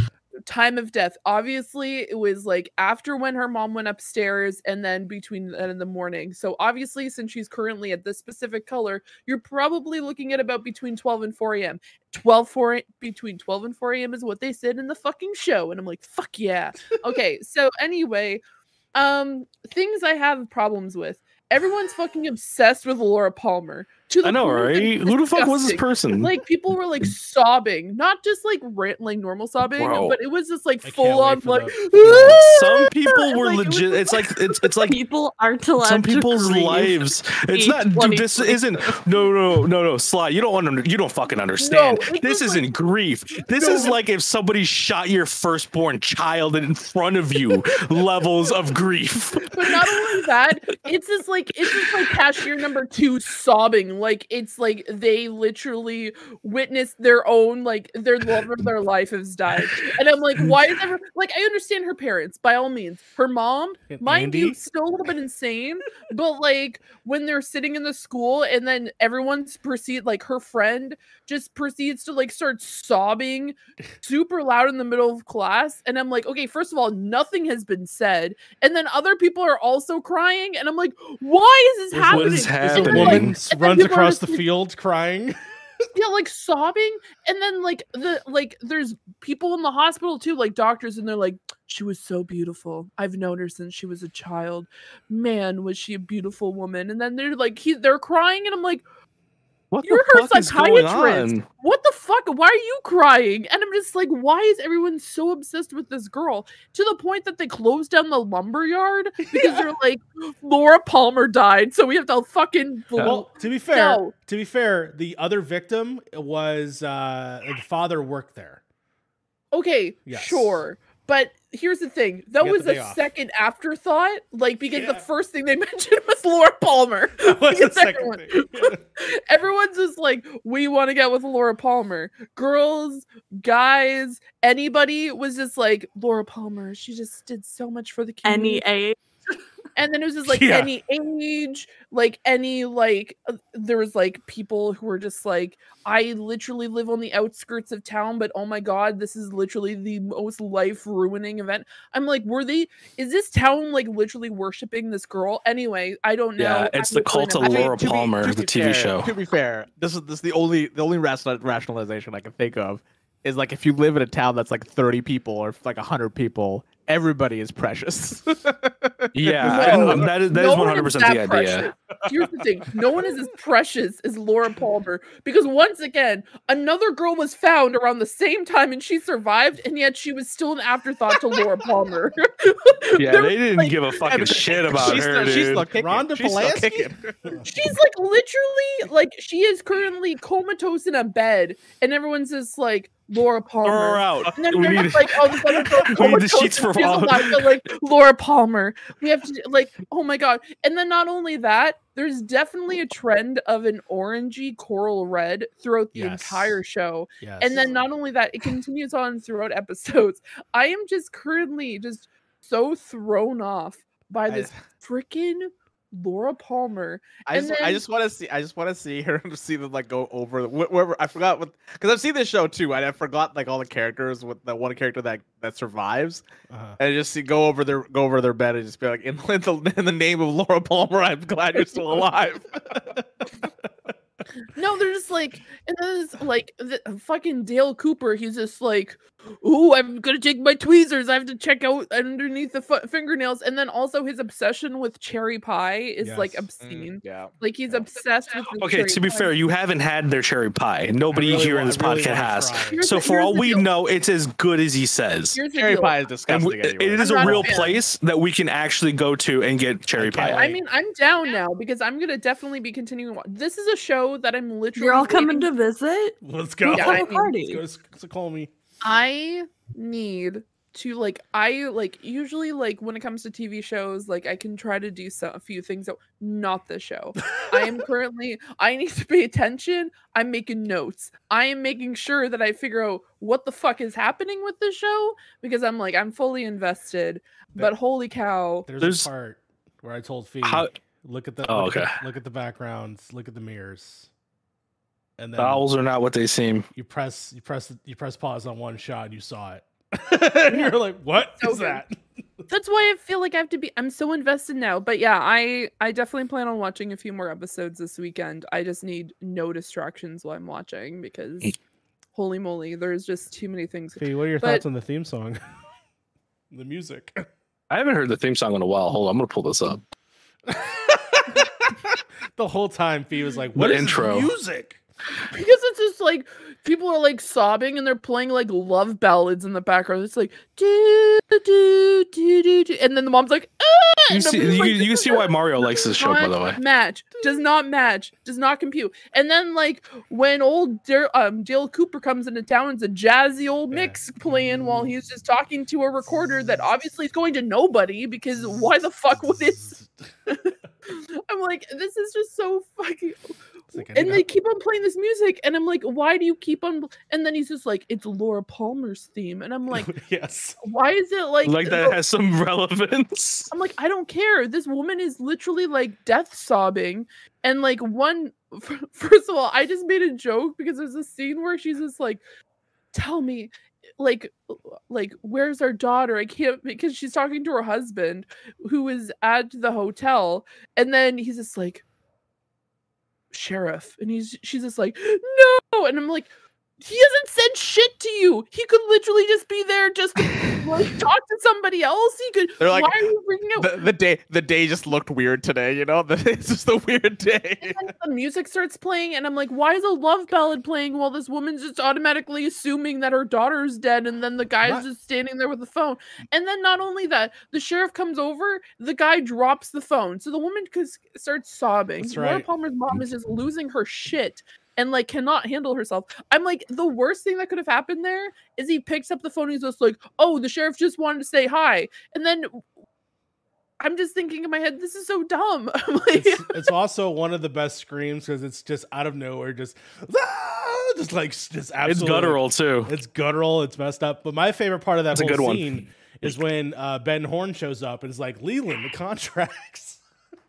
S4: time of death. Obviously, it was like after when her mom went upstairs and then between then in the morning. So obviously, since she's currently at this specific color, you're probably looking at about between 12 and 4 a.m. 12 4 a- between 12 and 4 a.m. is what they said in the fucking show. And I'm like, fuck yeah. Okay, so anyway, um, things I have problems with. Everyone's fucking obsessed with Laura Palmer. To the
S2: I know, right?
S4: it's
S2: Who the fuck was this person?
S4: Like people were like sobbing, not just like rant, like normal sobbing,
S2: Bro.
S4: but it was just like
S1: I
S4: full on like.
S1: the-
S2: Some people were
S4: Like, it was
S2: legit. It's like it's it's like
S5: People aren't allowed
S2: some people's
S5: grieve.
S2: lives. It's not, dude. This isn't. No, no, no, no. Sly, you don't under, You don't fucking understand.
S4: it's
S2: this isn't grief. This is like if somebody shot your firstborn child in front of you. levels of grief.
S4: but not only that, it's just like it's just like cashier number two sobbing. Like it's like they literally witnessed their own like their love of their life has died. And I'm like, why is ever like I understand her parents by all means. Her mom, mind you, still a little bit insane. But like when they're sitting in the school and then everyone's proceed like her friend just proceeds to like start sobbing super loud in the middle of class. And I'm like, okay, first of all, nothing has been said. And then other people are also crying. And I'm like, why is this happening?
S2: What is
S1: There's a
S4: And then,
S2: happening?
S1: woman runs across the
S4: like-
S1: field crying.
S4: yeah, like sobbing, and then like the like there's people in the hospital too, like doctors, and they're like, she was so beautiful. I've known her since she was a child. Man, was she a beautiful woman? And then they're like, he, they're crying, and I'm like,
S2: What
S4: You're
S2: the
S4: her
S2: fuck is going
S4: psychiatrist.
S2: on?
S4: what the fuck? Why are you crying? And I'm just like, why is everyone so obsessed with this girl to the point that they closed down the lumber yard because they're like, Laura Palmer died, so we have to fucking.
S1: Well, to be fair,
S4: No.
S1: to be fair, the other victim was uh the father worked there.
S4: Okay,
S1: Yes.
S4: sure. But here's the thing. That was a
S1: off.
S4: second afterthought. Like because the first thing they mentioned was Laura Palmer.
S1: That was the second
S4: everyone-
S1: thing.
S4: Everyone's just like, we want to get with Laura Palmer. Girls, guys, anybody was just like, Laura Palmer, she just did so much for the community.
S5: Any age.
S4: And then it was just like
S1: Yeah.
S4: any age, like any like uh, there was like people who were just like, I literally live on the outskirts of town, but oh my god, this is literally the most life ruining event. I'm like, were they? Is this town like literally worshiping this girl? Anyway, I don't know.
S2: Yeah,
S4: I
S2: it's the cult of
S4: know.
S3: I mean,
S2: Laura
S3: to be-
S2: Palmer,
S3: to
S2: the
S3: be
S2: TV
S3: fair-
S2: show.
S3: To be fair, this is this is the only the only rational, rationalization I can think of is like if you live in a town that's like 30 people or like 100 people, everybody is precious.
S2: Yeah,
S4: No,
S2: and that is that
S4: no
S2: is
S4: one
S2: one hundred percent
S4: that
S2: the idea.
S4: precious. Here's the thing: no one is as precious as Laura Palmer because once again, another girl was found around the same time and she survived, and yet she was still an afterthought to Laura Palmer.
S2: Yeah, they didn't
S4: like-
S2: give a fucking shit about
S3: she's
S2: her,
S3: still,
S2: dude.
S3: she's still kicking.
S1: Rhonda
S3: she's still kicking.
S4: She's like literally like she is currently comatose in a bed, and everyone's just like, Laura
S2: Throw her
S4: Palmer.
S2: out.
S4: And then
S2: We need
S4: just like, oh, this episode,
S2: we
S4: oh
S2: need the sheets for
S4: she's
S2: all-
S4: alive, like Laura Palmer. We have to like, oh my god. And then not only that, there's definitely a trend of an orangey coral red throughout the
S1: Yes.
S4: entire show.
S1: Yes.
S4: And then not only that, it continues on throughout episodes. I am just currently just so thrown off by this freaking Laura Palmer.
S3: I
S4: and
S3: just, I
S4: then-
S3: just want to see. I just want to see her to see them like go over wh- wherever. I forgot what because I've seen this show too, and I forgot like all the characters with the one character that that survives,
S1: Uh-huh.
S3: and just see go over their go over their bed and just be like, in, in, the, in the name of Laura Palmer, I'm glad you're still alive.
S4: No, they're just like, and then it's like the fucking Dale Cooper. He's just like, "Ooh, I'm gonna take my tweezers. I have to check out underneath the fu- fingernails." And then also his obsession with cherry pie is like
S1: Yes.
S4: Mm, obscene.
S3: yeah.
S4: Like he's
S3: Yeah.
S4: obsessed with. The
S2: Okay,
S4: cherry
S2: to be
S4: pie.
S2: fair, you haven't had their cherry pie. Nobody
S1: really
S2: here
S1: wa-
S2: in this
S1: really
S2: podcast has. So
S4: the-
S2: for all we
S4: deal.
S2: know, it's as good as he says.
S4: Here's
S3: Cherry
S4: deal.
S3: pie is disgusting.
S2: we, it
S3: anyway.
S2: is
S4: I'm
S2: a
S4: not a
S2: real place that we can actually go to and get cherry
S1: Okay.
S2: pie.
S4: I mean, I'm down now because I'm gonna definitely be continuing. wa- This is a show that I'm literally.
S5: You're all coming to visit?
S1: Let's go.
S4: Yeah,
S5: Have
S4: I
S5: a
S4: mean,
S5: party.
S1: Let's go. So call me.
S4: I need to like I like usually like when it comes to TV shows like I can try to do some, a few things that not this show. I am currently I need to pay attention. I'm making notes. I am making sure that I figure out what the fuck is happening with the show because I'm like I'm fully invested. But holy cow.
S1: There's,
S2: There's-
S1: a part where I told Fee,
S2: How-
S1: look at the
S2: Oh,
S1: look, at
S2: okay.
S1: the look at the backgrounds, look at the mirrors, and then
S2: The owls are not what they seem.
S1: you press you press you press pause on one shot, and you saw it. and you're like, what is
S4: So good.
S1: that?
S4: That's why I feel like I have to be I'm so invested now. But yeah, I I definitely plan on watching a few more episodes this weekend. I just need no distractions while I'm watching because holy moly, there's just too many things.
S1: Fee, what are your
S4: But-
S1: thoughts on the theme song? the music.
S2: I haven't heard the theme song in a while. Hold on, I'm gonna pull this up.
S1: the whole time, Fee was like,
S2: The
S1: "What is
S2: intro.
S1: music?"
S4: Because it's just like people are like sobbing and they're playing like love ballads in the background. It's like do do do do do, and then the mom's like, ah!
S2: You, see, you,
S4: like,
S2: you can see why Mario likes this show, by the way.
S4: Match does not match, does not compute. And then like when old Dale, um, Dale Cooper comes into town, it's a jazzy old mix playing while he's just talking to a recorder that obviously is going to nobody because why the fuck would it? I'm like, this is just so fucking.
S1: Like,
S4: and they keep on playing this music, and I'm like, why do you keep on? And then he's just like, it's Laura Palmer's theme, and I'm like,
S1: yes.
S4: why is it like
S2: Like that has some relevance.
S4: I'm like, I don't care. This woman is literally like death sobbing. And like one first of all, I just made a joke because there's a scene where she's just like, tell me, like like, where's our daughter? I can't because she's talking to her husband who is at the hotel, and then he's just like sheriff and he's she's just like no! And i'm like he hasn't said shit to you he could literally just be there just like talk to somebody else he could
S3: They're like,
S4: why are you bringing up
S3: the, the day the day just looked weird today. You know, it's just a weird day.
S4: and then the music starts playing and i'm like why is a love ballad playing while this woman's just automatically assuming that her daughter's dead and then the guy's
S1: What?
S4: just standing there with the phone and then not only that the sheriff comes over the guy drops the phone so the woman starts sobbing
S1: That's
S4: Laura
S1: right.
S4: palmer's mom is mm. just losing her shit and like cannot handle herself. I'm like, the worst thing that could have happened there is he picks up the phone. and He's just like, oh, the sheriff just wanted to say hi. And then I'm just thinking in my head, this is so dumb. I'm like,
S1: It's, it's also one of the best screams because it's just out of nowhere, just "Ah!" just like just absolutely.
S2: It's guttural too.
S1: It's guttural. It's messed up. But my favorite part of that
S2: It's a
S1: whole
S2: good one.
S1: scene is when uh, Ben Horne shows up and is like, "Leland, the contracts."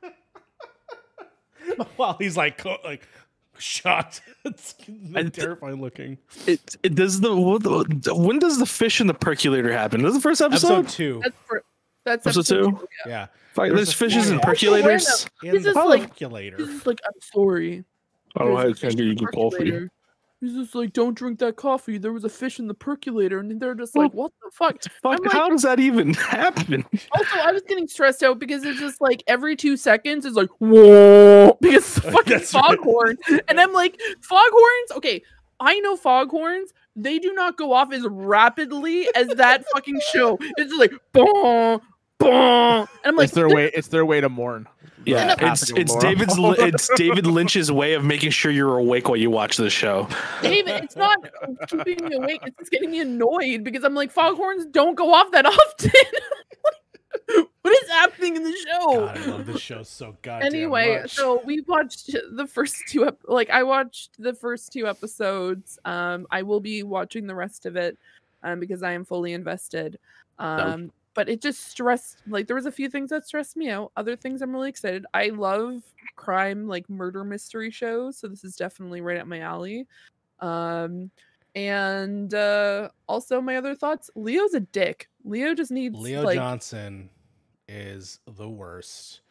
S1: While he's like, like shot. It's
S2: I-
S1: terrifying looking.
S2: It, it does the, what the when does the fish in the percolator happen? Is this the first episode?
S1: Episode two.
S4: that's for, that's
S2: Episode
S4: episode
S2: two?
S4: two, yeah.
S1: Yeah. There's
S2: There's fishes and percolators.
S1: In
S4: He's
S1: the
S4: just like-
S1: calculator.
S4: He's just like, I'm sorry.
S2: Oh,
S4: There's a
S2: I
S4: fish
S2: can
S4: in
S2: get you
S4: the
S2: some coffee.
S4: Percolator." He's just like, don't drink that coffee. There was a fish in the percolator, and they're just like, what the fuck?
S2: Fuck,
S4: like-
S2: how does that even happen?
S4: Also, I was getting stressed out because it's just like every two seconds it's like whoa because it's fucking
S1: That's right.
S4: foghorn, and I'm like foghorns. Okay, I know foghorns. They do not go off as rapidly as that fucking show. It's just like boom, boom, and I'm like,
S3: it's their way. It's their way to mourn.
S2: Yeah, it's it's David's it's David Lynch's way of making sure you're awake while you watch the show.
S4: David, it's not keeping me awake. It's just getting me annoyed because I'm like, foghorns don't go off that often. what is happening in the show?
S1: God, I love this show so goddamn
S4: anyway,
S1: much.
S4: so we watched the first two. Ep- like I watched the first two episodes. Um, I will be watching the rest of it, um, because I am fully invested. Um, but it just stressed. Like there was a few things that stressed me out. Other things I'm really excited. I love crime, like murder mystery shows. So this is definitely right up my alley. Um, and uh, also my other thoughts. Leo's a dick. Leo just needs
S1: Leo
S4: like
S1: Johnson is the worst.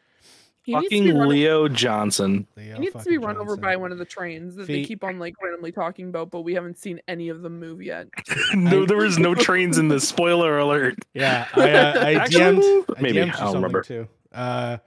S4: He needs to be
S2: Fucking
S4: run
S2: Leo Johnson.
S1: Leo
S4: He needs to be
S1: fucking
S4: run over by one of the trains that they keep on like randomly talking about, but we haven't seen any of them move yet.
S2: no, there was no trains in this. Spoiler alert.
S1: Yeah, I, uh, I
S2: Actually,
S1: DM'd, I
S2: maybe.
S1: DM'd
S2: I
S1: you
S2: don't remember.
S1: too. Uh,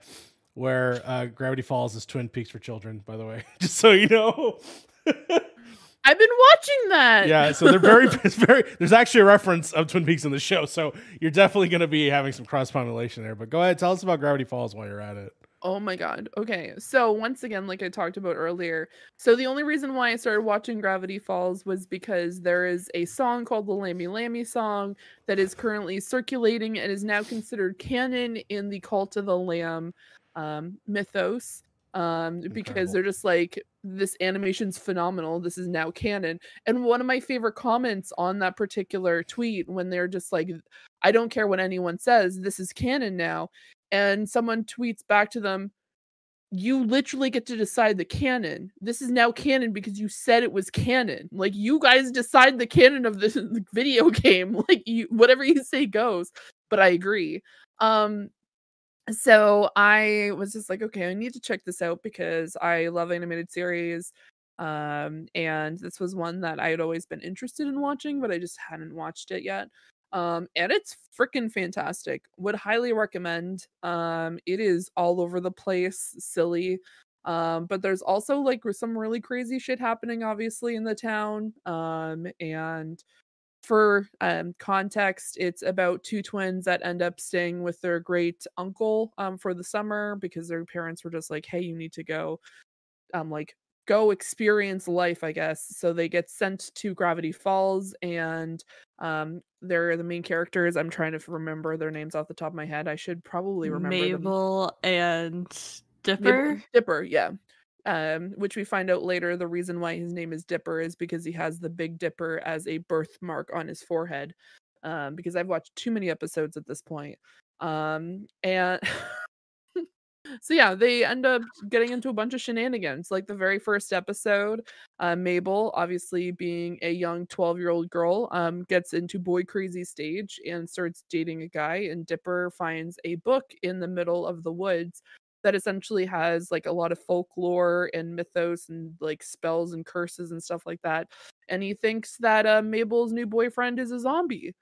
S1: where uh, Gravity Falls is Twin Peaks for children, by the way, just so you know.
S4: I've been watching that.
S1: yeah, so they're very, very. There's actually a reference of Twin Peaks in the show, so you're definitely going to be having some cross pollination there. But go ahead, tell us about Gravity Falls while you're at it.
S4: Oh my god. Okay. So once again, like I talked about earlier, so the only reason why I started watching Gravity Falls was because there is a song called the Lammy Lammy song that is currently circulating and is now considered canon in the Cult of the Lamb um, mythos. Um, because
S1: Incredible.
S4: they're just like this animation's phenomenal. This is now canon. And one of my favorite comments on that particular tweet when they're just like, I don't care what anyone says, this is canon now and someone tweets back to them you literally get to decide the canon. This is now canon because you said it was canon. Like you guys decide the canon of this video game. Like you whatever you say goes. But i agree. Um so i was just like okay i need to check this out because i love animated series. Um and this was one that i had always been interested in watching but i just hadn't watched it yet um and it's freaking fantastic would highly recommend um it is all over the place silly um but there's also like some really crazy shit happening obviously in the town um and for um context it's about two twins that end up staying with their great uncle um for the summer because their parents were just like hey you need to go um like go experience life i guess. So they get sent to gravity falls and um they're the main characters. I'm trying to remember their names off the top of my head. I should probably remember them.
S5: Mabel and
S4: Dip-
S5: Dipper.
S4: dipper yeah. Um which we find out later the reason why his name is dipper is because he has the big dipper as a birthmark on his forehead. Um because i've watched too many episodes at this point. Um and so yeah they end up getting into a bunch of shenanigans like the very first episode uh, mabel obviously being a young 12 year old girl um, gets into boy crazy stage and starts dating a guy and dipper finds a book in the middle of the woods that essentially has like a lot of folklore and mythos and like spells and curses and stuff like that and he thinks that uh, mabel's new boyfriend is a zombie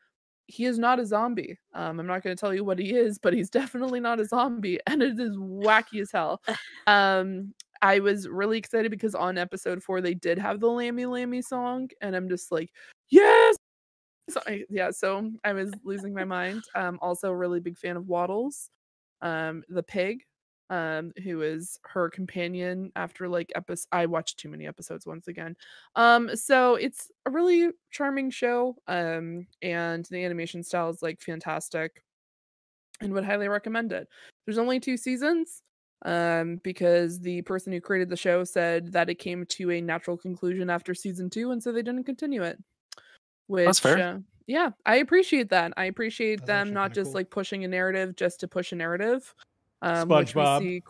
S4: he is not a zombie. Um, I'm not going to tell you what he is, but he's definitely not a zombie, and it is wacky as hell. Um, I was really excited because on episode four they did have the Lammy Lammy song, and I'm just like, yes. So I, yeah, so I was losing my mind. Um, also a really big fan of Waddles, um, the pig, um, who is her companion after like episode. I watched too many episodes once again. Um, so it's a really charming show. Um, and the animation style is like fantastic and would highly recommend it. There's only two seasons. Um, because the person who created the show said that it came to a natural conclusion after season two, and so they didn't continue it. Which
S2: That's fair.
S4: Uh, yeah, I appreciate that. I appreciate
S1: That's
S4: them not just
S1: cool.
S4: like pushing a narrative just to push a narrative. Um,
S1: SpongeBob.
S4: see-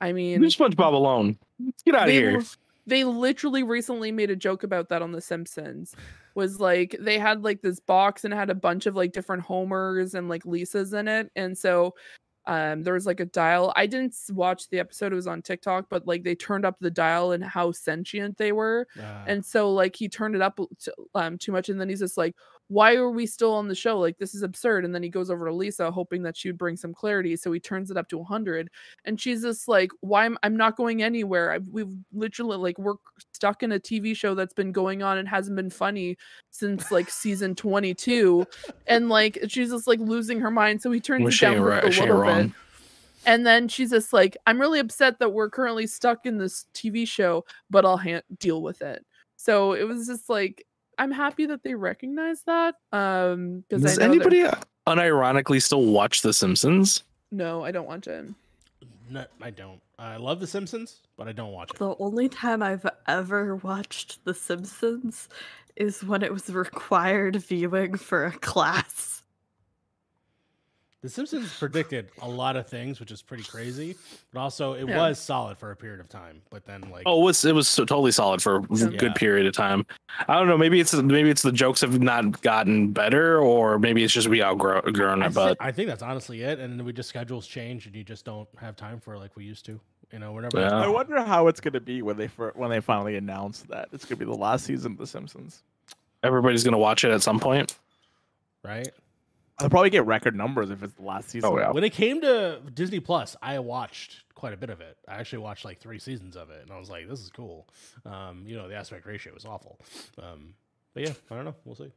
S4: I mean,
S2: Leave SpongeBob alone. Let's get out of here.
S4: they literally recently made a joke about that on The Simpsons. Was like they had like this box and it had a bunch of like different Homers and like Lisas in it, and so um there was like a dial. I didn't watch the episode; it was on TikTok, but like they turned up the dial and how sentient they were,
S1: Uh,
S4: and so like he turned it up to, um too much, and then he's just like, "Why are we still on the show? Like this is absurd." And then he goes over to Lisa, hoping that she would bring some clarity, so he turns it up to 100 and she's just like why am i'm not going anywhere I've, we've literally like we're stuck in a tv show that's been going on and hasn't been funny since like season 22 and like she's just like losing her mind so he turns
S2: Well,
S4: it down a
S2: right- she ain't
S4: little bit. And then she's just like, I'm really upset that we're currently stuck in this TV show, but I'll ha- deal with it. So it was just like, I'm happy that they recognize that. Um,
S2: Does
S4: I know
S2: anybody unironically still watch The Simpsons?
S4: No, I don't watch it.
S1: No, I don't. I love The Simpsons, but I don't watch it.
S5: The only time I've ever watched The Simpsons is when it was required viewing for a class.
S1: The Simpsons predicted a lot of things, which is pretty crazy. But also, it
S4: Yeah.
S1: was solid for a period of time. But then, like,
S2: Oh, it was it was so totally solid for a
S4: Yeah.
S2: good period of time. I don't know. Maybe it's maybe it's the jokes have not gotten better, or maybe it's just we outgrown grown
S1: I,
S2: it. But
S1: I think that's honestly it. And then we just schedules change, and you just don't have time for it like we used to. You know, whenever.
S2: Yeah.
S3: I wonder how it's gonna be when they fir- when they finally announce that it's gonna be the last season of The Simpsons.
S2: everybody's gonna watch it at some point.
S1: Right.
S3: I'll probably get record numbers if it's the last season.
S2: Oh, yeah.
S1: When it came to Disney Plus, I watched quite a bit of it. I actually watched like three seasons of it, and I was like, "This is cool." Um, you know, the aspect ratio was awful. Um, but yeah, I don't know. We'll see.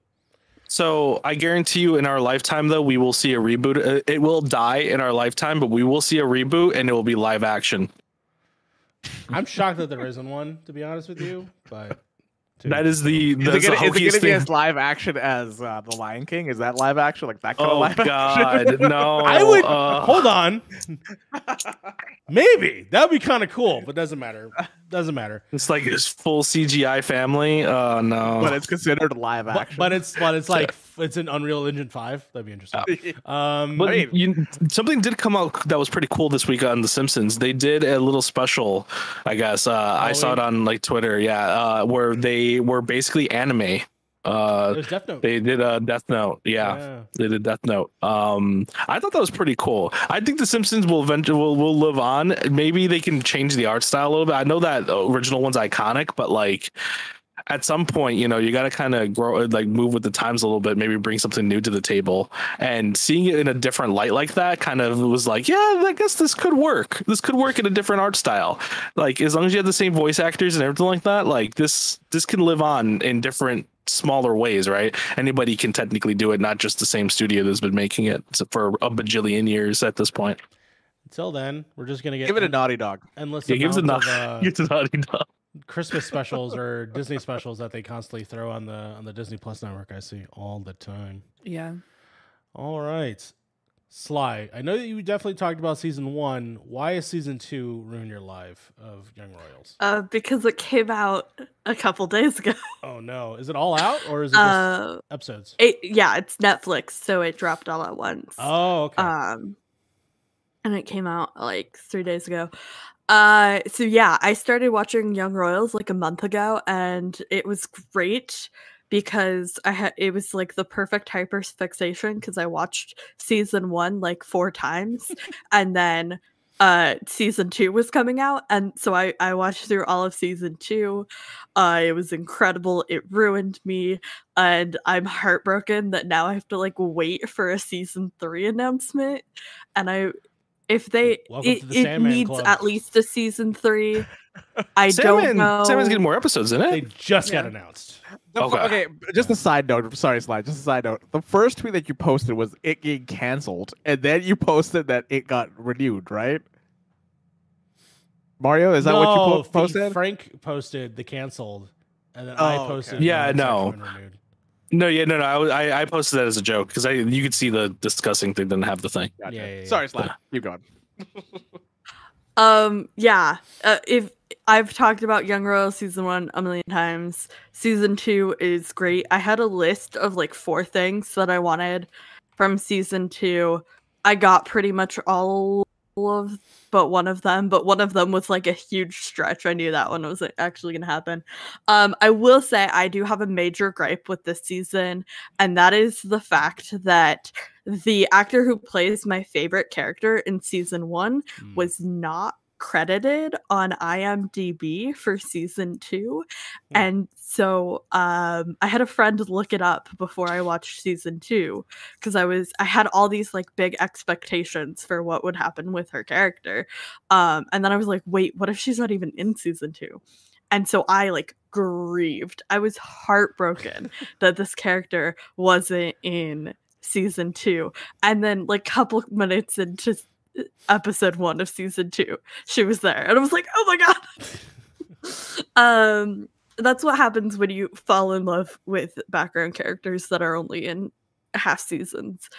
S2: So I guarantee you, in our lifetime, though, we will see a reboot. Uh, It will die in our lifetime, but we will see a reboot, and it will be live action.
S1: I'm shocked that there isn't one, to be honest with you. But to-
S2: That is the
S3: Is it gonna, is it gonna be as live action as uh, The Lion King? Is that live action? Like that kind of
S2: Oh
S3: live
S2: God,
S3: action?
S2: no!
S1: I would
S2: uh,
S1: hold on. Maybe that would be kind of cool, but doesn't matter. Doesn't matter.
S2: It's like this full CGI family. Oh no!
S3: but it's considered live
S1: But,
S3: action.
S1: but it's but it's like it's an Unreal Engine Five. That'd be interesting. Um,
S2: But
S3: I mean-
S2: you, something did come out that was pretty cool this week on The Simpsons. They did a little special, I guess. Uh, I saw it on like Twitter, yeah, uh, where they were basically anime. Uh,
S1: Death Note.
S2: they did a Death Note, yeah.
S1: yeah.
S2: They did Death Note. Um, I thought that was pretty cool. I think The Simpsons will eventually will, will live on. Maybe they can change the art style a little bit. I know that the original one's iconic, but like at some point, you know, you got to kind of grow, like move with the times a little bit. Maybe bring something new to the table. And seeing it in a different light like that, kind of was like, yeah, I guess this could work. This could work in a different art style. Like as long as you have the same voice actors and everything like that, like this this can live on in different smaller ways, right? Anybody can technically do it, not just the same studio that's been making it for a bajillion years at this point.
S1: Until then, we're just gonna get
S3: Give it a Naughty Dog.
S1: endless
S2: Yeah, give it a
S1: amounts
S2: nod.
S1: of uh,
S2: Give it a Naughty Dog.
S1: Christmas specials or Disney specials that they constantly throw on the on the Disney Plus network. I see all the time.
S4: Yeah.
S1: All right, Sly. I know that you definitely talked about season one. Why is season two ruin your life of Young Royals?
S5: Uh, because it came out a couple days ago.
S1: Oh no, is it all out or is it just
S5: Uh,
S1: episodes?
S5: it, yeah, it's Netflix, so it dropped all at once.
S1: Oh, okay.
S5: Um, and it came out like three days ago. Uh, so yeah, I started watching Young Royals like a month ago, and it was great because I had it was like the perfect hyper fixation because I watched season one like four times, and then uh season two was coming out and so i i watched through all of season two. Uh it was incredible it ruined me and i'm heartbroken that now i have to like wait for a season three announcement and i if they
S1: Welcome
S5: it,
S1: to the
S5: it
S1: Sandman
S5: needs
S1: Club.
S5: at least a season three i
S2: Sandman,
S5: don't know
S2: Sandman's getting more episodes, isn't it?
S1: they
S2: it?
S1: just got announced.
S3: The fir-
S2: Okay.
S3: okay. just a side note. Sorry, slide. Just a side note. The first tweet that you posted was it getting canceled, and then you posted that it got renewed, right? Mario, is that what you po-
S1: F-
S3: posted?
S1: Frank posted the canceled, and then I
S3: Oh, okay.
S1: posted.
S2: Yeah,
S1: the it's
S2: no.
S1: actually renewed.
S2: No, yeah, no, no. I, I, I posted that as a joke because I you could see the discussing thing didn't have the thing.
S3: Gotcha.
S1: Yeah, yeah, yeah.
S3: Sorry, slide. Keep going.
S5: Um, yeah. Uh, if I've talked about Young Royal season one a million times, season two is great. I had a list of like four things that I wanted from season two. I got pretty much all of but one of them, but one of them was like a huge stretch. I knew that one was actually going to happen. Um, I will say I do have a major gripe with this season, and that is the fact that the actor who plays my favorite character in season one
S1: Hmm.
S5: was not credited on IMDb for season two.
S1: Hmm.
S5: And so um I had a friend look it up before I watched season two because I was I had all these like big expectations for what would happen with her character. Um and then I was like, wait, what if she's not even in season two? And so I like grieved. I was heartbroken that this character wasn't in season two. And then like couple minutes into episode one of season two. She was there, and I was like, oh my god. um, that's what happens when you fall in love with background characters that are only in half seasons.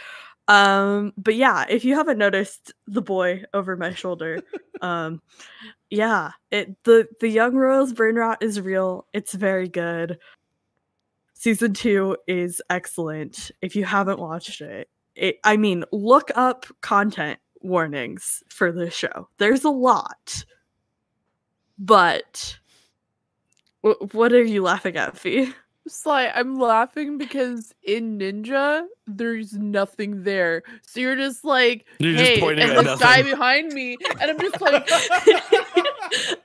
S5: Um, but yeah, if you haven't noticed the boy over my shoulder, um, yeah, it the the young royals brain rot is real. It's very good. Season two is excellent. If you haven't watched it, it I mean, look up content warnings for the show. There's a lot, but wh- what are you laughing at, Fee?
S4: Sly, I'm laughing because in Ninja, there's nothing there. So you're just like,
S2: You're just
S4: hey,
S2: pointing
S4: and
S2: at
S4: this guy behind me, and I'm just like,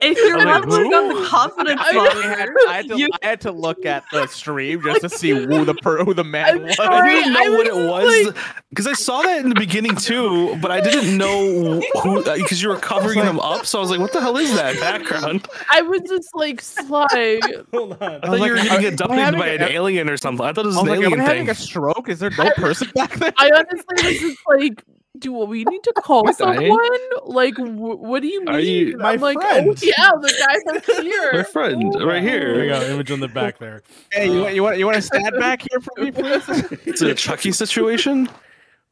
S5: if you're
S2: I'm like,
S5: not on the confidence
S4: I
S3: I had, I, had to,
S5: you-
S3: I had to look at the stream just to see who the per, who the man
S4: I'm
S3: was.
S4: sorry.
S2: I didn't
S4: I
S2: know what it
S4: was
S2: was because I saw that in the beginning too, but I didn't know who uh, because you were covering them up. So I was like, "What the hell is that background?"
S4: I was just like, Sly,
S1: Hold on.
S2: I
S3: I
S2: thought
S3: was
S2: you were
S3: like,
S2: gonna
S3: are-
S2: get
S3: am I
S2: abducted by
S3: a-
S2: an alien or something. I thought it was
S3: I
S2: an
S3: was like, am
S2: alien
S3: I having a stroke? Is there no person back there?
S4: I honestly was just like, do we need to call
S2: Am I dying?
S4: someone? Like, wh- what do you mean?
S2: Are you-
S1: My
S4: I'm like, oh,
S1: friend.
S4: oh yeah, the guy from here.
S2: My friend, oh, right
S1: There you go.
S2: here.
S1: Image on the back there.
S3: Hey, you, uh, want- you want you want to stand back here for me, please?
S2: It's a Chucky situation.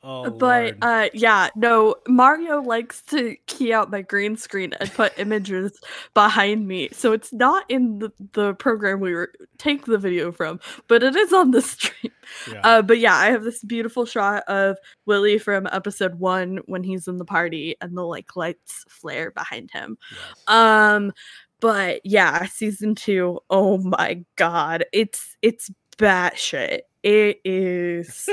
S1: Oh,
S5: but
S1: Lord.
S5: uh yeah no mario likes to key out my green screen and put images behind me so it's not in the, the program we were take the video from but it is on the stream
S1: yeah.
S5: uh but yeah i have this beautiful shot of willie from episode one when he's in the party and the like lights flare behind him
S1: yes.
S5: um but yeah season two oh my god it's it's batshit it is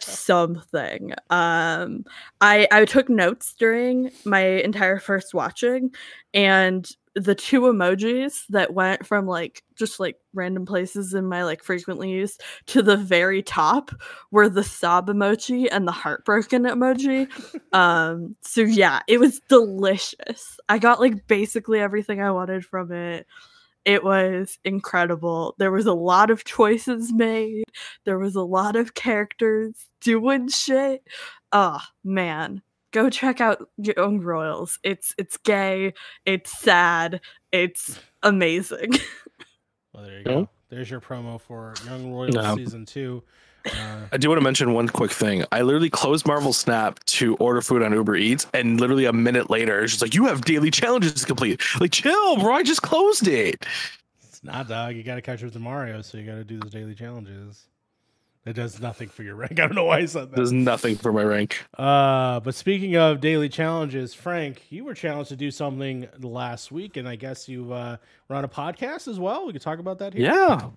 S5: something. Um I I took notes during my entire first watching and the two emojis that went from like just like random places in my like frequently used to the very top were the sob emoji and the heartbroken emoji. um so yeah, it was delicious. I got like basically everything I wanted from it. It was incredible. There was a lot of choices made. There was a lot of characters doing shit. Oh man, go check out Young Royals. It's it's gay. It's sad. It's amazing.
S1: Well, there you go. There's your promo for Young Royals
S2: No.
S1: season two. Uh,
S2: I do want to mention one quick thing. I literally closed Marvel Snap to order food on Uber Eats, and literally a minute later, she's like, "You have daily challenges to complete." Like, chill, bro. I just closed it.
S1: it's not dog. You got to catch up to Mario, so you got to do those daily challenges. It does nothing for your rank. I don't know why I said that.
S2: There's nothing for my rank.
S1: Uh, but speaking of daily challenges, Frank, you were challenged to do something last week, and I guess you uh, were on a podcast as well. We could talk about that here.
S2: Yeah.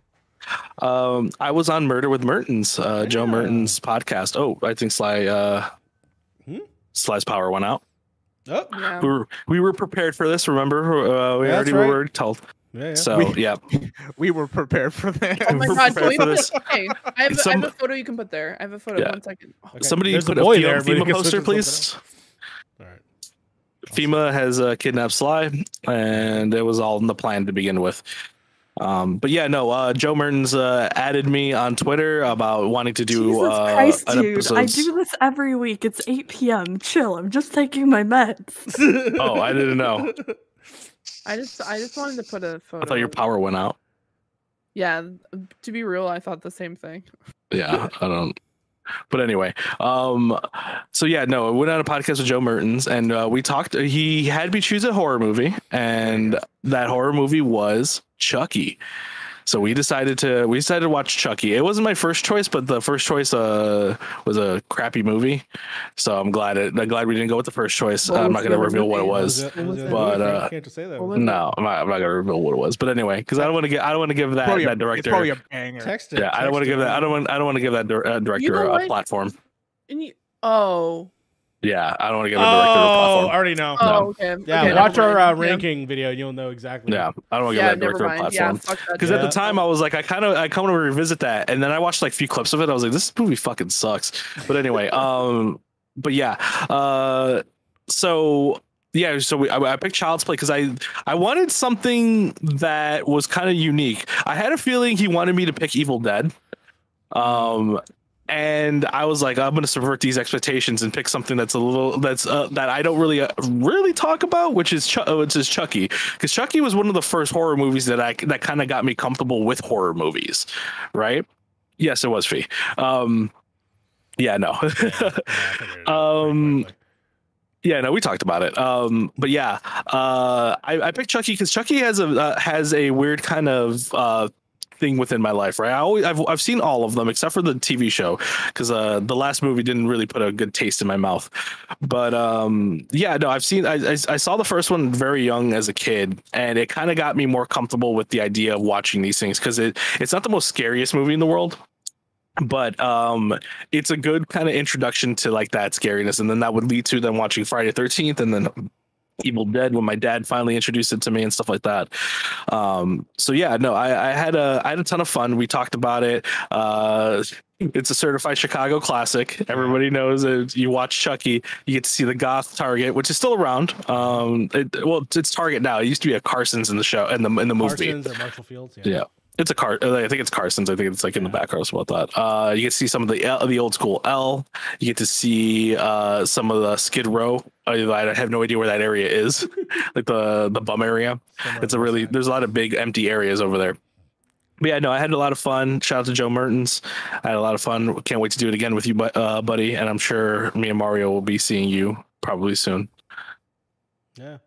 S2: Um, I was on Murder with Mertens, uh, Joe Mertens podcast. Oh, I think Sly, uh,
S1: Hmm?
S2: Sly's power went out.
S1: Oh,
S4: Yeah.
S2: We were we were prepared for this. Remember, uh, we
S1: Yeah,
S2: already
S1: right.
S2: were told.
S1: yeah, yeah.
S2: So
S3: We-
S2: yeah,
S3: we were prepared for that.
S4: Oh my god,
S2: prepared
S4: can we
S2: for
S4: put
S2: this.
S4: okay. I have, I have a photo you can put there. I have a photo.
S2: Yeah.
S4: One second.
S1: Okay,
S2: somebody
S1: there's
S2: put
S1: a
S2: a
S1: boy
S2: FEMA,
S1: there,
S2: FEMA poster, please.
S1: All right.
S2: FEMA has uh, kidnapped Sly, and it was all in the plan to begin with. Um, but yeah, no. Uh, Joe Mertens uh, added me on Twitter about wanting to do
S5: Jesus
S2: uh,
S5: Christ,
S2: an
S5: dude! I do this every week. It's 8 p.m. Chill. I'm just taking my meds.
S2: Oh, I didn't know.
S4: I just I just wanted to put a photo.
S2: I thought your power went out.
S4: Yeah, to be real, I thought the same thing.
S2: Yeah, I don't. But anyway, um, so yeah, no, I went on a podcast with Joe Mertens, and uh, we talked. He had me choose a horror movie, and that horror movie was Chucky. So we decided to we decided to watch Chucky. It wasn't my first choice, but the first choice uh was a crappy movie. So I'm glad it. I'm glad we didn't go with the first choice.
S4: What
S2: I'm not going to reveal what it was.
S1: What was?
S2: But,
S1: Frank,
S2: uh,
S1: can't just say that.
S4: what
S1: Was
S4: was
S1: it?
S2: No, I'm not, I'm not going to reveal what it was. But anyway, because I don't want to get I don't want to give that
S3: probably a,
S2: that
S3: it's
S2: director.
S3: probably a banger.
S1: Text it.
S2: yeah, I don't want to give that. I don't want. I don't want to give that dir- uh, director
S4: know
S2: a platform.
S4: And you, oh,
S2: Yeah, I don't want to give
S1: Oh,
S2: a director a
S1: I
S2: platform.
S1: already know.
S4: oh,
S2: No.
S4: okay.
S1: Yeah,
S4: okay,
S1: watch our uh,
S4: mind. Yeah.
S1: ranking video. and You'll know exactly.
S2: Yeah, I don't want to give
S4: Yeah,
S2: that
S4: never
S2: director a
S4: mind. Yeah,
S2: platform.
S4: fuck that.
S2: Because at the time I was like, I kind of, I kind of revisit that, and then I watched like a few clips of it. I was like, this movie fucking sucks. But anyway, um, but yeah, uh, so yeah, so we, I, I picked Child's Play because I, I wanted something that was kind of unique. I had a feeling he wanted me to pick Evil Dead, um, and I was like, I'm gonna subvert these expectations and pick something that's a little that's uh, that I don't really uh, really talk about, which is Ch- uh, which is Chucky, because Chucky was one of the first horror movies that I that kind of got me comfortable with horror movies, right? Yes, it was Fee. Um, yeah, no.
S1: Yeah, yeah, I figured it out pretty
S2: Um. Yeah, no, we talked about it. Um, but yeah, uh, I, I picked Chucky because Chucky has a uh, has a weird kind of uh, thing within my life, right? I always I've I've seen all of them except for the TV show because uh, the last movie didn't really put a good taste in my mouth. But um, yeah, no, I've seen I, I I saw the first one very young as a kid, and it kind of got me more comfortable with the idea of watching these things because it it's not the most scariest movie in the world but um it's a good kind of introduction to like that scariness and then that would lead to them watching friday 13th and then evil dead when my dad finally introduced it to me and stuff like that. Um so yeah no i i had a i had a ton of fun. We talked about it. Uh it's a certified chicago classic. Everybody knows that you watch chucky you get to see the goth target which is still around. Um it, well it's target now. It used to be a carson's in the show in the in the movie.
S1: Parsons or Marshall Fields.
S2: yeah. It's a car. I think it's Carson's. I think it's like in the back or something like that. Uh, you get to see some of the L, the old school L. You get to see uh, some of the Skid Row. Uh, I have no idea where that area is, like the the bum area. It's a really there's a lot of big empty areas over there. But yeah, no, I had a lot of fun. Shout out to Joe Mertens. I had a lot of fun. Can't wait to do it again with you, uh, buddy. And I'm sure me and Mario will be seeing you probably soon.
S1: Yeah.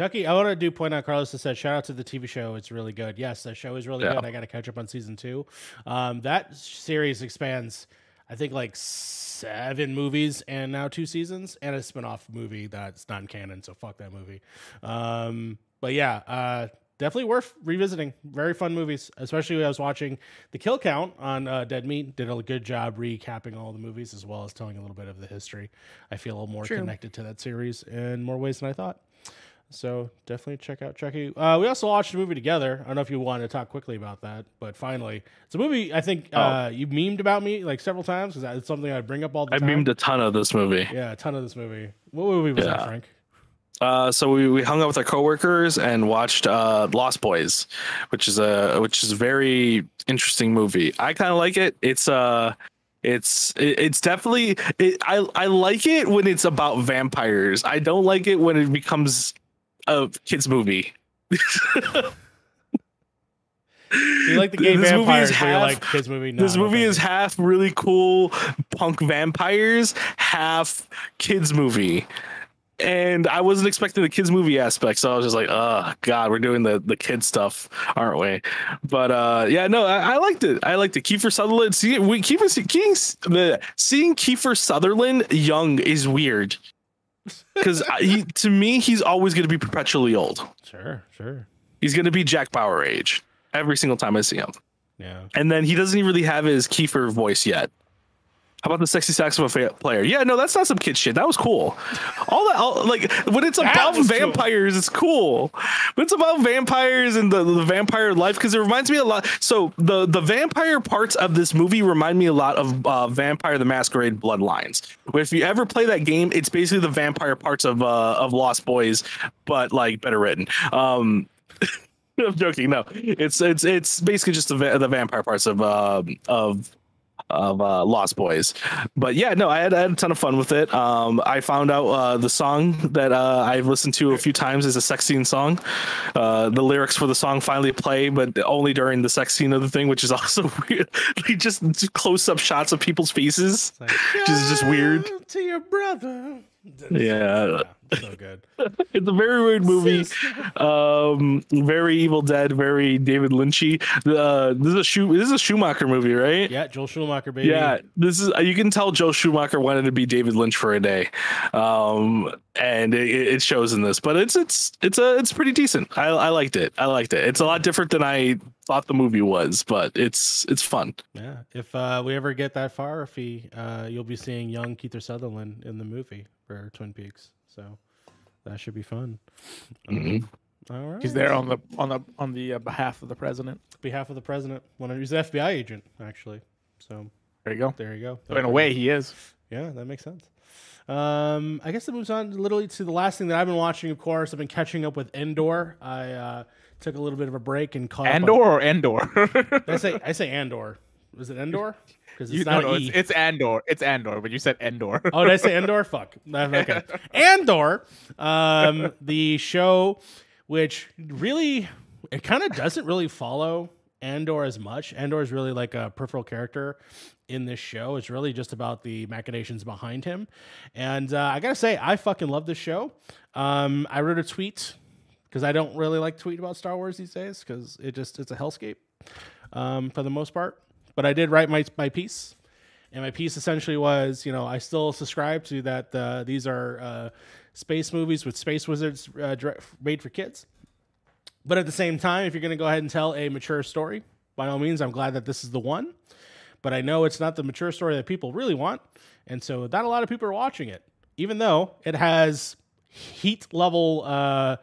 S1: Chucky, I want to do point out Carlos that said shout out to the TV show. It's really good. Yes, the show is really
S2: Yeah.
S1: good. I got to catch up on season two. Um, that series expands, I think, like seven movies and now two seasons and a spin-off movie that's not canon. So fuck that movie. Um, but yeah, uh, definitely worth revisiting. Very fun movies, especially when I was watching the Kill Count on uh, Dead Meat. Did a good job recapping all the movies as well as telling a little bit of the history. I feel a little more
S4: True.
S1: connected to that series in more ways than I thought. So definitely check out Chucky. Uh, we also watched a movie together. I don't know if you want to talk quickly about that, but finally, it's a movie I think uh, you memed about me like several times because it's something I bring up all the
S2: I
S1: time.
S2: I memed a ton of this movie.
S1: yeah, a ton of this movie. What movie was that, Frank?
S2: Uh, so we, we hung out with our coworkers and watched uh, Lost Boys, which is a which is a very interesting movie. I kind of like it. It's uh it's it's definitely it, I I like it when it's about vampires. I don't like it when it becomes a kids movie.
S1: You like the gay
S2: This movie is half-
S1: like kids movie? No,
S2: this movie is half really cool punk vampires, half kids movie. And I wasn't expecting the kids movie aspect, so I was just like, "Oh God, we're doing the the kid stuff, aren't we?" But uh, yeah, no, I, I liked it. I liked it. Kiefer Sutherland, see, we Kiefer seeing the seeing Kiefer Sutherland young is weird because to me he's always going to be perpetually old.
S1: Sure, sure.
S2: He's going to be Jack Bauer age every single time I see him
S1: Yeah.
S2: and then he doesn't even really have his Kiefer voice yet. How about the sexy saxophone player? Yeah, no, that's not some kid shit. That was cool. All that, all, like, when it's about
S1: was cool.
S2: vampires, it's cool. When it's about vampires and the, the vampire life, because it reminds me a lot. So the the vampire parts of this movie remind me a lot of uh, Vampire: The Masquerade Bloodlines. If you ever play that game, it's basically the vampire parts of uh, of Lost Boys, but like better written. Um, I'm joking. No, it's it's it's basically just the the vampire parts of uh, of of uh, Lost Boys. But yeah, no, I had, I had a ton of fun with it. Um, I found out uh, the song that uh, I've listened to a few times is a sex scene song. Uh, the lyrics for the song finally play, but only during the sex scene of the thing, which is also weird. Like just close up shots of people's faces.
S1: Like,
S2: Which is just weird.
S1: To your brother.
S2: Yeah.
S1: So good.
S2: It's a very weird movie. Um, very Evil Dead, very David Lynchy. Uh, this is a shoe. This is a Schumacher movie, right?
S1: Yeah, Joel Schumacher, baby.
S2: Yeah, this is you can tell Joel Schumacher wanted to be David Lynch for a day, um, and it, it shows in this. But it's it's it's a it's pretty decent. I, I liked it. I liked it. It's a lot different than I thought the movie was, but it's it's fun.
S1: Yeah, if uh, we ever get that far, if he, uh, you'll be seeing young Kiefer Sutherland in the movie for Twin Peaks. So that should be fun.
S2: Mhm.
S1: All right.
S3: He's there on the on the on the uh, behalf of the president.
S1: behalf of the president. One of he's an FBI agent actually. So
S3: There you go.
S1: there you go.
S3: So in a way, he is.
S1: Yeah, that makes sense. Um, I guess it moves on literally to the last thing that I've been watching. Of course, I've been catching up with Endor. I uh, took a little bit of a break and caught up on-
S3: or Endor?
S1: I say I say Andor. Was it Endor? Because
S3: You
S1: it's
S3: no,
S1: not
S3: no,
S1: E.
S3: it's, it's Andor. It's Andor, but you said Endor.
S1: Oh, did I say Endor? Fuck. Okay. Andor, um, the show, which really, it kind of doesn't really follow Andor as much. Andor is really like a peripheral character in this show. It's really just about the machinations behind him. And uh, I gotta say, I fucking love this show. Um, I wrote a tweet because I don't really like tweet about Star Wars these days because it just it's a hellscape um, for the most part. But I did write my my piece, and my piece essentially was, you know, I still subscribe to that. Uh, these are uh, space movies with space wizards uh, direct, made for kids. But at the same time, if you're going to go ahead and tell a mature story, by all means, I'm glad that this is the one. But I know it's not the mature story that people really want, and so not a lot of people are watching it, even though it has heat level uh,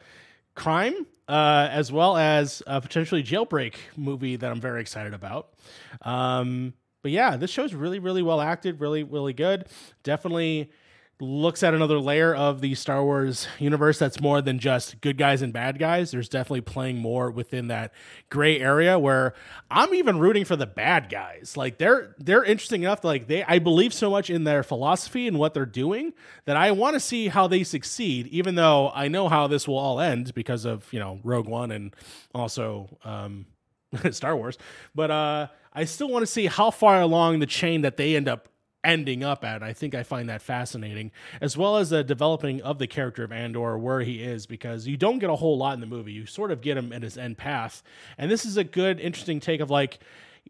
S1: crime uh, as well as a potentially jailbreak movie that I'm very excited about. Um, but yeah, this show's really, really well acted, really, really good. Definitely looks at another layer of the Star Wars universe that's more than just good guys and bad guys. There's definitely playing more within that gray area where I'm even rooting for the bad guys. Like they're they're interesting enough like they I believe so much in their philosophy and what they're doing that I want to see how they succeed, even though I know how this will all end because of, you know, Rogue One and also um Star Wars. But uh I still want to see how far along the chain that they end up ending up at. I think I find that fascinating, as well as the developing of the character of Andor, where he is, because you don't get a whole lot in the movie. You sort of get him at his end path. And this is a good, interesting take of like,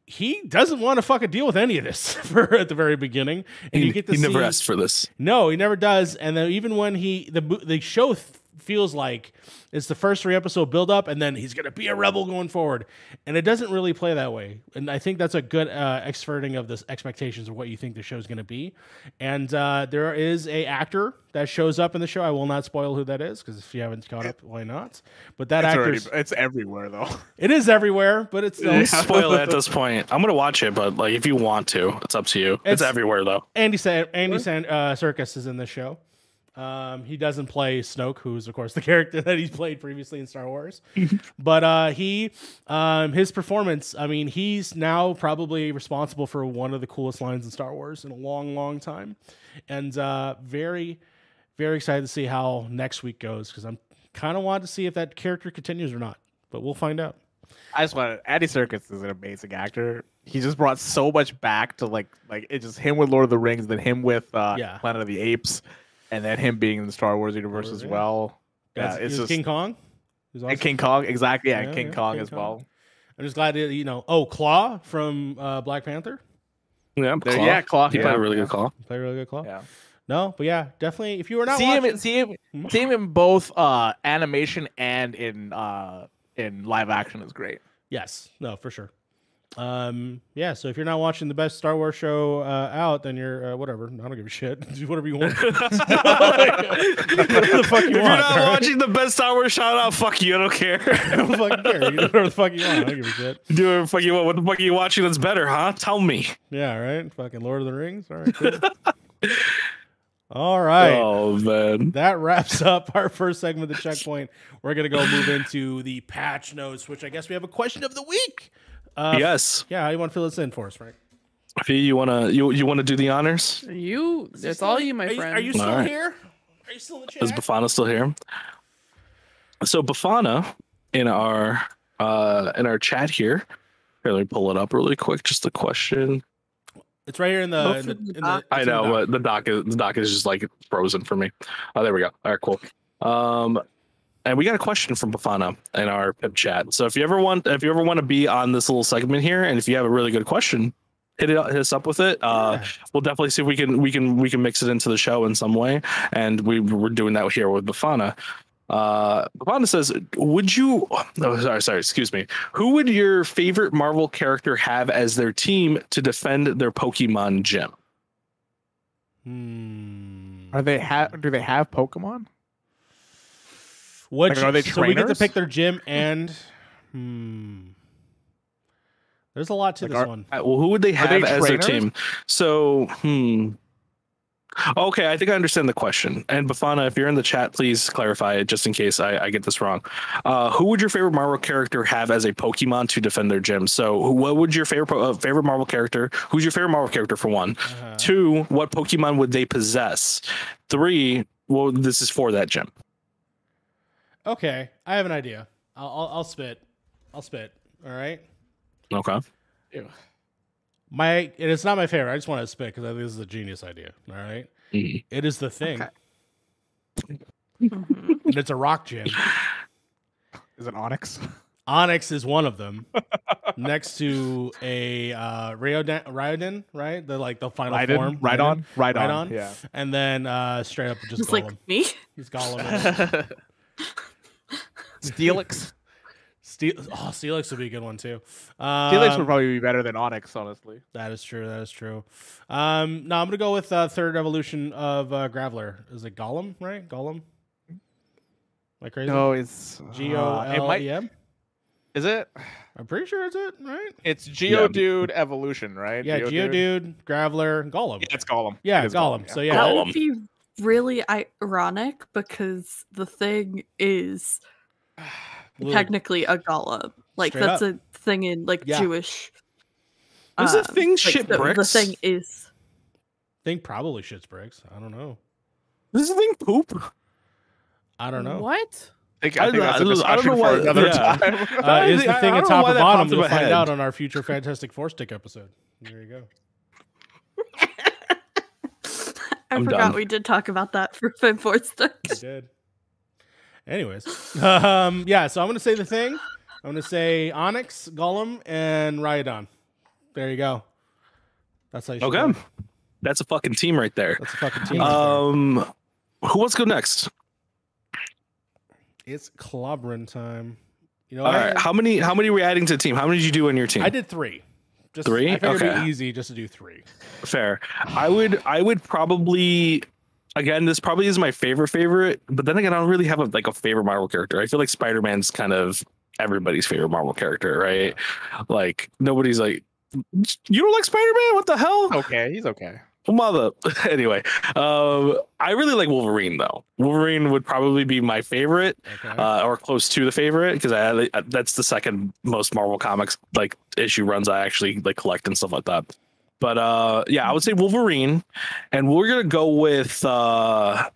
S1: he doesn't want to fucking deal with any of this for at the very beginning, and
S2: he,
S1: you get to
S2: he never
S1: see-
S2: asked for this.
S1: no, he never does. And then even when he the the show th- feels like it's the first three episode build up, and then he's gonna be a rebel going forward, and it doesn't really play that way. And I think that's a good uh, exverting of the expectations of what you think the show's gonna be. And uh, there is a actor that shows up in the show. I will not spoil who that is because if you haven't caught up, why not? But that
S3: It's,
S1: actor,
S3: it's everywhere though.
S1: it is everywhere, but it's still
S2: Don't spoil it at this point. I'm gonna watch it, but like if you want to, it's up to you. It's,
S1: It's-
S2: everywhere though.
S1: Andy San- Andy San- uh, Serkis is in the show. Um, he doesn't play Snoke, who's of course the character that he's played previously in Star Wars. but uh, he, um, his performance. I mean, he's now probably responsible for one of the coolest lines in Star Wars in a long, long time, and uh, very, very excited to see how next week goes because I'm kind of want to see if that character continues or not. But we'll find out.
S3: I just want Andy Serkis is an amazing actor. He just brought so much back to like like it's just him with Lord of the Rings, then him with uh,
S1: Yeah.
S3: Planet of the Apes, and then him being in the Star Wars universe
S1: Lord
S3: as well. Yeah,
S1: That's-
S3: it's just
S1: King Kong. Who's
S3: and. King Kong exactly. Yeah,
S1: Yeah,
S3: King
S1: yeah,
S3: Kong
S1: King
S3: as
S1: Kong.
S3: well.
S1: I'm just glad that you know. Oh, Claw from uh, Black Panther.
S2: Yeah,
S3: There-
S2: Claw.
S3: yeah, Claw.
S2: He
S3: yeah,
S2: played a really
S3: yeah.
S2: good call.
S1: played a really good Claw.
S3: Yeah.
S1: No, but yeah, definitely. If you were not
S3: see him,
S1: watching,
S3: in, see him,
S1: Hmm?
S3: see him in both uh, animation and in uh, in live action is great.
S1: yes, no, for sure. Um, yeah. So if you're not watching the best Star Wars show uh, out, then you're uh, whatever. I don't give a shit. Do whatever you want. whatever the fuck you
S2: if you're not
S1: right?
S2: watching the best Star Wars shout out, fuck you. I don't care.
S1: I don't fucking care. You do whatever the fuck you want. I don't give a shit.
S2: Do whatever the fuck you want. What the fuck are you watching that's better, huh? Tell me.
S1: Yeah, right. Fucking Lord of the Rings. All right. Cool. all right.
S2: Oh man.
S1: that wraps up our first segment of the checkpoint. We're gonna go move into the patch notes, which I guess we have a question of the week. Uh,
S2: yes.
S1: Yeah, how you want to fill this in for us, Frank?
S2: Fee, you wanna you you wanna do the honors?
S4: You, it's all you, my
S1: are
S4: friend.
S1: Are you still
S2: All right.
S1: here? Are you still in the chat?
S2: Is Bafana still here? So Bafana in our uh in our chat here. Here, let me pull it up really quick. Just a question.
S1: it's right here in the.
S5: Both
S1: In the,
S5: in the
S1: in the.
S2: I
S1: it's in the
S2: know,
S1: doc.
S2: but the doc is the doc is just like frozen for me. Oh, there we go. All right, cool. Um, and we got a question from Bafana in our pip chat. So if you ever want, if you ever want to be on this little segment here, and if you have a really good question, hit it, hit us up with it. Uh,
S1: Yeah.
S2: we'll definitely see if we can we can we can mix it into the show in some way. And we we're doing that here with Bafana. Uh, Bafana says, "Would you? Oh, sorry, sorry. Excuse me. Who would your favorite Marvel character have as their team to defend their Pokemon gym?"
S1: Hmm.
S3: Are they have? Do they have Pokemon?
S1: Which,
S3: Like, are they trainers?
S1: so we get to pick their gym and. Hmm. There's a lot to
S3: Like,
S1: this
S3: are-
S1: one.
S2: Uh, well, who would they have
S3: they
S2: as their team? So, hmm. Okay, I think I understand the question. And Bafana, if you're in the chat, please clarify it just in case I, I get this wrong. Uh, who would your favorite Marvel character have as a Pokemon to defend their gym? So, what would your favorite uh, favorite Marvel character? Who's your favorite Marvel character for one?
S1: Uh-huh.
S2: Two, what Pokemon would they possess? Three, well, this is for that gym.
S1: Okay, I have an idea. I'll, I'll, I'll spit. I'll spit. All right.
S2: Okay.
S1: My and it's not my favorite. I just want to spit because I think this is a genius idea. All right.
S2: Mhm.
S1: It is the thing,
S5: Okay.
S1: And it's a rock gym.
S3: Is it Onix?
S1: Onix is one of them, next to a uh, Rhydon, Rhydon, right? The like the final
S3: Right
S1: form,
S3: right on, right,
S1: Right
S3: on.
S1: on?
S3: Yeah.
S1: and then uh, straight up just
S5: Just
S1: Golem.
S5: like me.
S1: He's Golem.
S3: Steelix.
S1: Steel, oh, Steelix would be a good one too.
S3: Steelix
S1: Um,
S3: would probably be better than Onix, honestly.
S1: That is true. That is true. Um, no, I'm gonna go with uh, third evolution of uh, Graveler. Is it Golem? Right? Golem. Am I crazy?
S3: No, it's
S1: G O
S3: uh, it
S1: L
S3: might-
S1: E M.
S3: Is it?
S1: I'm pretty sure it's it, right?
S3: It's Geodude evolution, right?
S1: Yeah, Geodude, Graveler, Golem.
S3: Yeah, it's Golem.
S1: Yeah,
S3: It is
S1: Golem. So yeah,
S5: That
S2: Golem.
S5: would be really ironic because the thing is
S1: Little-
S5: technically a golem. Like
S1: Straight
S5: that's
S1: up.
S5: a thing in like
S1: Yeah.
S5: Jewish.
S2: Was the
S5: um,
S2: thing
S5: like,
S2: shit
S5: the, the thing is
S1: think probably shits bricks. I don't know.
S2: This thing poop.
S1: I don't know.
S4: What?
S3: I think, I
S2: I
S3: think
S2: don't
S3: that's a
S2: know- don't
S3: discussion
S2: know
S3: for
S2: why-
S3: another
S2: yeah.
S3: time.
S1: Uh, is the thing at top
S2: why
S1: of
S2: that
S1: bottom?
S2: popped in
S1: You'll find
S2: head.
S1: out on our future Fantastic Four stick episode. There you go.
S5: I
S2: I'm
S5: forgot
S2: done.
S5: we did talk about that for Fib Four
S1: Stick.
S5: We
S1: did. Anyways, um, yeah. So I'm gonna say the thing. I'm gonna say Onix, Golem, and Rhydon. There you go. That's how you
S2: Okay.
S1: go.
S2: That's a fucking team right there.
S1: That's a fucking team. right.
S2: Um, who wants to go next?
S1: It's clobbering time. You know,
S2: All right. How many? How many were you adding to the team? How many did you do on your team?
S1: I did three. Just,
S2: Three?
S1: I figured it'd
S2: Okay.
S1: be easy just to do three.
S2: Fair. I would. I would probably. Again, this probably is my favorite favorite, but then again, I don't really have a, like a favorite Marvel character. I feel like Spider Man's kind of everybody's favorite Marvel character, right? Like nobody's like, you don't like Spider Man? What the hell?
S3: okay, he's okay.
S2: Mother. anyway, um, I really like Wolverine though. Wolverine would probably be my favorite,
S1: Okay.
S2: uh, or close to the favorite, because I that's the second most Marvel comics like issue runs I actually like collect and stuff like that. But uh, yeah, I would say Wolverine, and we're gonna go with uh,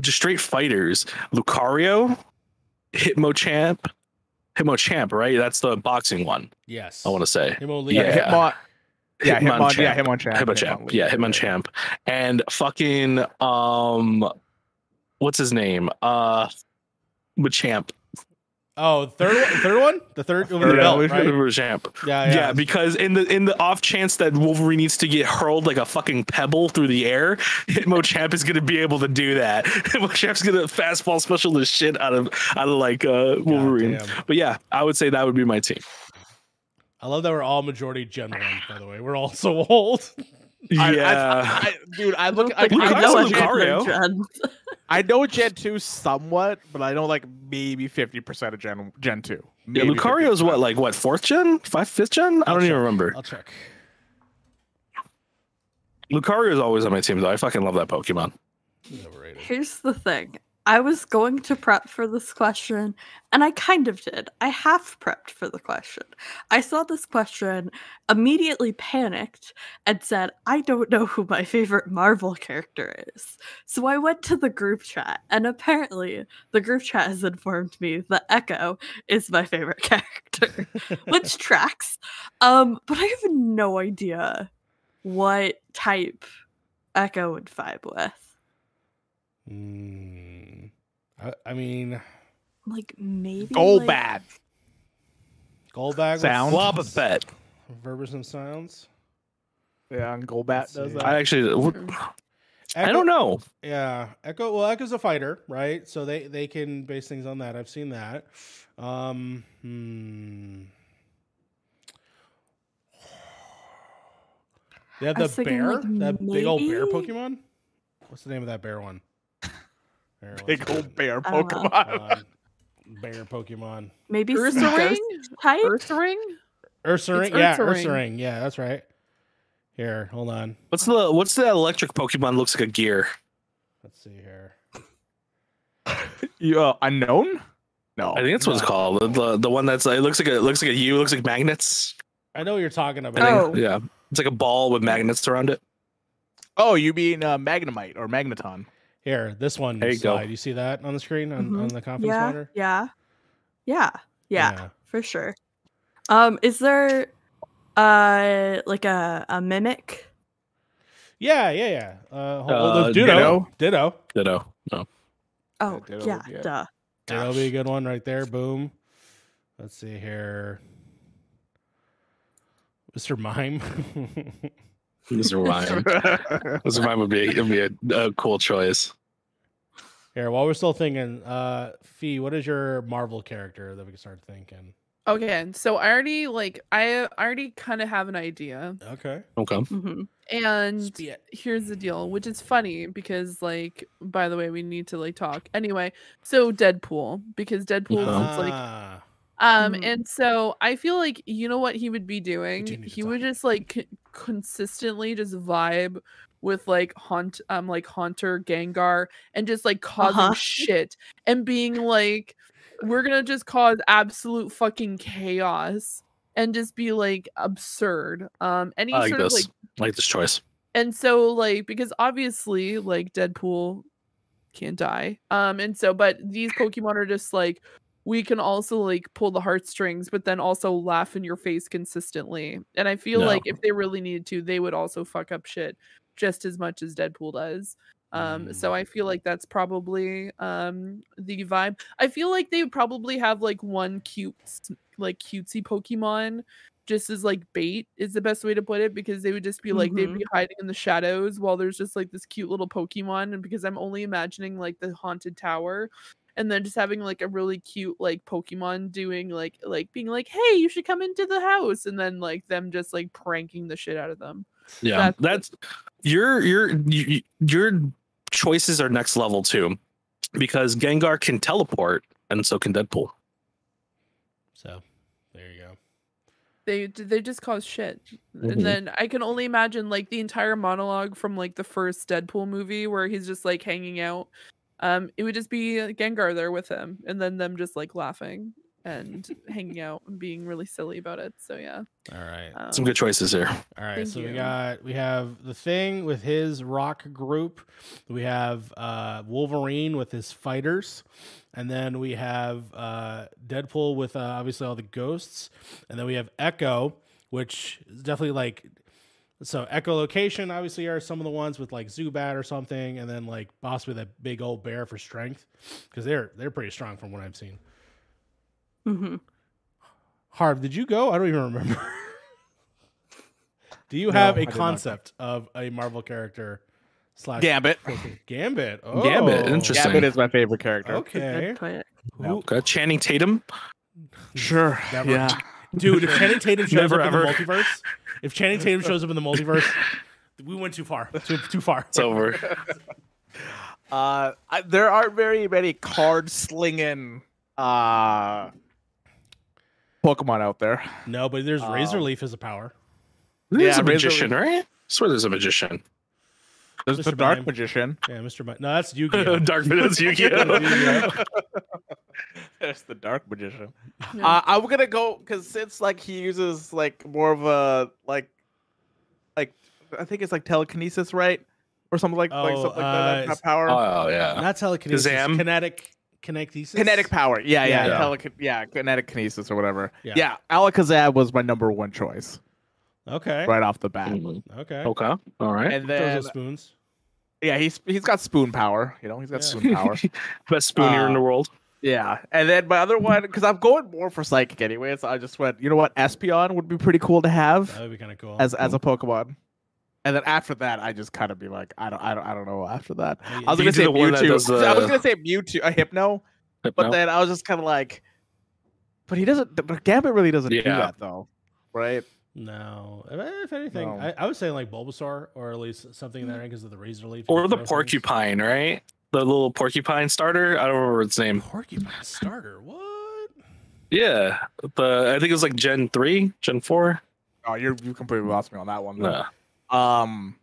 S2: just straight fighters: Lucario, Hitmochamp, Hitmochamp, right? That's the boxing one.
S1: yes.
S2: I want to say.
S1: Himo
S2: Yeah.
S1: Lee.
S3: Hitmon, yeah, Hitmon, yeah,
S2: Hitmonchamp.
S3: Hitmonchamp.
S2: Hitmonchamp. Yeah, Hitmonchamp. And fucking um what's his name? Uh Machamp.
S1: Oh, third one, third one, the third with the
S3: Third
S1: belt, right?
S2: Machamp.
S1: Yeah,
S2: Yeah.
S1: yeah.
S2: because in the in the off chance that Wolverine needs to get hurled like a fucking pebble through the air, Hitmonchamp is gonna be able to do that. Hitmonchamp's gonna fastball special the shit out of out of like uh Wolverine. But yeah, I would say that would be my team.
S1: I love that we're all majority Gen One. By the way, we're all so old.
S3: I- I-
S2: Yeah.
S3: I- dude, I
S5: I
S3: look.
S5: don't
S3: I,
S5: think I know
S2: Lucario.
S5: any
S2: Lucario.
S5: of them, Jen.
S3: I know Gen two somewhat, but I know like maybe fifty percent of Gen Gen two.
S2: yeah,
S3: Maybe
S2: Lucario's
S3: 50%.
S2: what, like what, fourth gen? Five, fifth gen? I
S1: I'll
S2: don't even remember.
S1: I'll check.
S2: Lucario is always on my team though. I fucking love that Pokemon.
S5: Here's the thing. I was going to prep for this question, and I kind of did. I half prepped for the question. I saw this question, immediately panicked, and said, I don't know who my favorite Marvel character is. So I went to the group chat, and apparently the group chat has informed me that Echo is my favorite character, which tracks. Um, but I have no idea what type Echo would vibe with.
S1: Mm, I, I mean,
S5: Like maybe
S3: Gold
S5: like,
S3: bad.
S1: Golbat
S3: Sound.
S2: Wobbuffet.
S1: Verbers and sounds.
S3: Yeah, and Golbat
S1: Let's
S3: does that.
S2: I actually, what- I don't know.
S1: Yeah, Echo. Well, Echo's a fighter, right? So they they can base things on that. I've seen that. Um, hmm. They have the bear,
S5: like,
S1: that big old bear Pokemon. What's the name of that bear one? There,
S3: Big
S1: see.
S3: old bear
S5: I don't know.
S3: Pokemon.
S1: Uh, bear Pokemon.
S5: maybe
S4: Ursaring?
S5: type.
S4: Ursaring?
S1: Ursaring,
S4: It's
S1: yeah,
S4: Ursaring.
S1: Ursaring, yeah, that's right. Here, hold on.
S2: What's the what's the electric Pokemon looks like a gear?
S1: Let's see here.
S3: You uh, unknown? No.
S2: I think that's what it's
S1: no.
S2: called. The, the the one that's it looks like a it looks like a U, looks like magnets.
S1: I know what you're talking about.
S2: think,
S5: Oh.
S2: yeah. It's like a ball with magnets around it.
S3: Oh, you mean uh, Magnemite or Magneton?
S1: Here, this one
S2: There you go.
S1: You see that on the screen on,
S5: Mhm.
S1: on the conference
S5: yeah,
S1: monitor?
S5: yeah, yeah, yeah, Yeah. for sure. Um, is there uh like a a mimic?
S1: Yeah, yeah, yeah. Uh, hold-
S2: Uh,
S1: the Ditto. Ditto.
S2: Ditto. No.
S5: Oh,
S3: Ditto
S5: yeah,
S3: would be it.
S5: duh.
S1: Ditto would be a good one right there. Boom. Let's see here. Mr. Mime.
S2: Mr. Rhyme. Mr. Rhyme would be would be a, a cool choice.
S1: here, while we're still thinking, uh, Fee, what is your Marvel character that we can start thinking?
S4: Okay, so I already like I already kind of have an idea,
S1: Okay.
S2: Okay.
S5: hmm
S4: and here's the deal, which is funny because like by the way, we need to like talk anyway. So Deadpool, because Deadpool is like
S1: Ah,
S4: Um,
S5: Mhm.
S4: and so I feel like you know what he would be doing.
S1: do need to
S4: He would just like c- consistently just vibe with like haunt, um, like Haunter Gengar, and just like causing
S5: Uh-huh.
S4: shit and being like, we're gonna just cause absolute fucking chaos and just be like absurd. Um, any
S2: I like
S4: sort of like
S2: like this choice.
S4: and so like because obviously like deadpool can't die um and so but these pokemon are just like we can also like pull the heartstrings but then also laugh in your face consistently and i feel
S2: No.
S4: like if they really needed to they would also fuck up shit just as much as deadpool does um so
S1: Mm.
S4: i feel like that's probably um the vibe i feel like they would probably have like one cute like cutesy pokemon just as like bait is the best way to put it because they would just be like they'd be hiding in the shadows while there's just like this cute little pokemon and because i'm only imagining like the haunted tower and then just having like a really cute like pokemon doing like like being like hey you should come into the house and then like them just like pranking the shit out of them
S2: Yeah,
S4: That's-
S2: that's your your you- your choices are next level too, because Gengar can teleport, and so can Deadpool.
S1: so there you go.
S4: they they just cause shit
S2: Mhm.
S4: and then i can only imagine like the entire monologue from like the first deadpool movie where he's just like hanging out um it would just be uh, gengar there with him and then them just like laughing and hanging out and being really silly about it so yeah
S1: All right.
S4: um,
S2: Some good choices here.
S1: All right,
S4: Thank
S1: so we got we have the thing with his rock group. We have uh, Wolverine with his fighters, and then we have uh, Deadpool with uh, obviously all the ghosts, and then we have Echo, which is definitely like so echolocation. Obviously, are some of the ones with like Zubat or something, and then like possibly that big old bear for strength because they're they're pretty strong from what I've seen.
S5: hmm
S1: Harv, did you go? I don't even remember. Do you have
S3: I
S1: a
S3: did
S1: concept of a Marvel character slash
S3: Gambit.
S1: Gambit? Oh,
S2: Gambit, interesting.
S3: Gambit is my favorite character.
S1: Okay,
S5: Good pick.
S1: Who-
S2: Okay, Channing Tatum.
S3: Sure.
S1: Never.
S3: Yeah.
S1: Dude. If Channing Tatum shows
S2: Never
S1: up in the multiverse, if Channing Tatum shows up in the multiverse, we went too far. Too, too far.
S2: It's over.
S3: Uh, I, there aren't very many card slinging uh Pokemon out there.
S1: no, but there's Razor
S3: Um,
S1: Leaf as a power.
S2: There's
S3: Yeah,
S2: a
S3: Razor
S2: magician, right? I swear there's a magician.
S3: There's
S1: Mr.
S3: the Dark
S1: Mime.
S3: Magician.
S1: Yeah, Mr. Mi- no, that's Yu-Gi-Oh.
S2: Dark Vidus Yu-Gi-Oh.
S3: There's the Dark Magician.
S4: Yeah.
S3: Uh, I'm gonna go because since like he uses like more of a like like I think it's like telekinesis, right? Or something like like
S1: Oh,
S3: something like
S1: uh,
S3: that, that power.
S2: Oh yeah.
S1: Not telekinesis.
S2: Kazam?
S1: Kinetic. Kinetic.
S3: Kinetic power. Yeah, yeah,
S1: Yeah.
S3: yeah. Teleki- yeah, kinetic kinesis or whatever.
S1: Yeah.
S3: Yeah, Alakazam was my number one choice
S1: Okay.
S3: right off the bat.
S2: Mhm.
S1: Okay.
S2: Okay. All right.
S3: And then
S1: spoons.
S3: yeah, he's he's got spoon power. You know, he's got
S1: Yeah.
S3: spoon power.
S2: Best spoonier in
S3: Uh,
S2: the world.
S3: Yeah, and then my other one because I'm going more for psychic anyway, so I just went. You know what, Espeon would be pretty cool to have
S1: That would be kind of cool.
S3: as as a Pokemon. And then after that, I just kind of be like, I don't, I don't, I don't know. After that,
S1: yeah.
S3: I was
S2: You
S3: gonna say
S2: the
S3: Mewtwo.
S2: does
S3: I was gonna say Mewtwo, a Hypno, but then I was just kind of like, but he doesn't. But Gambit really doesn't do
S2: Yeah.
S3: that though, right?
S1: No, if anything,
S3: No.
S1: I, I would say like Bulbasaur or at least something in there because of the razor leaf.
S2: or
S1: and
S2: the
S1: throw things.
S2: porcupine, right? The little porcupine starter. I don't remember its name.
S1: Porcupine starter. What?
S2: Yeah, the I think it was like Gen three, Gen four.
S3: Oh, you're you completely lost me on that one. Though.
S2: Nah.
S3: Um,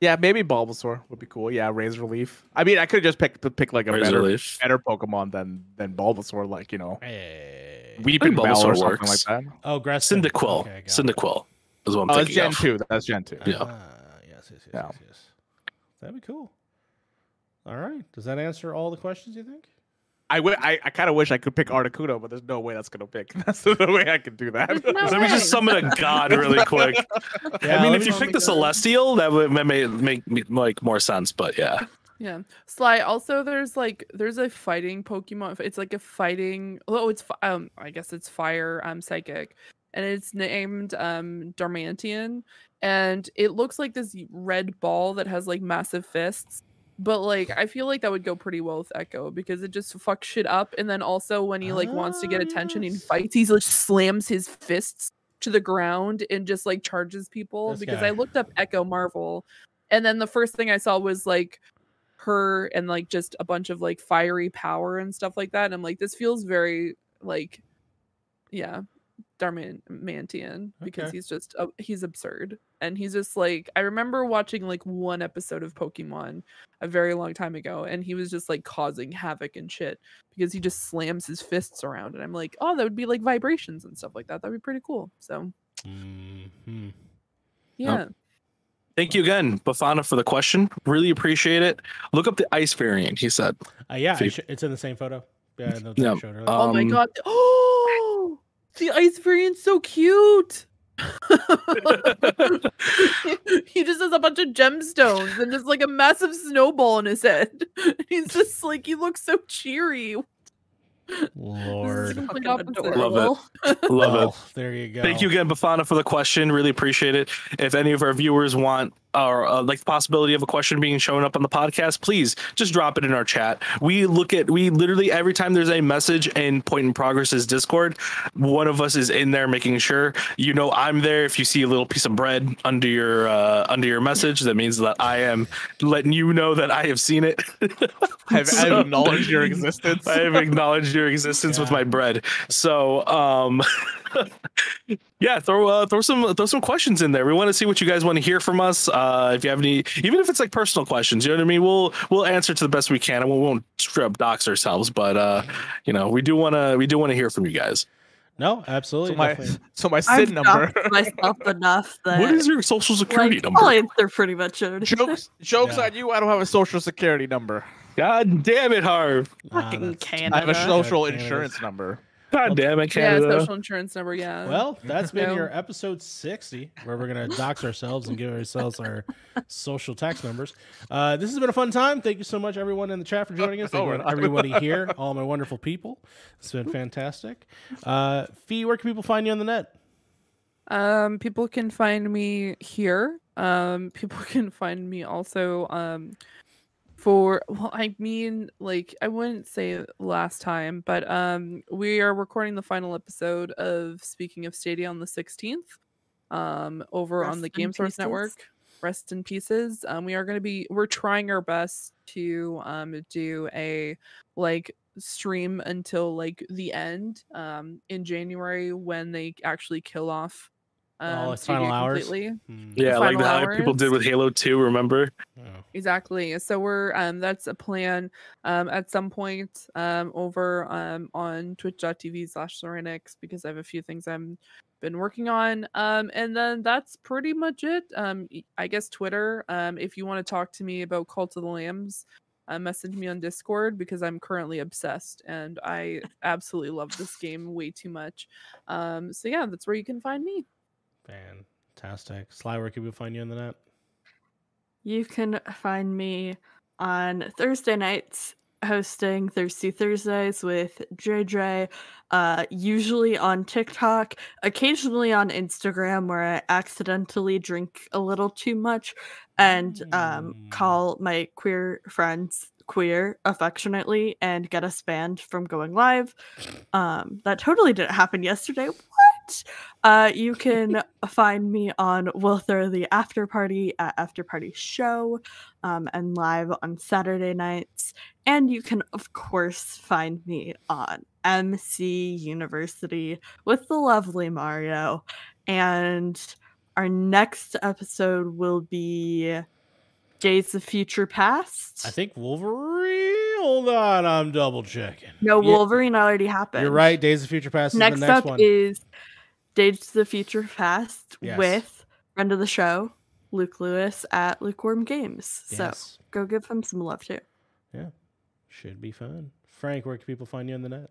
S3: yeah, maybe Bulbasaur would be cool. Yeah, Razor Leaf. I mean, I could just pick pick like a
S2: Razor
S3: better
S2: Leaf.
S3: better Pokemon than than Bulbasaur, like you know,
S1: Hey.
S3: Weepinbell or
S2: Bulbasaur
S3: something
S2: works.
S3: like that.
S1: oh, Gresston.
S2: Cyndaquil.
S1: Okay, got it.
S2: Cyndaquil is what I'm
S3: Oh, that's
S2: thinking
S3: Gen
S2: of.
S3: two. That's Gen two.
S2: Yeah.
S1: Ah, yes, yes, yes,
S3: Yeah.
S1: yes, yes. That'd be cool. All right. Does that answer all the questions you think?
S3: I wi- I, I kind of wish I could pick Articuno, but there's no way that's gonna pick. That's the way I can do that.
S4: No
S2: Let me just summon a god really quick.
S1: Yeah,
S2: I mean, if you pick the celestial, that would ma- make make make like more sense. But yeah,
S4: Yeah. Sly, also there's like there's a fighting Pokemon. It's like a fighting oh it's um I guess it's fire um psychic. And it's named um Darmanitan. And it looks like this red ball that has like massive fists. But like I feel like that would go pretty well with Echo because it just fucks shit up. And then also when he like wants to get
S1: Ah,
S4: attention and fights, he like slams his fists to the ground and just like charges people.
S1: This
S4: because
S1: guy.
S4: I looked up Echo Marvel and then the first thing I saw was like her and like just a bunch of like fiery power and stuff like that. And I'm like, this feels very like, yeah, Darmanitan because
S1: Okay.
S4: he's just uh, he's absurd and he's just like I remember watching like one episode of Pokemon a very long time ago and he was just like causing havoc and shit because he just slams his fists around and I'm like, oh, that would be like vibrations and stuff like that. That'd be pretty cool. So
S1: Mhm.
S4: yeah.
S2: thank you again, Bafana, for the question. Really appreciate it. Look up the ice variant. He said.
S1: Uh, yeah, I
S2: See-
S1: sh- it's in the same photo. Yeah, the
S2: Yeah,
S1: I showed earlier.
S4: Oh my
S2: Um,
S4: god. Oh, the ice variant's so cute. he just has a bunch of gemstones and just like a massive snowball in his head. He's just like he looks so cheery.
S1: Lord.
S4: complete
S5: Fucking
S4: opposite.
S2: Love it.
S5: adorable.
S2: Love it.
S1: Oh, there you go.
S2: Thank you again, Bafana, for the question. Really appreciate it. If any of our viewers want or uh, like the possibility of a question being shown up on the podcast, please just drop it in our chat. We look at we literally every time there's a message in Point in Progress's Discord, one of us is in there making sure you know I'm there. If you see a little piece of bread under your uh, under your message, that means that I am letting you know that I have seen it.
S3: I've,
S2: So-
S3: I've acknowledged your existence.
S2: I have acknowledged your existence with my bread. So, um, yeah, throw uh, throw some throw some questions in there. We want to see what you guys want to hear from us. Uh, if you have any, even if it's like personal questions, you know what I mean. We'll we'll answer to the best we can, and we won't straight up dox ourselves. But uh, you know, we do want to we do want to hear from you guys.
S1: No, absolutely.
S3: So my
S1: definitely.
S3: so my
S5: I've
S3: SID number.
S5: doxed myself enough that
S2: What is your social security
S5: like,
S2: number?
S5: I'll answer pretty much it.
S3: jokes jokes
S1: Yeah.
S3: on you. I don't have a social security number.
S2: God damn it, Harv!
S1: Nah,
S5: Fucking
S1: that's-
S5: Canada.
S3: I have a social
S1: Canada's-
S3: insurance number.
S2: God damn it,
S4: Yeah,
S2: Canada!
S4: social insurance number. Yeah.
S1: Well, that's been your episode 60, where we're going to dox ourselves and give ourselves our social tax numbers. Uh, this has been a fun time. Thank you so much, everyone in the chat, for joining us. Thank
S3: No,
S1: you, everybody here, all my wonderful people. It's been fantastic. Uh, Fee, where can people find you on the net?
S4: Um, people can find me here. Um, people can find me also um for well, I mean, like I wouldn't say last time, but um, we are recording the final episode of Speaking of Stadia on the sixteenth. Um, over on the Game Source. Network. Rest in pieces. Um, we are going to be we're trying our best to um do a like stream until like the end um in January when they actually kill off um
S1: like final
S4: Stadia
S1: hours?
S4: completely.
S1: Hmm.
S2: yeah, like the
S4: final
S2: how people did with Halo Two. Remember?
S1: Oh.
S4: Exactly. So we're um that's a plan um at some point um over um on twitch.tv slash Serenix because I have a few things I'm been working on. Um and then that's pretty much it. Um y- I guess Twitter. Um if you want to talk to me about Cult of the Lambs, uh, message me on Discord because I'm currently obsessed and I absolutely love this game way too much. Um so yeah, that's where you can find me.
S1: Fantastic. Sly, where can people find you on the net?
S5: You can find me on Thursday nights hosting Thirsty Thursdays with JJ, uh, usually on TikTok, occasionally on Instagram where I accidentally drink a little too much and um,
S1: Mm.
S5: call my queer friends queer affectionately and get us banned from going live. Um, that totally didn't happen yesterday. Uh, you can find me on Throw the After Party at After Party Show um, and live on Saturday nights. And you can, of course, find me on MC University with the lovely Mario and our next episode will be Days of Future Past.
S1: I think Wolverine. Hold on, I'm double checking.
S5: no,
S1: Yeah,
S5: Wolverine already happened.
S1: You're right. Days of Future Past is
S5: Next,
S1: the next
S5: up
S1: one.
S5: is Days of the Future Past
S1: Yes.
S5: with friend of the show, Luke Lewis at Lukewarm Games. So go give him some love too.
S1: Yeah, should be fun. Frank, where can people find you on the net?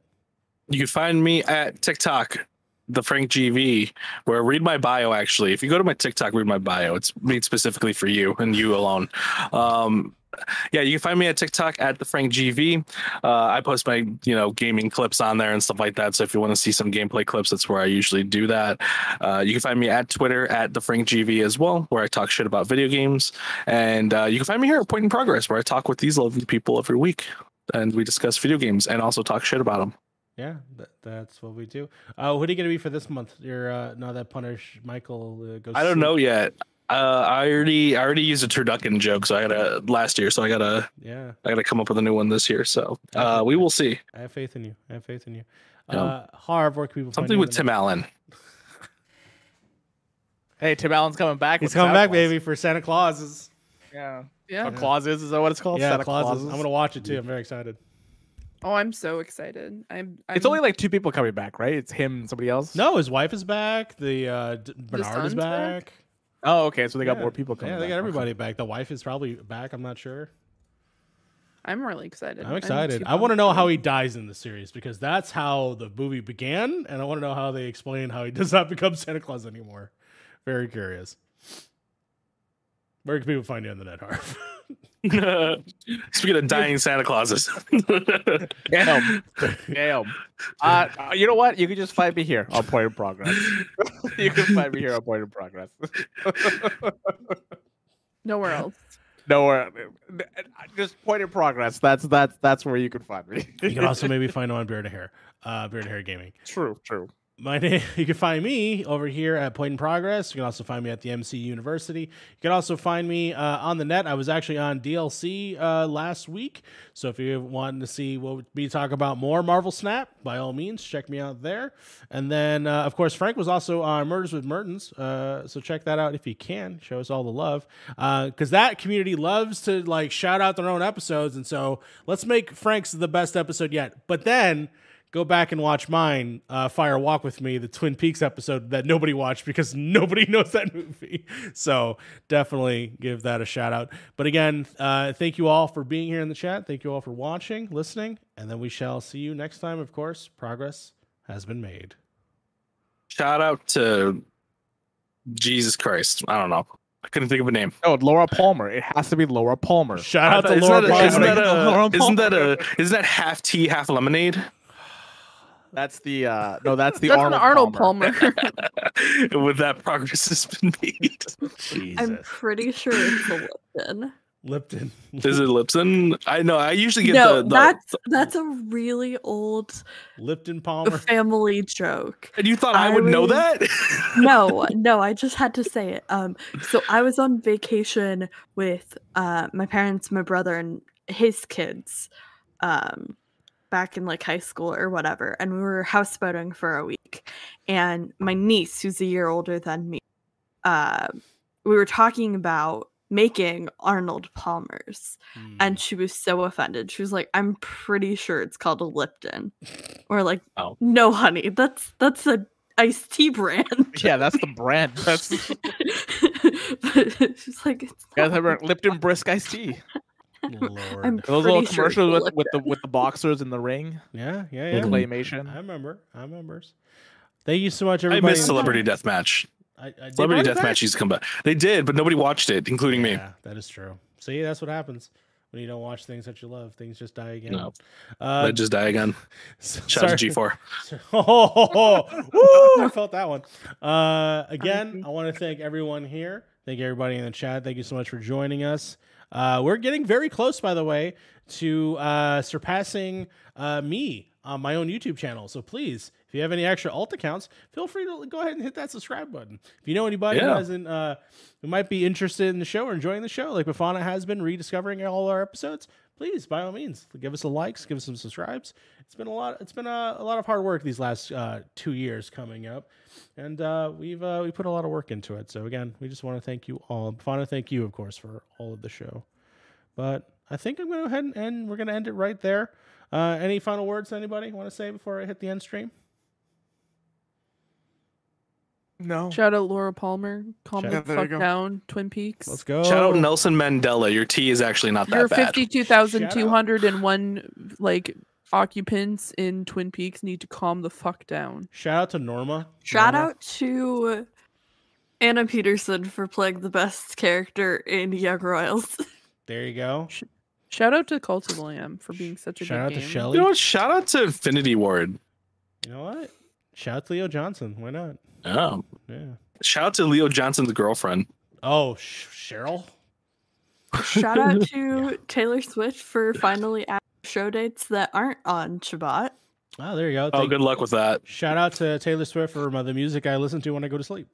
S2: You can find me at TikTok, the Frank GV, where read my bio. Actually, if you go to my TikTok, read my bio. It's made specifically for you and you alone. Um, yeah, you can find me at TikTok at the Frank GV. Uh, I post my you know gaming clips on there and stuff like that. So if you want to see some gameplay clips, that's where I usually do that. Uh, you can find me at Twitter at the Frank GV as well, where I talk shit about video games. And uh, you can find me here at Point in Progress, where I talk with these lovely people every week, and we discuss video games and also talk shit about them.
S1: Yeah, that, that's what we do. Uh, what are you going to be for this month? Your uh, now that punish Michael uh, goes.
S2: I don't know yet. Uh, I already I already used a turducken joke, so I gotta last year, so I gotta
S1: Yeah,
S2: I gotta come up with a new one this year. So uh, we will see.
S1: I have faith in you. I have faith in you.
S2: Yeah.
S1: Uh, Harv, where can people
S2: Something
S1: you
S2: with Tim
S1: net?
S2: Allen.
S3: Hey, Tim Allen's coming back.
S1: He's coming
S3: Santa
S1: back,
S3: Claus.
S1: baby, for Santa Clauses.
S3: Yeah.
S4: Yeah.
S3: Or clauses is that what it's called?
S1: yeah,
S3: Santa
S1: Clauses.
S3: Clauses.
S1: I'm gonna watch it too. I'm very excited.
S4: Oh, I'm so excited. I'm. I'm
S3: It's only like two people coming back, right? It's him and somebody else.
S1: No, his wife is back. The uh, D- Bernard is
S4: back?
S1: back.
S3: Oh, okay. So they got
S1: Yeah.
S3: more people coming.
S1: Yeah, they
S3: back.
S1: got
S3: Okay.
S1: everybody back. The wife is probably back. I'm not sure.
S4: I'm really excited.
S1: I'm excited.
S4: super
S1: I want to know how he dies in the series because that's how the movie began, and I want to know how they explain how he does not become Santa Claus anymore. Very curious. Where can people find you on the net, Harv?
S2: Speaking of dying Santa Clauses.
S3: Damn. Damn. Uh, you know what? You can just find me here on Point of Progress. you can find me here on Point of Progress.
S4: Nowhere else.
S3: Nowhere. Just Point of Progress. That's that's that's where you can find me.
S1: you can also maybe find him on Beard and Hair, uh, Beard and Hair Gaming.
S3: true, true.
S1: My name, you can find me over here at Point in Progress. You can also find me at the MC University. You can also find me uh, on the net. I was actually on DLC uh, last week. So if you want to see what we talk about more Marvel Snap, by all means, check me out there. And then, uh, of course, Frank was also on Murders with Mertens. Uh, so check that out if you can. Show us all the love. Because that community loves to like shout out their own episodes. And so let's make Frank's the best episode yet. But then go back and watch mine, uh, Fire Walk with Me, the Twin Peaks episode that nobody watched because nobody knows that movie. So definitely give that a shout out. But again, uh, thank you all for being here in the chat. Thank you all for watching, listening, and then we shall see you next time. Of course, progress has been made.
S2: Shout out to Jesus Christ. I don't know. I couldn't think of a name.
S3: Oh, Laura Palmer. It has to be Laura Palmer.
S1: Shout out to Laura Palmer.
S2: isn't that a-
S3: Laura
S2: isn't that a isn't that half tea, half lemonade?
S3: That's the uh no, that's the
S4: That's
S3: Arnold,
S4: Arnold
S3: Palmer.
S4: Palmer.
S2: With that progress has been made.
S1: Jesus.
S5: I'm pretty sure it's a Lipton.
S1: Lipton.
S2: Is it Lipson? I know. I usually get
S5: no,
S2: the, the
S5: that's that's a really old
S1: Lipton Palmer.
S5: family joke.
S2: and you thought I,
S5: I
S2: would know that?
S5: no, no, I just had to say it. Um, so I was on vacation with uh my parents, my brother, and his kids, um, back in like high school or whatever, and we were houseboating for a week. And my niece, who's a year older than me, uh, we were talking about making Arnold Palmers,
S1: Hmm.
S5: and she was so offended. She was like, "I'm pretty sure it's called a Lipton," or like,
S2: Oh.
S5: "No, honey, that's that's a iced tea brand."
S3: Yeah, that's the brand. That's
S5: she's like, it's
S3: ever Lipton Brisk iced tea.
S1: Lord.
S5: I'm
S3: Those little
S5: pretty sure
S3: commercials with, with the with the boxers in the ring,
S1: yeah, yeah, yeah.
S3: claymation.
S1: I remember. I remember. Thank you so much,
S2: I
S1: everybody.
S2: missed Celebrity Deathmatch.
S1: I, I
S2: Celebrity
S1: watch that.
S2: Deathmatch used to come back. They did, but nobody watched it, including me.
S1: Yeah, that is true. See, that's what happens when you don't watch things that you love. Things just die again.
S2: No.
S1: Uh,
S2: I just die again. Shout out to. G4.
S1: Oh, woo, I felt that one. Uh, again. I want to thank everyone here. Thank everybody in the chat. Thank you so much for joining us. Uh, we're getting very close, by the way, to uh, surpassing uh, me on my own YouTube channel. So please, if you have any extra alt accounts, feel free to go ahead and hit that subscribe button. If you know anybody who hasn't, uh, who might be interested in the show or enjoying the show, like Bafana has been rediscovering all our episodes, please by all means give us a likes, give us some subscribes. It's been a lot. It's been a, a lot of hard work these last uh, two years coming up, and uh, we've uh, we put a lot of work into it. So again, we just want to thank you all. To thank you, of course, for all of the show. But I think I'm going to go ahead and end, we're going to end it right there. Uh, any final words anybody want to say before I hit the end stream?
S3: No.
S4: Shout out Laura Palmer. Calm
S1: Shout
S4: the
S3: out- There you
S4: fuck
S3: go.
S4: down, Twin Peaks.
S1: Let's go.
S2: Shout out Nelson Mandela. Your tea is actually not that
S4: Your
S2: bad.
S4: fifty-two thousand two hundred and one like occupants in Twin Peaks need to calm the fuck down.
S1: Shout out to Norma.
S5: Shout
S1: Norma.
S5: out to Anna Peterson for playing the best character in Young Royals.
S1: There you go.
S4: Shout out to Cult of the Lamb for being such a
S1: Shout out
S4: good
S1: to. Shelly.
S2: You know what? Shout out to Infinity Ward.
S1: You know what? Shout out to Leo Johnson. Why not?
S2: Oh.
S1: Yeah.
S2: Shout out to Leo Johnson's girlfriend.
S1: Oh, Sh- Cheryl.
S5: Shout out to Taylor Swift for finally adding show dates that aren't on Shabbat.
S1: Oh, there you go.
S2: Oh,
S1: Thank-
S2: good luck with that.
S1: Shout out to Taylor Swift for uh, the music I listen to when I go to sleep.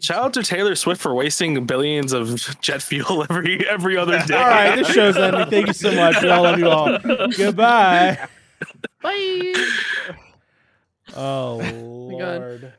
S2: Shout out to Taylor Swift for wasting billions of jet fuel every every other day.
S1: All right, this show's ending. Thank you so much. We all love you all. Goodbye.
S4: Bye.
S1: Oh,
S4: God.
S1: Uh, Lord.